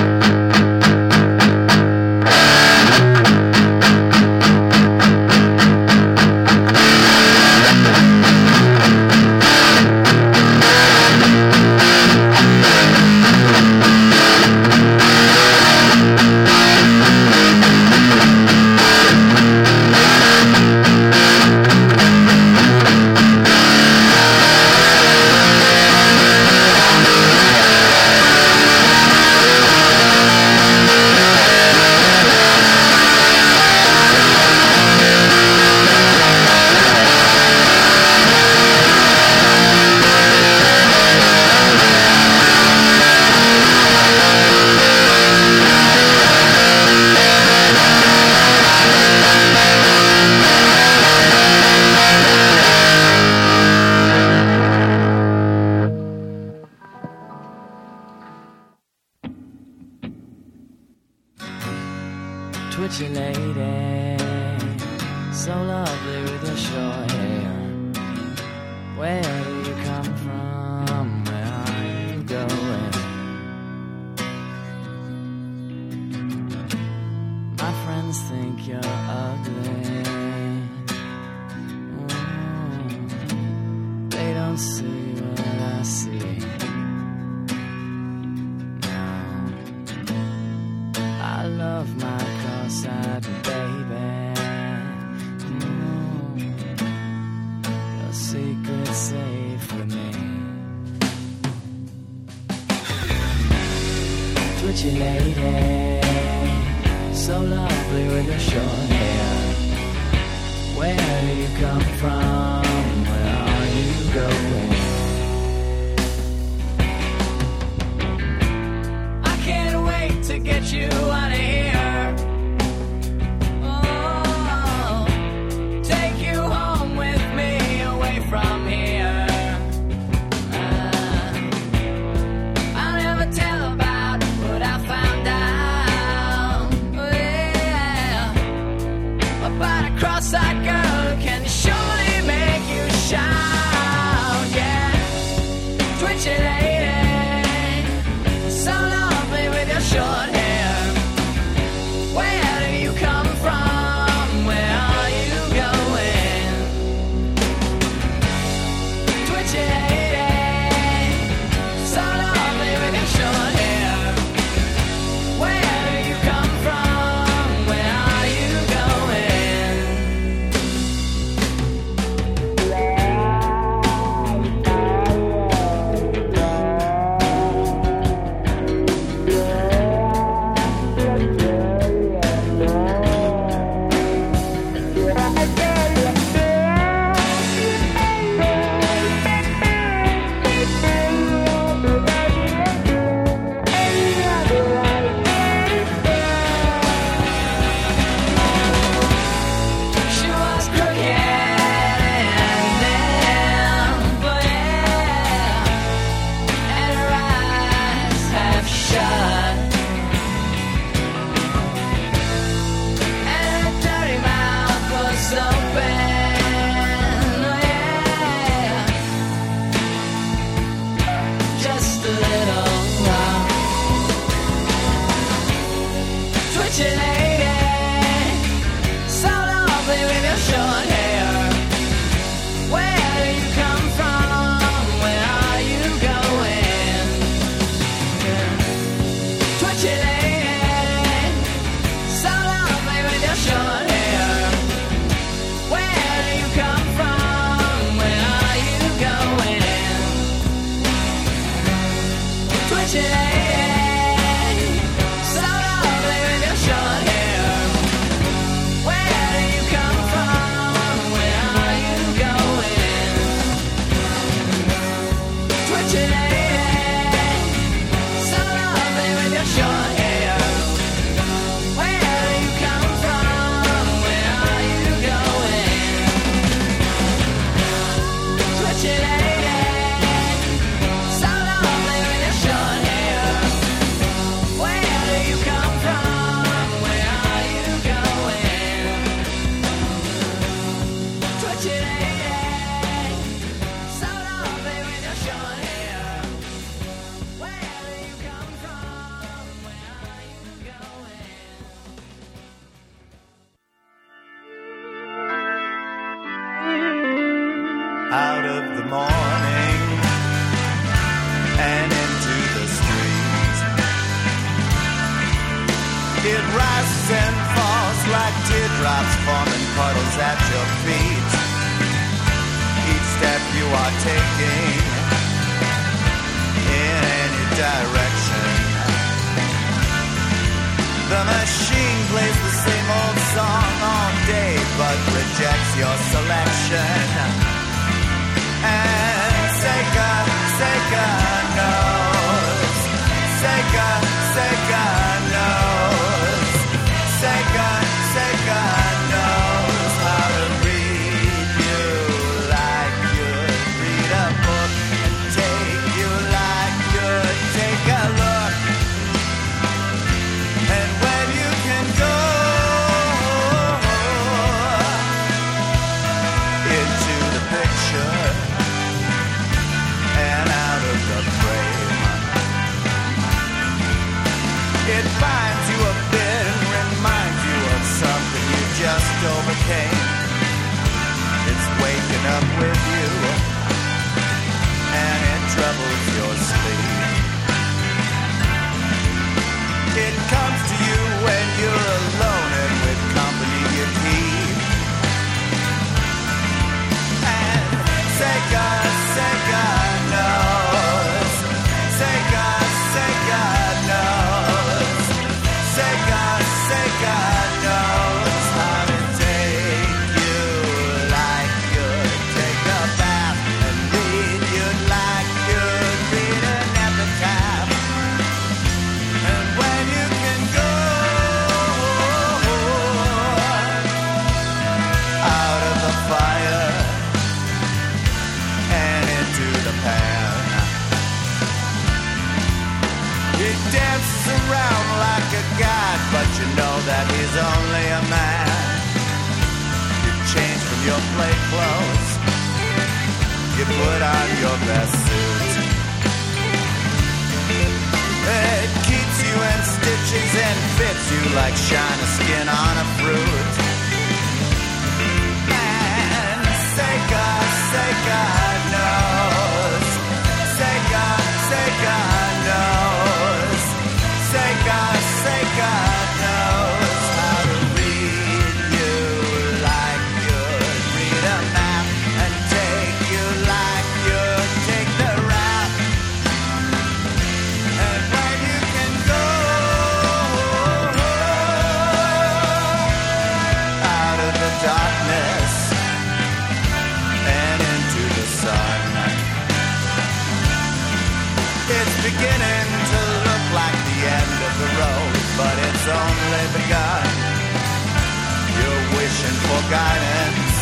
Speaker 3: wishing for guidance,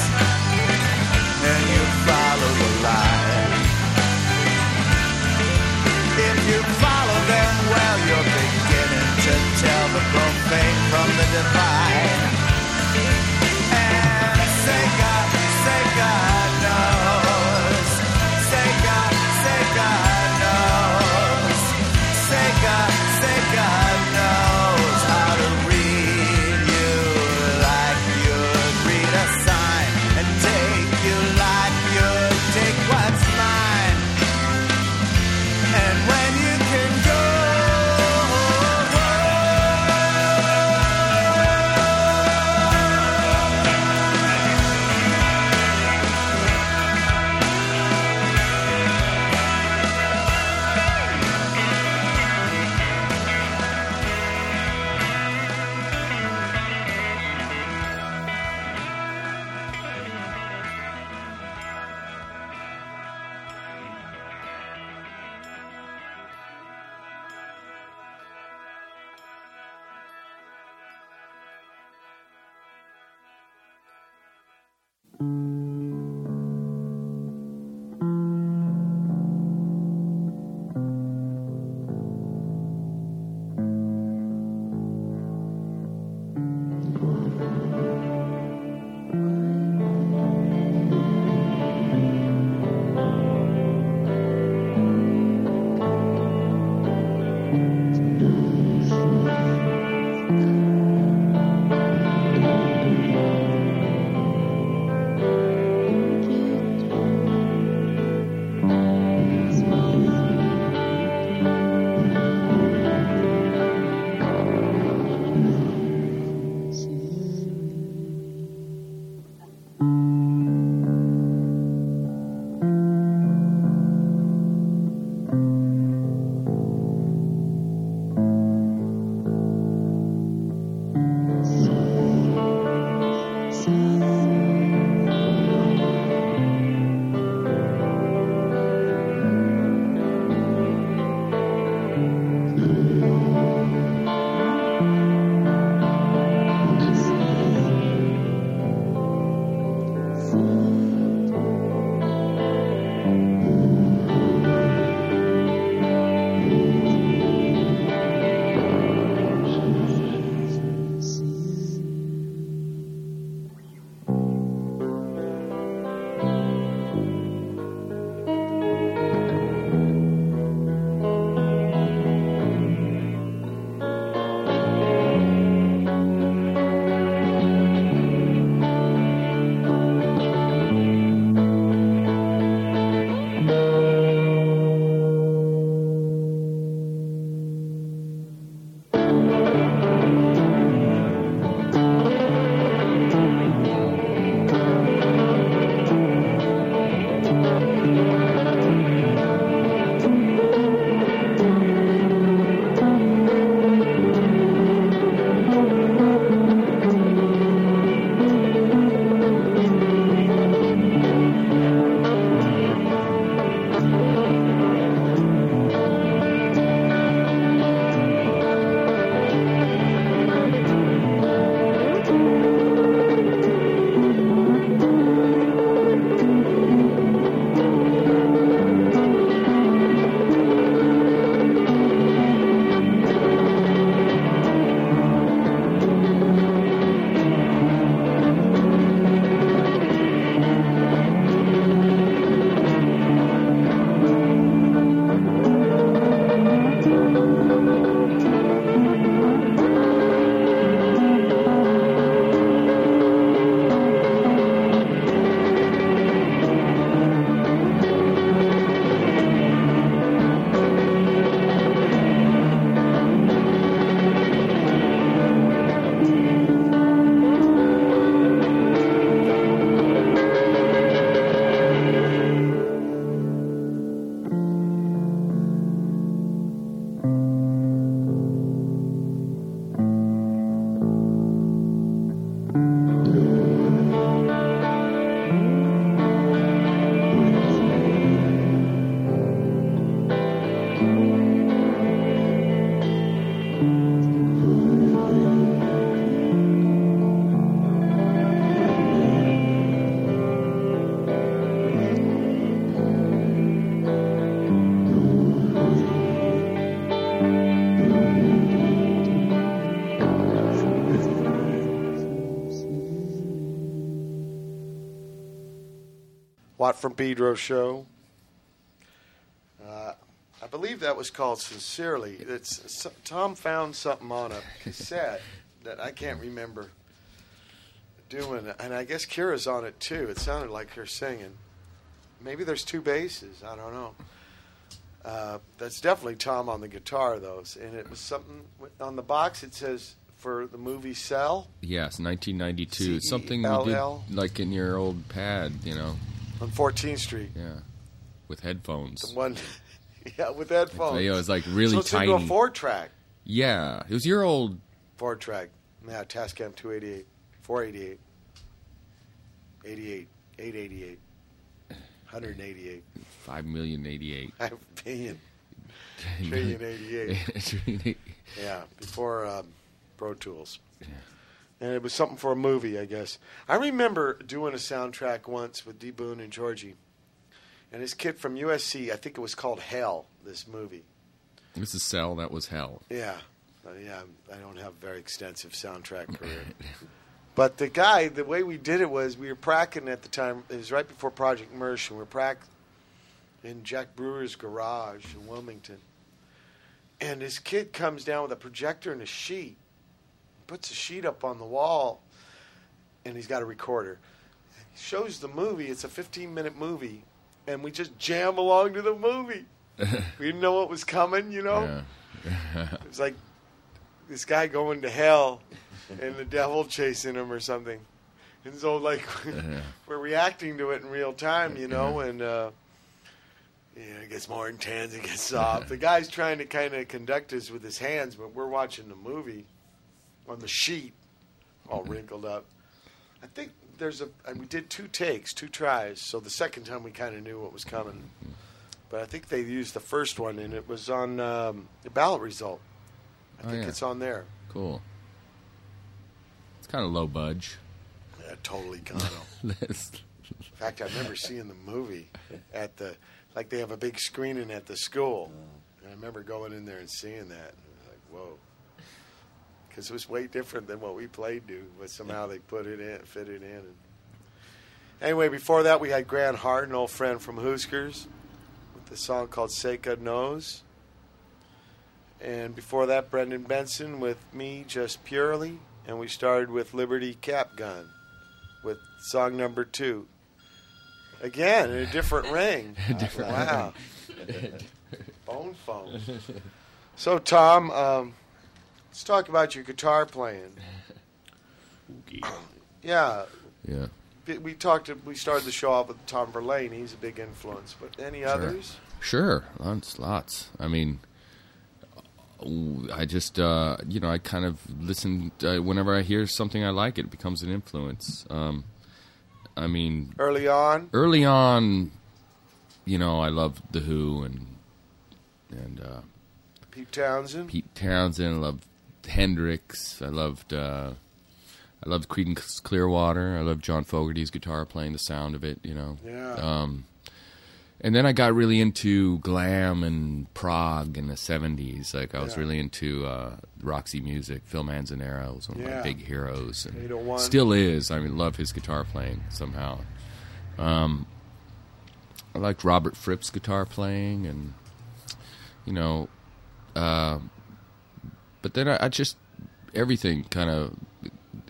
Speaker 3: and you follow the light. If you follow them well, you're beginning to tell the profane from the divine.
Speaker 1: Watt from Pedro show. Uh, I believe that was called Sincerely. It's Tom found something on a (laughs) cassette that I can't remember doing, and I guess Kira's on it too. It sounded like her singing. Maybe there's two basses. I don't know. Uh, that's definitely Tom on the guitar, though, and it was something on the box. It says for the movie Cell
Speaker 4: Yes, 1992. It's something you did like in your old pad, you know.
Speaker 1: On 14th Street.
Speaker 4: Yeah, with headphones.
Speaker 1: The one, (laughs) yeah, with headphones.
Speaker 4: Yeah, it was like really
Speaker 1: so
Speaker 4: tiny.
Speaker 1: into a four track.
Speaker 4: Yeah, it was your old.
Speaker 1: Four track. Yeah, Tascam 288, 488, 88, 888, 188,
Speaker 4: Five million eighty-eight. (laughs)
Speaker 1: half billion, (laughs) trillion 88. Yeah, before um, Pro Tools. And it was something for a movie, I guess. I remember doing a soundtrack once with D. Boon and Georgie. And this kid from USC, I think it was called Hell, this movie.
Speaker 4: This is Cell. That was Hell.
Speaker 1: Yeah. Yeah, I don't have a very extensive soundtrack career. but the guy, the way we did it was we were practicing at the time. It was right before Project: Mersh. We were practicing in Jack Brewer's garage in Wilmington. And this kid comes down with a projector and a sheet, puts a sheet up on the wall, and he's got a recorder. He shows the movie. It's a 15 minute movie, and we just jam along to the movie. (laughs) we didn't know what was coming, you know? (laughs) it was like this guy going to hell and the devil chasing him or something. And so, like, (laughs) we're reacting to it in real time, you know, and uh, yeah, it gets more intense, it gets soft. the guy's trying to kind of conduct us with his hands, but we're watching the movie on the sheet, all wrinkled up. I think there's a, and we did two takes, two tries, so the second time we kind of knew what was coming. But I think they used the first one, and it was on um, the ballot result. I
Speaker 4: Oh,
Speaker 1: think
Speaker 4: yeah.
Speaker 1: it's on there.
Speaker 4: Cool. It's kind of low budge.
Speaker 1: Yeah, totally Kano.
Speaker 4: This- (laughs)
Speaker 1: In fact, I remember seeing the movie at the like they have a big screening at the school, and I remember going in there and seeing that. And I was like, whoa, because it was way different than what we played to, but somehow they put it in, fit it in. And anyway, before that, we had Grant Hart, an old friend from Huskers, with the song called "Seka Knows." And before that, Brendan Benson with me, just purely, and we started with Liberty Capgun with song number two. Again, in a different (laughs) ring.
Speaker 4: a Different
Speaker 1: wow.
Speaker 4: ring. (laughs)
Speaker 1: Bone phone. So, Tom, um, let's talk about your guitar playing. (coughs) Yeah.
Speaker 4: Yeah.
Speaker 1: We- We talked. We started the show off with Tom Verlaine. He's a big influence. But any others?
Speaker 4: Sure, lots, lots. I mean, I just, uh, you know, I kind of listen uh, whenever I hear something I like. It becomes an influence. Um, I mean,
Speaker 1: Early on,
Speaker 4: early on, you know, I loved the Who and and uh,
Speaker 1: Pete Townshend.
Speaker 4: Pete Townshend. I loved Hendrix. I loved uh, I loved Creedence Clearwater. I loved John Fogerty's guitar playing, the sound of it. You know.
Speaker 1: Yeah.
Speaker 4: Um, and then I got really into glam and prog in the '70s. Like I was
Speaker 1: Yeah.
Speaker 4: really into uh, Roxy music. Phil Manzanera was one of
Speaker 1: Yeah.
Speaker 4: my big heroes, and still is. I mean, love his guitar playing somehow. Um, I liked Robert Fripp's guitar playing, and you know, uh, but then I, I just everything kind of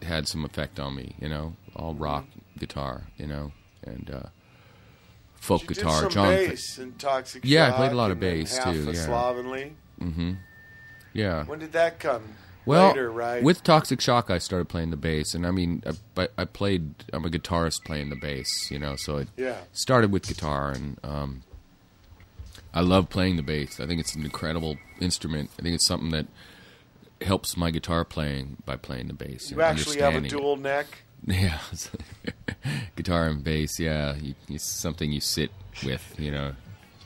Speaker 4: had some effect on me. You know, all rock guitar. You know, and uh, folk guitar. John.
Speaker 1: bass and Toxic
Speaker 4: Yeah, I played a lot of bass, too, yeah.
Speaker 1: Slovenly.
Speaker 4: Mm-hmm. Yeah.
Speaker 1: When did that come?
Speaker 4: Well,
Speaker 1: Later, right?
Speaker 4: with Toxic Shock, I started playing the bass, and I mean, I, but I played. I'm a guitarist playing the bass, you know. So it
Speaker 1: Yeah.
Speaker 4: started with guitar, and um, I love playing the bass. I think it's an incredible instrument. I think it's something that helps my guitar playing by playing the bass.
Speaker 1: you actually have a dual neck. (laughs)
Speaker 4: Yeah, (laughs) guitar and bass. Yeah, you, it's something you sit with. You know,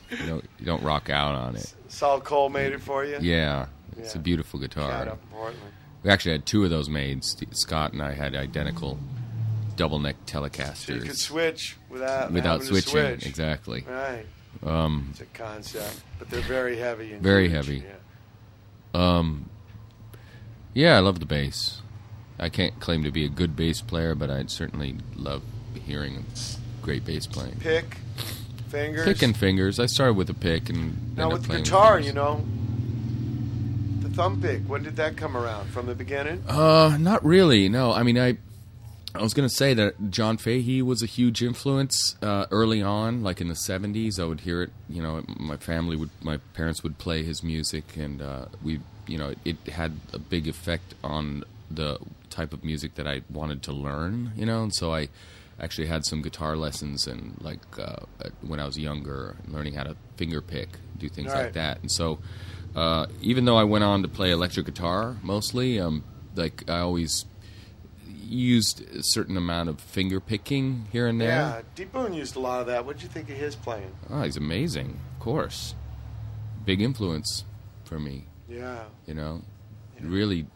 Speaker 4: you don't you don't rock out on it.
Speaker 1: Saul Cole made it for you.
Speaker 4: Yeah, it's a beautiful guitar.
Speaker 1: Shout out Portland.
Speaker 4: We actually had two of those made. Scott and I had identical double neck
Speaker 1: So you could switch without
Speaker 4: without switching.
Speaker 1: switch.
Speaker 4: Exactly.
Speaker 1: Right.
Speaker 4: Um,
Speaker 1: It's a concept, but they're very heavy.
Speaker 4: Very heavy.
Speaker 1: Yeah.
Speaker 4: Um, yeah, I love the bass. I can't claim to be a good bass player, but I certainly love hearing great bass playing.
Speaker 1: Pick, fingers.
Speaker 4: Pick and fingers. I started with a pick and
Speaker 1: Now with guitar,
Speaker 4: fingers.
Speaker 1: you know, the thumb pick. When did that come around? From the beginning?
Speaker 4: Uh, not really. No, I mean, I, I was gonna say that John Fahey was a huge influence uh, early on, like in the '70s. I would hear it. You know, my family would, my parents would play his music, and uh, we, you know, it had a big effect on the type of music that I wanted to learn. You know, and so I actually had some guitar lessons and like uh, when I was younger, learning how to finger pick, do things
Speaker 1: Right.
Speaker 4: like that, and so. Uh, even though I went on to play electric guitar mostly, um, like I always used a certain amount of finger picking here and there.
Speaker 1: Yeah, D Boon used a lot of that. What did you think of his playing?
Speaker 4: Oh, he's amazing, of course. Big influence for me.
Speaker 1: Yeah.
Speaker 4: You know, really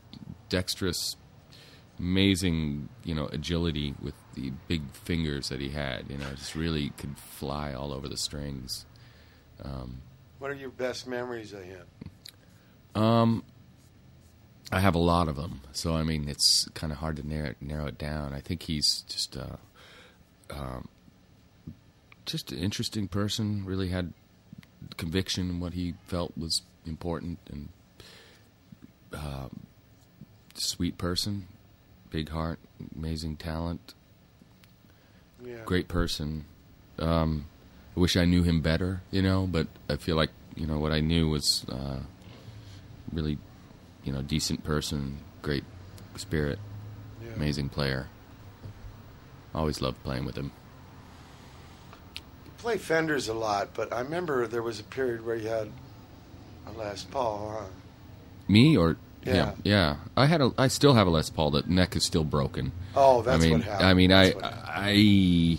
Speaker 4: dexterous, amazing, you know, agility with the big fingers that he had. You know, just really could fly all over the strings. Um,
Speaker 1: What are your best memories of him?
Speaker 4: Um, I have a lot of them, so I mean it's kind of hard to narrow narrow it down. I think he's just uh, um, just an interesting person. Really had conviction in what he felt was important, and um, sweet person, big heart, amazing talent,
Speaker 1: Yeah.
Speaker 4: great person. Um, I wish I knew him better, you know, but I feel like you know what I knew was uh, really, you know, decent person, great spirit,
Speaker 1: Yeah.
Speaker 4: amazing player. Always loved playing with him.
Speaker 1: You play Fenders a lot, but I remember there was a period where you had a Les Paul, huh?
Speaker 4: Me or
Speaker 1: Yeah.
Speaker 4: him? Yeah, I had a. I still have a Les Paul. The neck is still broken.
Speaker 1: Oh, that's
Speaker 4: I mean,
Speaker 1: what happened.
Speaker 4: I mean,
Speaker 1: That's
Speaker 4: I, I,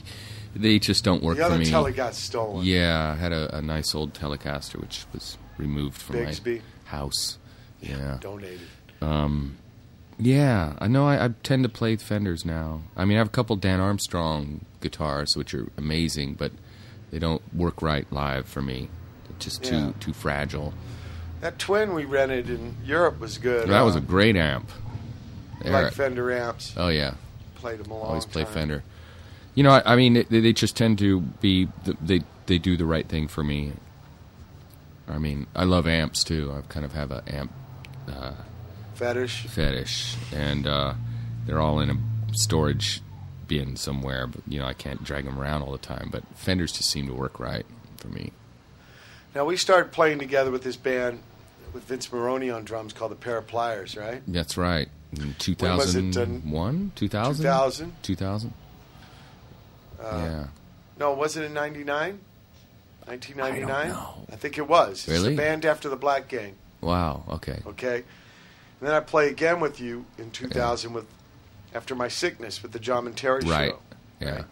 Speaker 4: they just don't work
Speaker 1: The
Speaker 4: for
Speaker 1: other
Speaker 4: me.
Speaker 1: Tele got stolen.
Speaker 4: Yeah, I had a, a nice old Telecaster which was removed from
Speaker 1: Bigsby?
Speaker 4: my house. Yeah,
Speaker 1: Donated.
Speaker 4: Um, yeah, I know. I, I tend to play Fenders now. I mean, I have a couple Dan Armstrong guitars, which are amazing, but they don't work right live for me. They're just too
Speaker 1: Yeah.
Speaker 4: too fragile.
Speaker 1: That twin we rented in Europe was good.
Speaker 4: that was a great amp.
Speaker 1: Like Fender amps.
Speaker 4: Oh yeah,
Speaker 1: Played them a long
Speaker 4: always play
Speaker 1: time.
Speaker 4: Fender. You know, I, I mean, they, they just tend to be they they do the right thing for me. I mean, I love amps too. I kind of have a amp uh,
Speaker 1: Fetish.
Speaker 4: fetish, and uh, they're all in a storage bin somewhere. But you know, I can't drag them around all the time. But Fenders just seem to work right for me.
Speaker 1: Now we started playing together with this band with Vince Meghrouni on drums called the Pair of Pliers, right?
Speaker 4: That's right. In two
Speaker 1: When it, uh,
Speaker 4: thousand one, two thousand,
Speaker 1: 2000?
Speaker 4: two thousand.
Speaker 1: Uh,
Speaker 4: yeah.
Speaker 1: No, was it in '99? 1999?
Speaker 4: I.
Speaker 1: I think it was. It's
Speaker 4: Really?
Speaker 1: the band after the Black Gang.
Speaker 4: Wow. Okay.
Speaker 1: Okay. And then I play again with you in 2000 with after my sickness with the John and Terry
Speaker 4: Right.
Speaker 1: show.
Speaker 4: Yeah.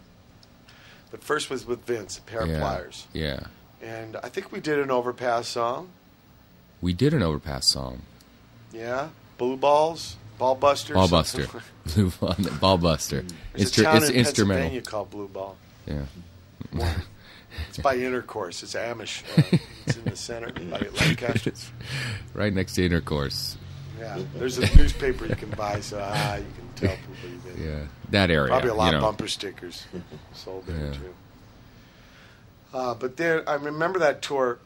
Speaker 1: But first was with Vince, a pair
Speaker 4: yeah.
Speaker 1: of pliers.
Speaker 4: Yeah.
Speaker 1: And I think we did an overpass song.
Speaker 4: We did an overpass song.
Speaker 1: Yeah. Blue balls, ball buster.
Speaker 4: Ball buster. (laughs) Blue ball, ball buster.
Speaker 1: There's
Speaker 4: Instru-
Speaker 1: a town
Speaker 4: it's
Speaker 1: in
Speaker 4: instrumental.
Speaker 1: Pennsylvania called Blue Ball.
Speaker 4: Yeah.
Speaker 1: It's by Intercourse. It's Amish. Uh, it's in the center by (laughs) Lancaster.
Speaker 4: Right next to intercourse.
Speaker 1: Yeah, there's a newspaper you can buy, so ah, you can tell people you've been.
Speaker 4: Yeah, that area.
Speaker 1: Probably a lot
Speaker 4: you
Speaker 1: of bumper stickers sold there
Speaker 4: Yeah.
Speaker 1: too. Uh, but there, I remember that tour.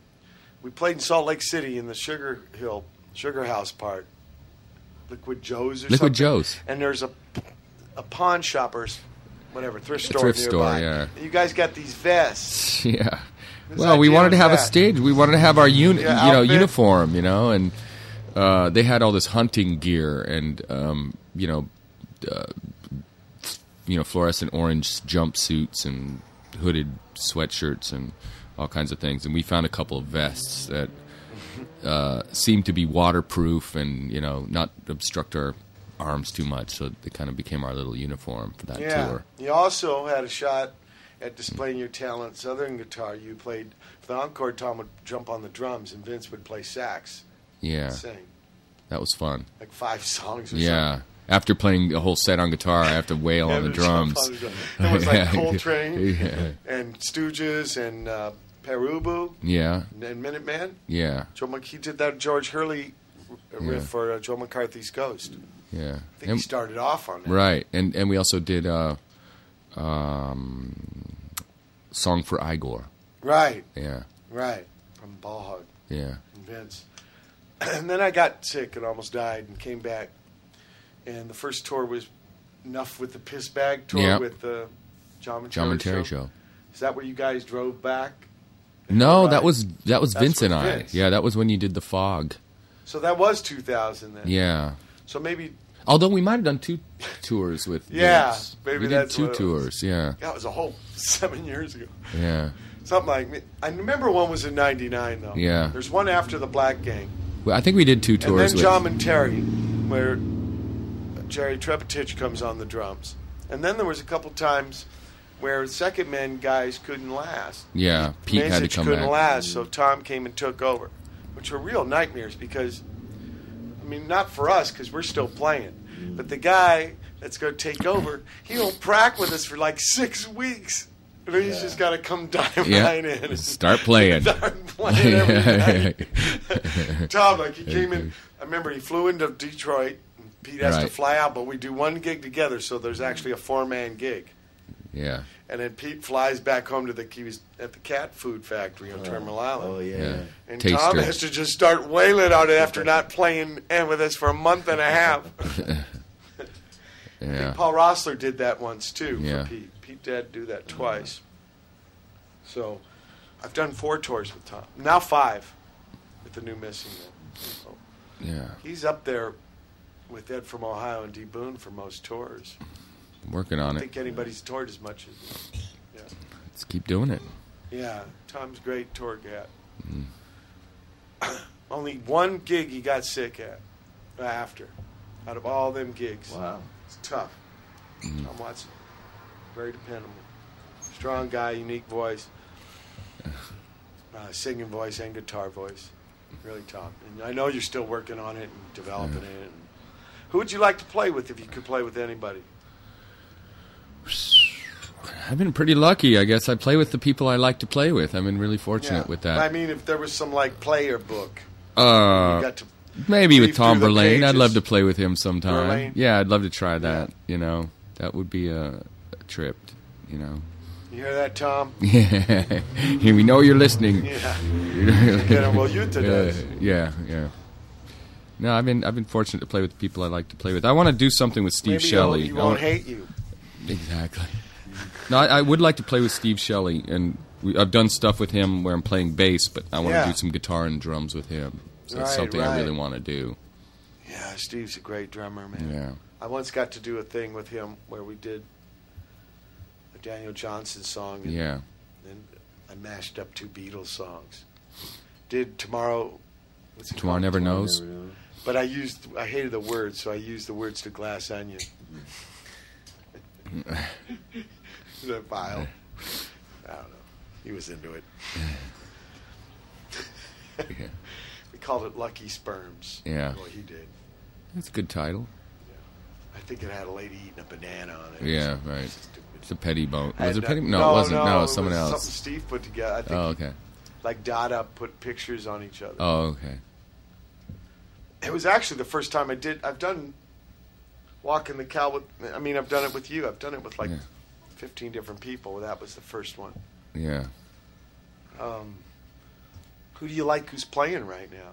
Speaker 1: We played in Salt Lake City in the Sugar Hill Sugar House part, Liquid Joe's or something.
Speaker 4: Liquid
Speaker 1: something.
Speaker 4: Joe's.
Speaker 1: And there's a a pawn shop or whatever thrift store
Speaker 4: thrift
Speaker 1: nearby.
Speaker 4: store, yeah.
Speaker 1: You guys got these vests. (laughs)
Speaker 4: Yeah.
Speaker 1: Whose
Speaker 4: Well, we wanted to have a stage. We wanted to have our uni- you know,
Speaker 1: outfit.
Speaker 4: uniform, you know, and uh, they had all this hunting gear and um, you know, uh, you know, fluorescent orange jumpsuits and hooded sweatshirts and all kinds of things. And we found a couple of vests that uh, seemed to be waterproof and you know not obstruct our arms too much. So they kind of became our little uniform for that
Speaker 1: yeah.
Speaker 4: tour.
Speaker 1: You also had a shot at displaying your talent southern guitar. You played for the encore. Tom would jump on the drums, and Vince would play sax.
Speaker 4: Yeah,
Speaker 1: sing
Speaker 4: that was fun.
Speaker 1: like five songs. Or
Speaker 4: Yeah. After playing a whole set on guitar, I have to wail on the drums.
Speaker 1: on the drum. It was like (laughs) Coltrane (laughs)
Speaker 4: Yeah.
Speaker 1: and Stooges and uh, Pere Ubu
Speaker 4: Yeah.
Speaker 1: and Minuteman.
Speaker 4: Yeah.
Speaker 1: Joe he did that George Hurley riff
Speaker 4: Yeah.
Speaker 1: for uh, Joe McCarthy's Ghost.
Speaker 4: Yeah.
Speaker 1: I think he started off on that.
Speaker 4: Right, and and we also did uh, um, song for Igor.
Speaker 1: Right,
Speaker 4: Yeah,
Speaker 1: right. From Ball Hog
Speaker 4: yeah,
Speaker 1: and Vince. (clears throat) And then I got sick and almost died and came back. And the first tour was Enough with the Piss Bag tour
Speaker 4: Yeah.
Speaker 1: with the John and
Speaker 4: John and
Speaker 1: Terry
Speaker 4: Terry show.
Speaker 1: Is that where you guys drove back?
Speaker 4: No, that was that was
Speaker 1: That's
Speaker 4: Vince and I.
Speaker 1: Vince.
Speaker 4: Yeah, that was when you did the fog.
Speaker 1: So that was 2000 then.
Speaker 4: Yeah.
Speaker 1: So maybe
Speaker 4: Although we might have done two tours with (laughs)
Speaker 1: Yeah,
Speaker 4: Vince.
Speaker 1: maybe
Speaker 4: we did two
Speaker 1: what it was.
Speaker 4: tours. Yeah,
Speaker 1: that was a whole (laughs) seven years ago.
Speaker 4: yeah.
Speaker 1: Something like I remember one was in '99 though.
Speaker 4: Yeah.
Speaker 1: There's one after the Black Gang,
Speaker 4: Well, I think we did two tours.
Speaker 1: and then
Speaker 4: with.
Speaker 1: John and Terry, where Jerry Trebotic comes on the drums, and then there was a couple times where second men guys couldn't last.
Speaker 4: yeah, Pete had to come
Speaker 1: couldn't
Speaker 4: back.
Speaker 1: last, so Tom came and took over, which were real nightmares because, I mean, not for us because we're still playing, but the guy that's going to take over, he won't prac with us for like six weeks. You know, he's just got to come (laughs) dive
Speaker 4: Yeah.
Speaker 1: right in. and (laughs)
Speaker 4: Start playing. (laughs)
Speaker 1: Start playing every night. Tom, like he came in. I remember he flew into Detroit. And Pete has to fly out, but we do one gig together, so there's actually a four man gig.
Speaker 4: Yeah,
Speaker 1: And then Pete flies back home to the he was at the cat food factory on oh. Terminal Island.
Speaker 3: Oh yeah.
Speaker 4: yeah.
Speaker 1: And
Speaker 4: Taster.
Speaker 1: Tom has to just start wailing on it after not playing and with us for a month and a half. (laughs)
Speaker 4: yeah.
Speaker 1: Paul Roessler did that once too
Speaker 4: Yeah.
Speaker 1: for Pete. Pete did do that twice. So I've done four tours with Tom. Now five with the new Missingmen. So
Speaker 4: Yeah,
Speaker 1: he's up there with Ed from Ohio and D Boon for most tours.
Speaker 4: Working
Speaker 1: I
Speaker 4: on
Speaker 1: don't
Speaker 4: it.
Speaker 1: think anybody's toured as much as yeah.
Speaker 4: Let's keep doing it.
Speaker 1: Yeah, Tom's great tour cat.
Speaker 4: Mm. (coughs)
Speaker 1: Only one gig he got sick at after, out of all them gigs.
Speaker 3: Wow.
Speaker 1: It's tough.
Speaker 4: Mm.
Speaker 1: Tom Watson, very dependable, strong guy, unique voice, (sighs) uh, singing voice and guitar voice, really top. And I know you're still working on it and developing it. And who would you like to play with if you could play with anybody?
Speaker 4: I've been pretty lucky, I guess. I play with the people I like to play with. I've been really fortunate
Speaker 1: Yeah.
Speaker 4: with that.
Speaker 1: I mean, if there was some like player book,
Speaker 4: Uh,
Speaker 1: you got to
Speaker 4: maybe with Tom Verlaine. I'd love to play with him sometime.
Speaker 1: Verlaine?
Speaker 4: Yeah, I'd love to try that. You know, that would be a, a trip. You know.
Speaker 1: You hear that, Tom? (laughs)
Speaker 4: Yeah, (laughs) we know you're listening.
Speaker 1: Yeah. (laughs) Yeah, well, Utah does.
Speaker 4: Yeah, yeah. No, I've been I've been fortunate to play with the people I like to play with. I want to do something with Steve
Speaker 1: Maybe he'll-
Speaker 4: Shelley.
Speaker 1: he
Speaker 4: I
Speaker 1: won't hate you.
Speaker 4: Exactly. No, I, I would like to play with Steve Shelley, and we, I've done stuff with him where I'm playing bass, but I want
Speaker 1: Yeah.
Speaker 4: to do some guitar and drums with him. So it's
Speaker 1: Right,
Speaker 4: something I really want to do.
Speaker 1: Yeah, Steve's a great drummer, man.
Speaker 4: Yeah.
Speaker 1: I once got to do a thing with him where we did a Daniel Johnston song. And
Speaker 4: Yeah.
Speaker 1: Then I mashed up two Beatles songs. Did tomorrow. What's it
Speaker 4: Tomorrow? Never Knows.
Speaker 1: But I used. I hated the words, so I used the words to Glass Onion. Mm-hmm. The file. I don't know. He was into it. we (laughs) called it Lucky Sperms.
Speaker 4: Yeah.
Speaker 1: Well, he did.
Speaker 4: That's a good title. Yeah.
Speaker 1: I think it had a lady eating a banana on it.
Speaker 4: Yeah, right. It's a
Speaker 1: Pettibon.
Speaker 4: Was it uh, petty?
Speaker 1: no-
Speaker 4: No, it wasn't. No, it
Speaker 1: it
Speaker 4: was someone else.
Speaker 1: Something Steve put together. I think
Speaker 4: Oh, okay.
Speaker 1: Like Dada put pictures on each other.
Speaker 4: Oh, okay.
Speaker 1: It was actually the first time I did. I've done walking the cow with. I mean, I've done it with you. I've done it with like
Speaker 4: Yeah.
Speaker 1: fifteen different people. That was the first one.
Speaker 4: Yeah.
Speaker 1: Um, who do you like? Who's playing right now?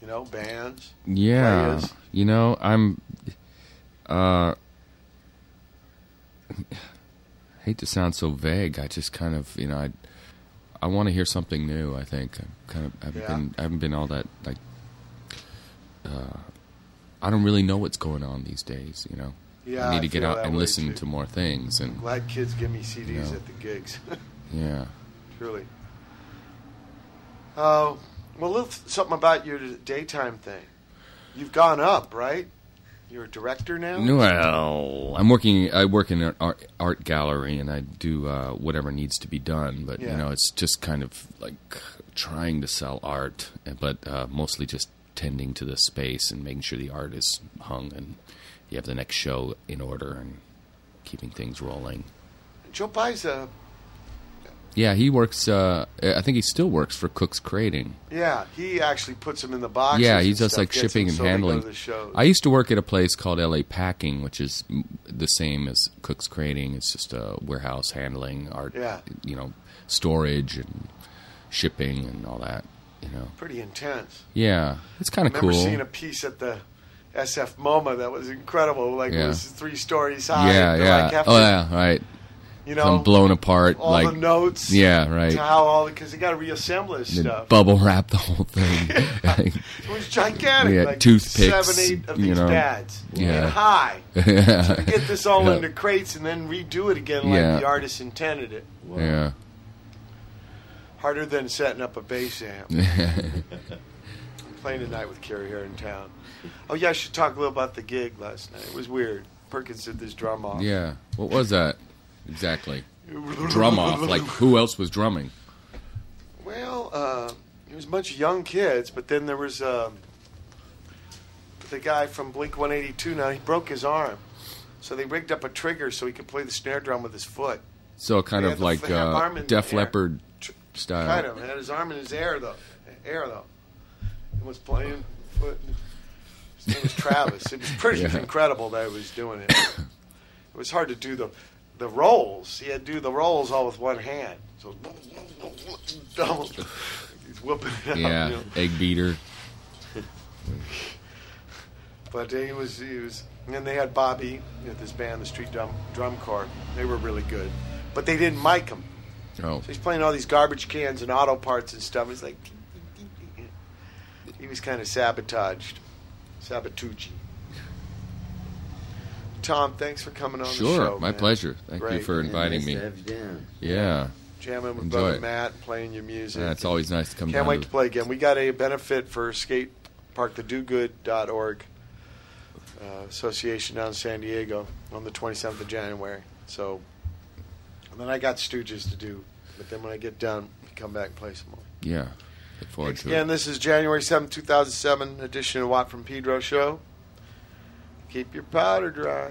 Speaker 1: You know, bands.
Speaker 4: Yeah.
Speaker 1: players.
Speaker 4: You know, I'm. Uh, hate to sound so vague. I just kind of, you know, I, I want to hear something new. I think I'm kind of, I haven't
Speaker 1: Yeah.
Speaker 4: been, I haven't been all that like. Uh, I don't really know what's going on these days. You know.
Speaker 1: Yeah,
Speaker 4: I need
Speaker 1: I
Speaker 4: to get out and listen
Speaker 1: too.
Speaker 4: to more things and.
Speaker 1: Glad kids give me CDs
Speaker 4: You know.
Speaker 1: at the gigs. (laughs)
Speaker 4: Yeah.
Speaker 1: Truly. Uh, well, little something about your daytime thing. You've gone up, right? You're a director now.
Speaker 4: Well, I'm working. I work in an art, art gallery, and I do uh, whatever needs to be done. But
Speaker 1: Yeah.
Speaker 4: you know, it's just kind of like trying to sell art, but uh, mostly just tending to the space and making sure the art is hung and you have the next show in order and keeping things rolling.
Speaker 1: Joe buys a
Speaker 4: Yeah, he works. Uh, I think he still works for Cook's Crating.
Speaker 1: Yeah, he actually puts them in the boxes.
Speaker 4: yeah, he's just
Speaker 1: stuff,
Speaker 4: like shipping and
Speaker 1: so they go to
Speaker 4: handling. I used to work at a place called LA Packing, which is the same as Cook's Crating. It's just a warehouse handling, art,
Speaker 1: Yeah.
Speaker 4: you know, storage and shipping and all that. You know,
Speaker 1: Pretty intense.
Speaker 4: yeah, it's kind of cool.
Speaker 1: seeing a piece at the SF MoMA that was incredible. Like
Speaker 4: Yeah.
Speaker 1: it was three stories high.
Speaker 4: yeah, yeah.
Speaker 1: Like,
Speaker 4: oh yeah, right.
Speaker 1: You
Speaker 4: Some
Speaker 1: know,
Speaker 4: blown apart,
Speaker 1: all
Speaker 4: like
Speaker 1: the notes.
Speaker 4: Yeah, right.
Speaker 1: To how all because they got to reassemble this stuff.
Speaker 4: bubble wrap the whole thing. (laughs) (laughs)
Speaker 1: It was gigantic.
Speaker 4: Yeah,
Speaker 1: like
Speaker 4: toothpicks,
Speaker 1: Seven, eight of
Speaker 4: you
Speaker 1: these
Speaker 4: know.
Speaker 1: dads.
Speaker 4: Yeah.
Speaker 1: And high. (laughs)
Speaker 4: Yeah.
Speaker 1: So get this all
Speaker 4: Yeah.
Speaker 1: into crates and then redo it again like the artist intended it.
Speaker 4: Yeah.
Speaker 1: Harder than setting up a bass amp. (laughs) Playing tonight with Kerry here in town. Oh yeah, I should talk a little about the gig last night. It was weird. Perkins did this drum off.
Speaker 4: Yeah. What was that exactly? (laughs) Drum off. Like who else was drumming?
Speaker 1: Well, uh, there was a bunch of young kids, but then there was um, the guy from Blink 182. Now he broke his arm, so they rigged up a trigger so he could play the snare drum with his foot.
Speaker 4: So kind of like uh, Def. Leppard style.
Speaker 1: Kind of had his arm in his air though, air though, and was playing foot. His name was Travis. It was (laughs) pretty
Speaker 4: Yeah.
Speaker 1: incredible that he was doing it. It was hard to do the the rolls. He had to do the rolls all with one hand. So double. He's whooping it out.
Speaker 4: Yeah,
Speaker 1: you know.
Speaker 4: egg beater.
Speaker 1: But uh, he was he was, and then they had Bobby with his band, the Street Drum Drum Corps. They were really good, but they didn't mic him.
Speaker 4: Oh.
Speaker 1: So he's playing all these garbage cans and auto parts and stuff. He's like, he was kind of sabotaged, sabotuged. Tom, thanks for coming on the show.
Speaker 4: Sure, my
Speaker 1: man.
Speaker 4: pleasure. Thank you for inviting me. Yeah.
Speaker 1: Jamming with
Speaker 4: Enjoy
Speaker 1: brother
Speaker 4: it.
Speaker 1: Matt, playing your music.
Speaker 4: Yeah, it's always nice to come
Speaker 1: Can't
Speaker 4: down
Speaker 1: wait
Speaker 4: to-
Speaker 1: to play again. We got a benefit for Skate Park, the dogood.org uh, association down in San Diego on the 27th of January. So, and then I got Stooges to do. But then when I get done, we come back and play some more.
Speaker 4: Yeah. Look forward
Speaker 1: Thanks
Speaker 4: to
Speaker 1: again.
Speaker 4: it.
Speaker 1: This is January 7th, 2007 edition of Watt from Pedro Show. Keep your powder dry.